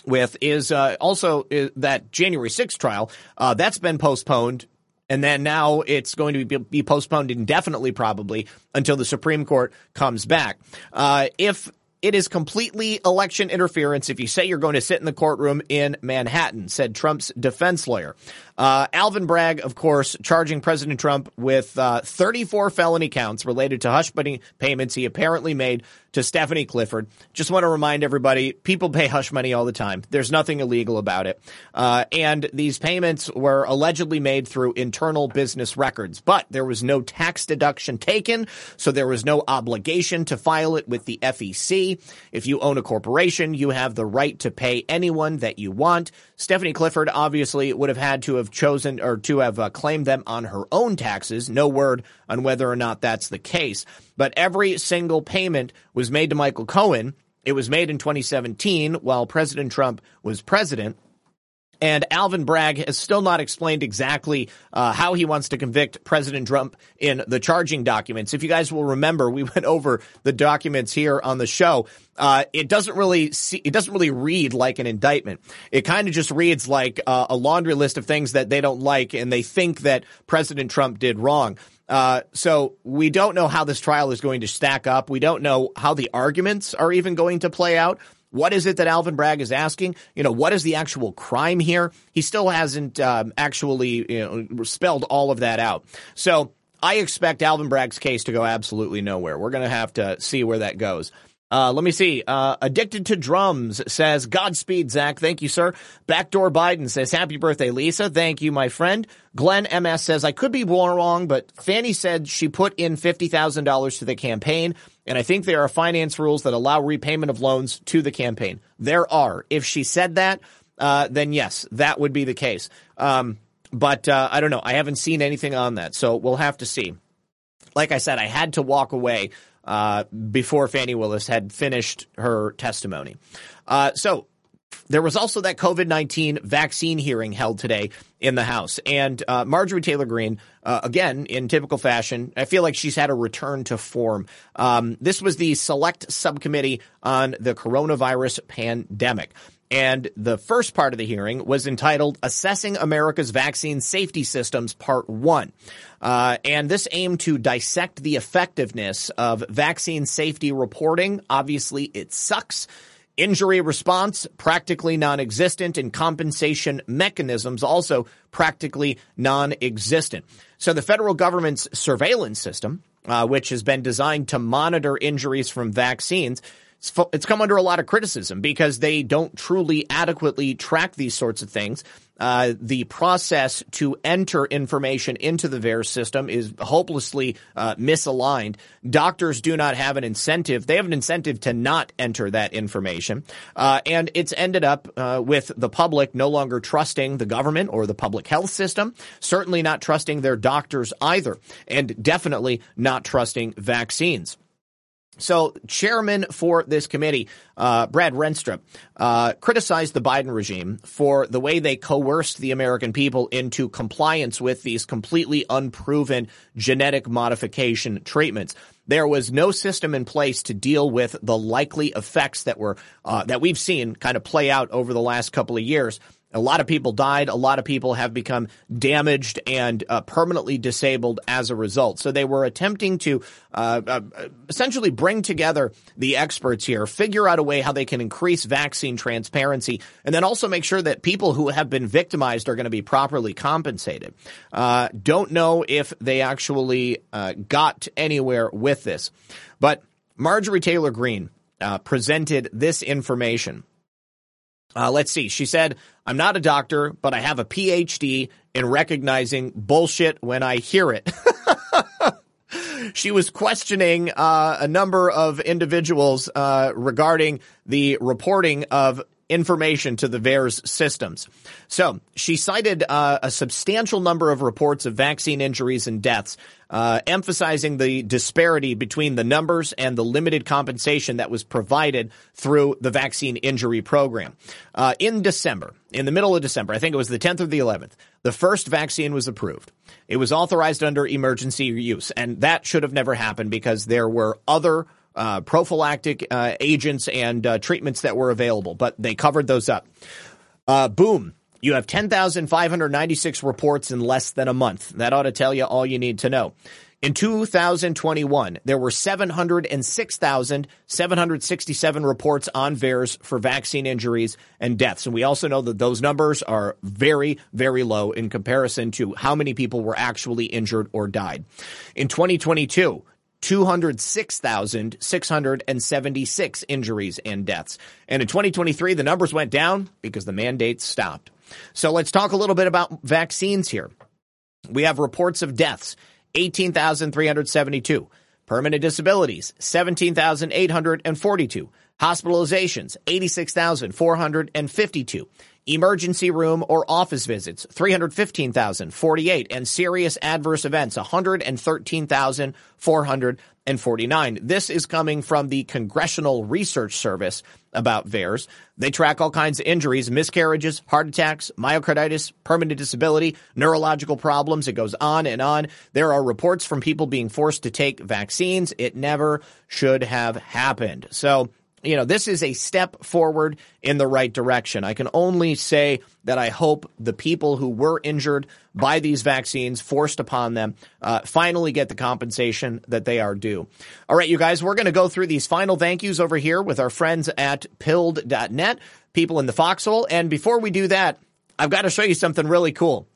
with is uh, also is that January 6th trial. Uh, that's been postponed. And then now it's going to be, be postponed indefinitely, probably until the Supreme Court comes back. Uh, if it is completely election interference if you say you're going to sit in the courtroom in Manhattan, said Trump's defense lawyer. Uh, Alvin Bragg, of course, charging President Trump with uh, 34 felony counts related to hush money payments he apparently made to Stephanie Clifford. Just want to remind everybody, people pay hush money all the time. There's nothing illegal about it. Uh, and these payments were allegedly made through internal business records, but there was no tax deduction taken, so there was no obligation to file it with the FEC. If you own a corporation, you have the right to pay anyone that you want. Stephanie Clifford obviously would have had to have chosen or to have uh, claimed them on her own taxes. No word on whether or not that's the case. But every single payment was made to Michael Cohen. It was made in 2017 while President Trump was president. And Alvin Bragg has still not explained exactly uh, how he wants to convict President Trump in the charging documents. If you guys will remember, we *laughs* went over the documents here on the show. Uh, it doesn't really see, it doesn't really read like an indictment. It kind of just reads like uh, a laundry list of things that they don't like and they think that President Trump did wrong. Uh, so we don't know how this trial is going to stack up. We don't know how the arguments are even going to play out. What is it that Alvin Bragg is asking? You know, what is the actual crime here? He still hasn't um, actually you know, spelled all of that out. So I expect Alvin Bragg's case to go absolutely nowhere. We're going to have to see where that goes. Uh, let me see. Uh, Addicted to Drums says, Godspeed, Zak. Thank you, sir. Backdoor Biden says, Happy birthday, Lisa. Thank you, my friend. Glenn MS says, I could be wrong, but Fani said she put in $50,000 to the campaign. And I think there are finance rules that allow repayment of loans to the campaign. There are. If she said that, uh, then yes, that would be the case. Um, but uh, I don't know. I haven't seen anything on that, so we'll have to see. Like I said, I had to walk away uh, before Fani Willis had finished her testimony. Uh, so there was also that COVID 19 vaccine hearing held today in the House. And uh, Marjorie Taylor Greene, uh, again, in typical fashion, I feel like she's had a return to form. Um, this was the select subcommittee on the coronavirus pandemic. And the first part of the hearing was entitled Assessing America's Vaccine Safety Systems, Part 1. Uh, and this aimed to dissect the effectiveness of vaccine safety reporting. Obviously, it sucks. Injury response, practically non-existent, and compensation mechanisms also practically non-existent. So the federal government's surveillance system, uh, which has been designed to monitor injuries from vaccines, it's come under a lot of criticism because they don't truly adequately track these sorts of things. Uh, the process to enter information into the VAERS system is hopelessly uh, misaligned. Doctors do not have an incentive. They have an incentive to not enter that information. Uh, and it's ended up uh, with the public no longer trusting the government or the public health system, certainly not trusting their doctors either, and definitely not trusting vaccines. So, chairman for this committee, uh, Brad Wenstrup, uh, criticized the Biden regime for the way they coerced the American people into compliance with these completely unproven genetic modification treatments. There was no system in place to deal with the likely effects that were uh, that we've seen kind of play out over the last couple of years. A lot of people died. A lot of people have become damaged and uh, permanently disabled as a result. So they were attempting to uh, uh, essentially bring together the experts here, figure out a way how they can increase vaccine transparency, and then also make sure that people who have been victimized are going to be properly compensated. Uh, don't know if they actually uh, got anywhere with this, but Marjorie Taylor Greene uh, presented this information. Uh, let's see. She said, I'm not a doctor, but I have a PhD in recognizing bullshit when I hear it. *laughs* she was questioning uh, a number of individuals uh, regarding the reporting of information to the VAERS systems. So she cited uh, a substantial number of reports of vaccine injuries and deaths, uh, emphasizing the disparity between the numbers and the limited compensation that was provided through the vaccine injury program. Uh, in December, in the middle of December, I think it was the 10th or the 11th, the first vaccine was approved. It was authorized under emergency use, and that should have never happened because there were other uh, prophylactic uh, agents and uh, treatments that were available, but they covered those up. Uh, boom. You have 10,596 reports in less than a month. That ought to tell you all you need to know. In 2021, there were 706,767 reports on VAERS for vaccine injuries and deaths. And we also know that those numbers are very, very low in comparison to how many people were actually injured or died. In 2022, 206,676 injuries and deaths. And in 2023, the numbers went down because the mandates stopped. So let's talk a little bit about vaccines here. We have reports of deaths, 18,372. Permanent disabilities, 17,842. Hospitalizations, 86,452 emergency room or office visits 315,048 and serious adverse events 113,449. This is coming from the Congressional Research Service about VAERS. They track all kinds of injuries, miscarriages, heart attacks, myocarditis, permanent disability, neurological problems. It goes on and on. There are reports from people being forced to take vaccines. It never should have happened. So you know, this is a step forward in the right direction. I can only say that I hope the people who were injured by these vaccines forced upon them uh, finally get the compensation that they are due. All right, you guys, we're going to go through these final thank yous over here with our friends at pilled.net, people in the foxhole. And before we do that, I've got to show you something really cool.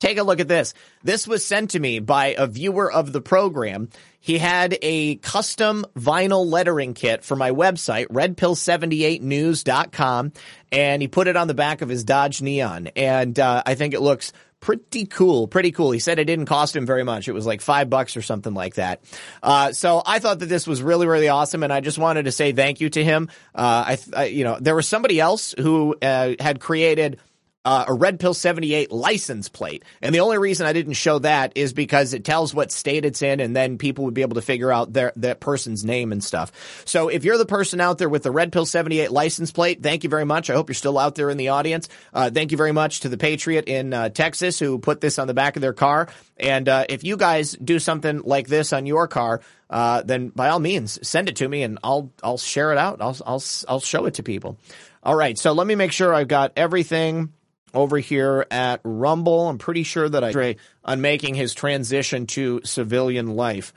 Take a look at this. This was sent to me by a viewer of the program. He had a custom vinyl lettering kit for my website, redpill78news.com, and he put it on the back of his Dodge Neon. And uh, I think it looks pretty cool, pretty cool. He said it didn't cost him very much. It was like five bucks or something like that. Uh, so I thought that this was really, really awesome, and I just wanted to say thank you to him. Uh, I, I, you know, there was somebody else who uh, had created uh, a Red Pill 78 license plate. And the only reason I didn't show that is because it tells what state it's in and then people would be able to figure out their, that person's name and stuff. So if you're the person out there with the Red Pill 78 license plate, thank you very much. I hope you're still out there in the audience. Uh, thank you very much to the Patriot in uh, Texas who put this on the back of their car. And uh, if you guys do something like this on your car, uh, then by all means send it to me and I'll I'll share it out. I'll I'll I'll show it to people. All right, so let me make sure I've got everything over here at Rumble. I'm pretty sure that I on making his transition to civilian life.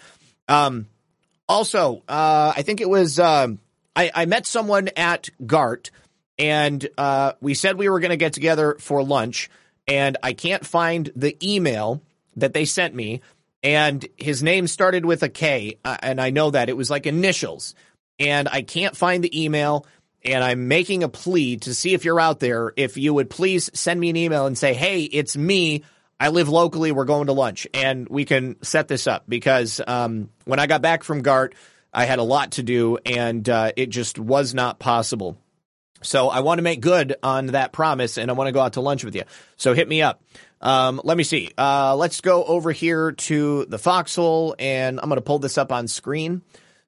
Um, also, uh, I think it was uh, I, I, met someone at Gart, and uh, we said we were going to get together for lunch, and I can't find the email that they sent me, and his name started with a K, uh, and I know that it was like initials. and I can't find the email. And I'm making a plea to see if you're out there. If you would please send me an email and say, "Hey, it's me. I live locally. We're going to lunch, and we can set this up." Because um, when I got back from Gart, I had a lot to do, and uh, it just was not possible. So I want to make good on that promise, and I want to go out to lunch with you. So hit me up. Um, let me see. Uh, let's go over here to the foxhole, and I'm going to pull this up on screen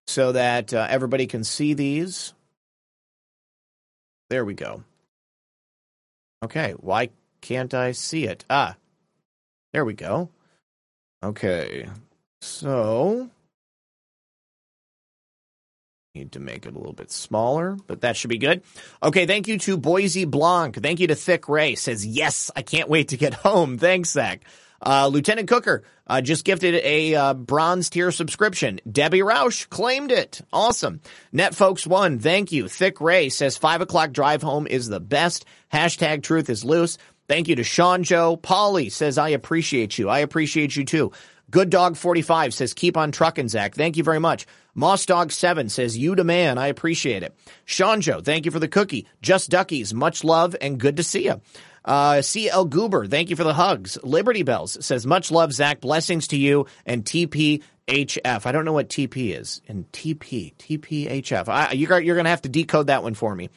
so that uh, everybody can see these. There we go. Okay, why can't I see it? Ah, there we go. Okay, so need to make it a little bit smaller, but that should be good. Okay, thank you to Boise Blanc. Thank you to Thick Ray. Says yes, I can't wait to get *laughs* home. Thanks, Zak. Uh, Lieutenant Cooker uh, just gifted a uh, bronze tier subscription. Debbie Roush claimed it. Awesome. Net folks one, thank you. Thick Ray says five o'clock drive home is the best. Hashtag truth is loose. Thank you to Sean Joe. Polly says I appreciate you. I appreciate you too. Good Dog 45 says keep on trucking, Zak. Thank you very much. Moss Dog 7 says you to man. I appreciate it. Sean Joe, thank you for the cookie. Just Duckies, much love and good to see you. Uh, CL Goober, thank you for the hugs. Liberty Bells says, much love, Zak. Blessings to you and TPHF. I don't know what TP is. And TP, TPHF. I, you're, you're going to have to decode that one for me.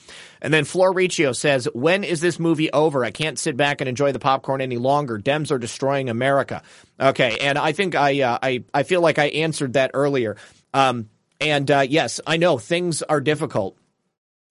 And then Flor Riccio says, when is this movie over? I can't sit back and enjoy the popcorn any longer. Dems are destroying America. Okay. And I think I, uh, I, I feel like I answered that earlier. Um, and, uh, yes, I know things are difficult.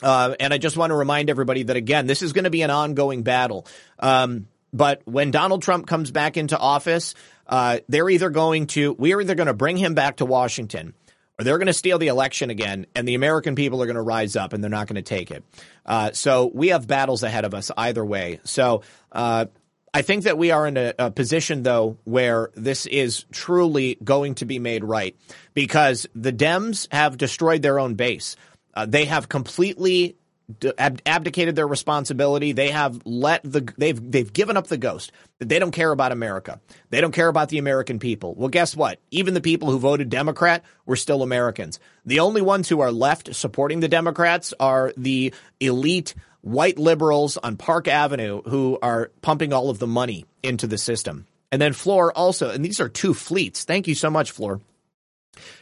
Uh, and I just want to remind everybody that again, this is going to be an ongoing battle. Um, but when Donald Trump comes back into office, uh, they're either going to, we're either going to bring him back to Washington or they're going to steal the election again and the American people are going to rise up and they're not going to take it. Uh, so we have battles ahead of us either way. So, uh, I think that we are in a, a, position, though, where this is truly going to be made right because the Dems have destroyed their own base. Uh, they have completely ab- abdicated their responsibility. They have let the they've they've given up the ghost. They don't care about America. They don't care about the American people. Well, guess what? Even the people who voted Democrat were still Americans. The only ones who are left supporting the Democrats are the elite white liberals on Park Avenue who are pumping all of the money into the system. And then Floor also, and these are two fleets. Thank you so much, Floor.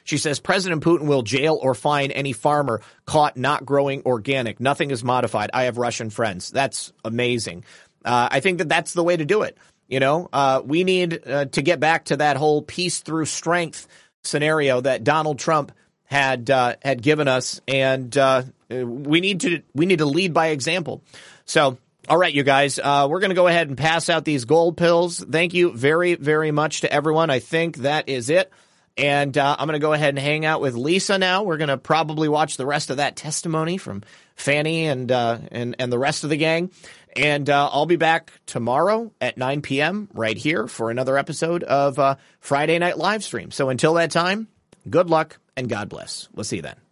She says President Putin will jail or fine any farmer caught not growing organic. Nothing is modified. I have Russian friends. That's amazing. Uh, I think that that's the way to do it. You know, uh, we need uh, to get back to that whole peace through strength scenario that Donald Trump had uh, had given us, and uh, we need to we need to lead by example. So all right, you guys, uh, we're going to go ahead and pass out these gold pills. Thank you very, very much to everyone. I think that is it. And uh, I'm going to go ahead and hang out with Lisa now. We're going to probably watch the rest of that testimony from Fani and uh, and and the rest of the gang. And uh, I'll be back tomorrow at 9 p.m. right here for another episode of uh, Friday Night Live Stream. So until that time, good luck and God bless. We'll see you then.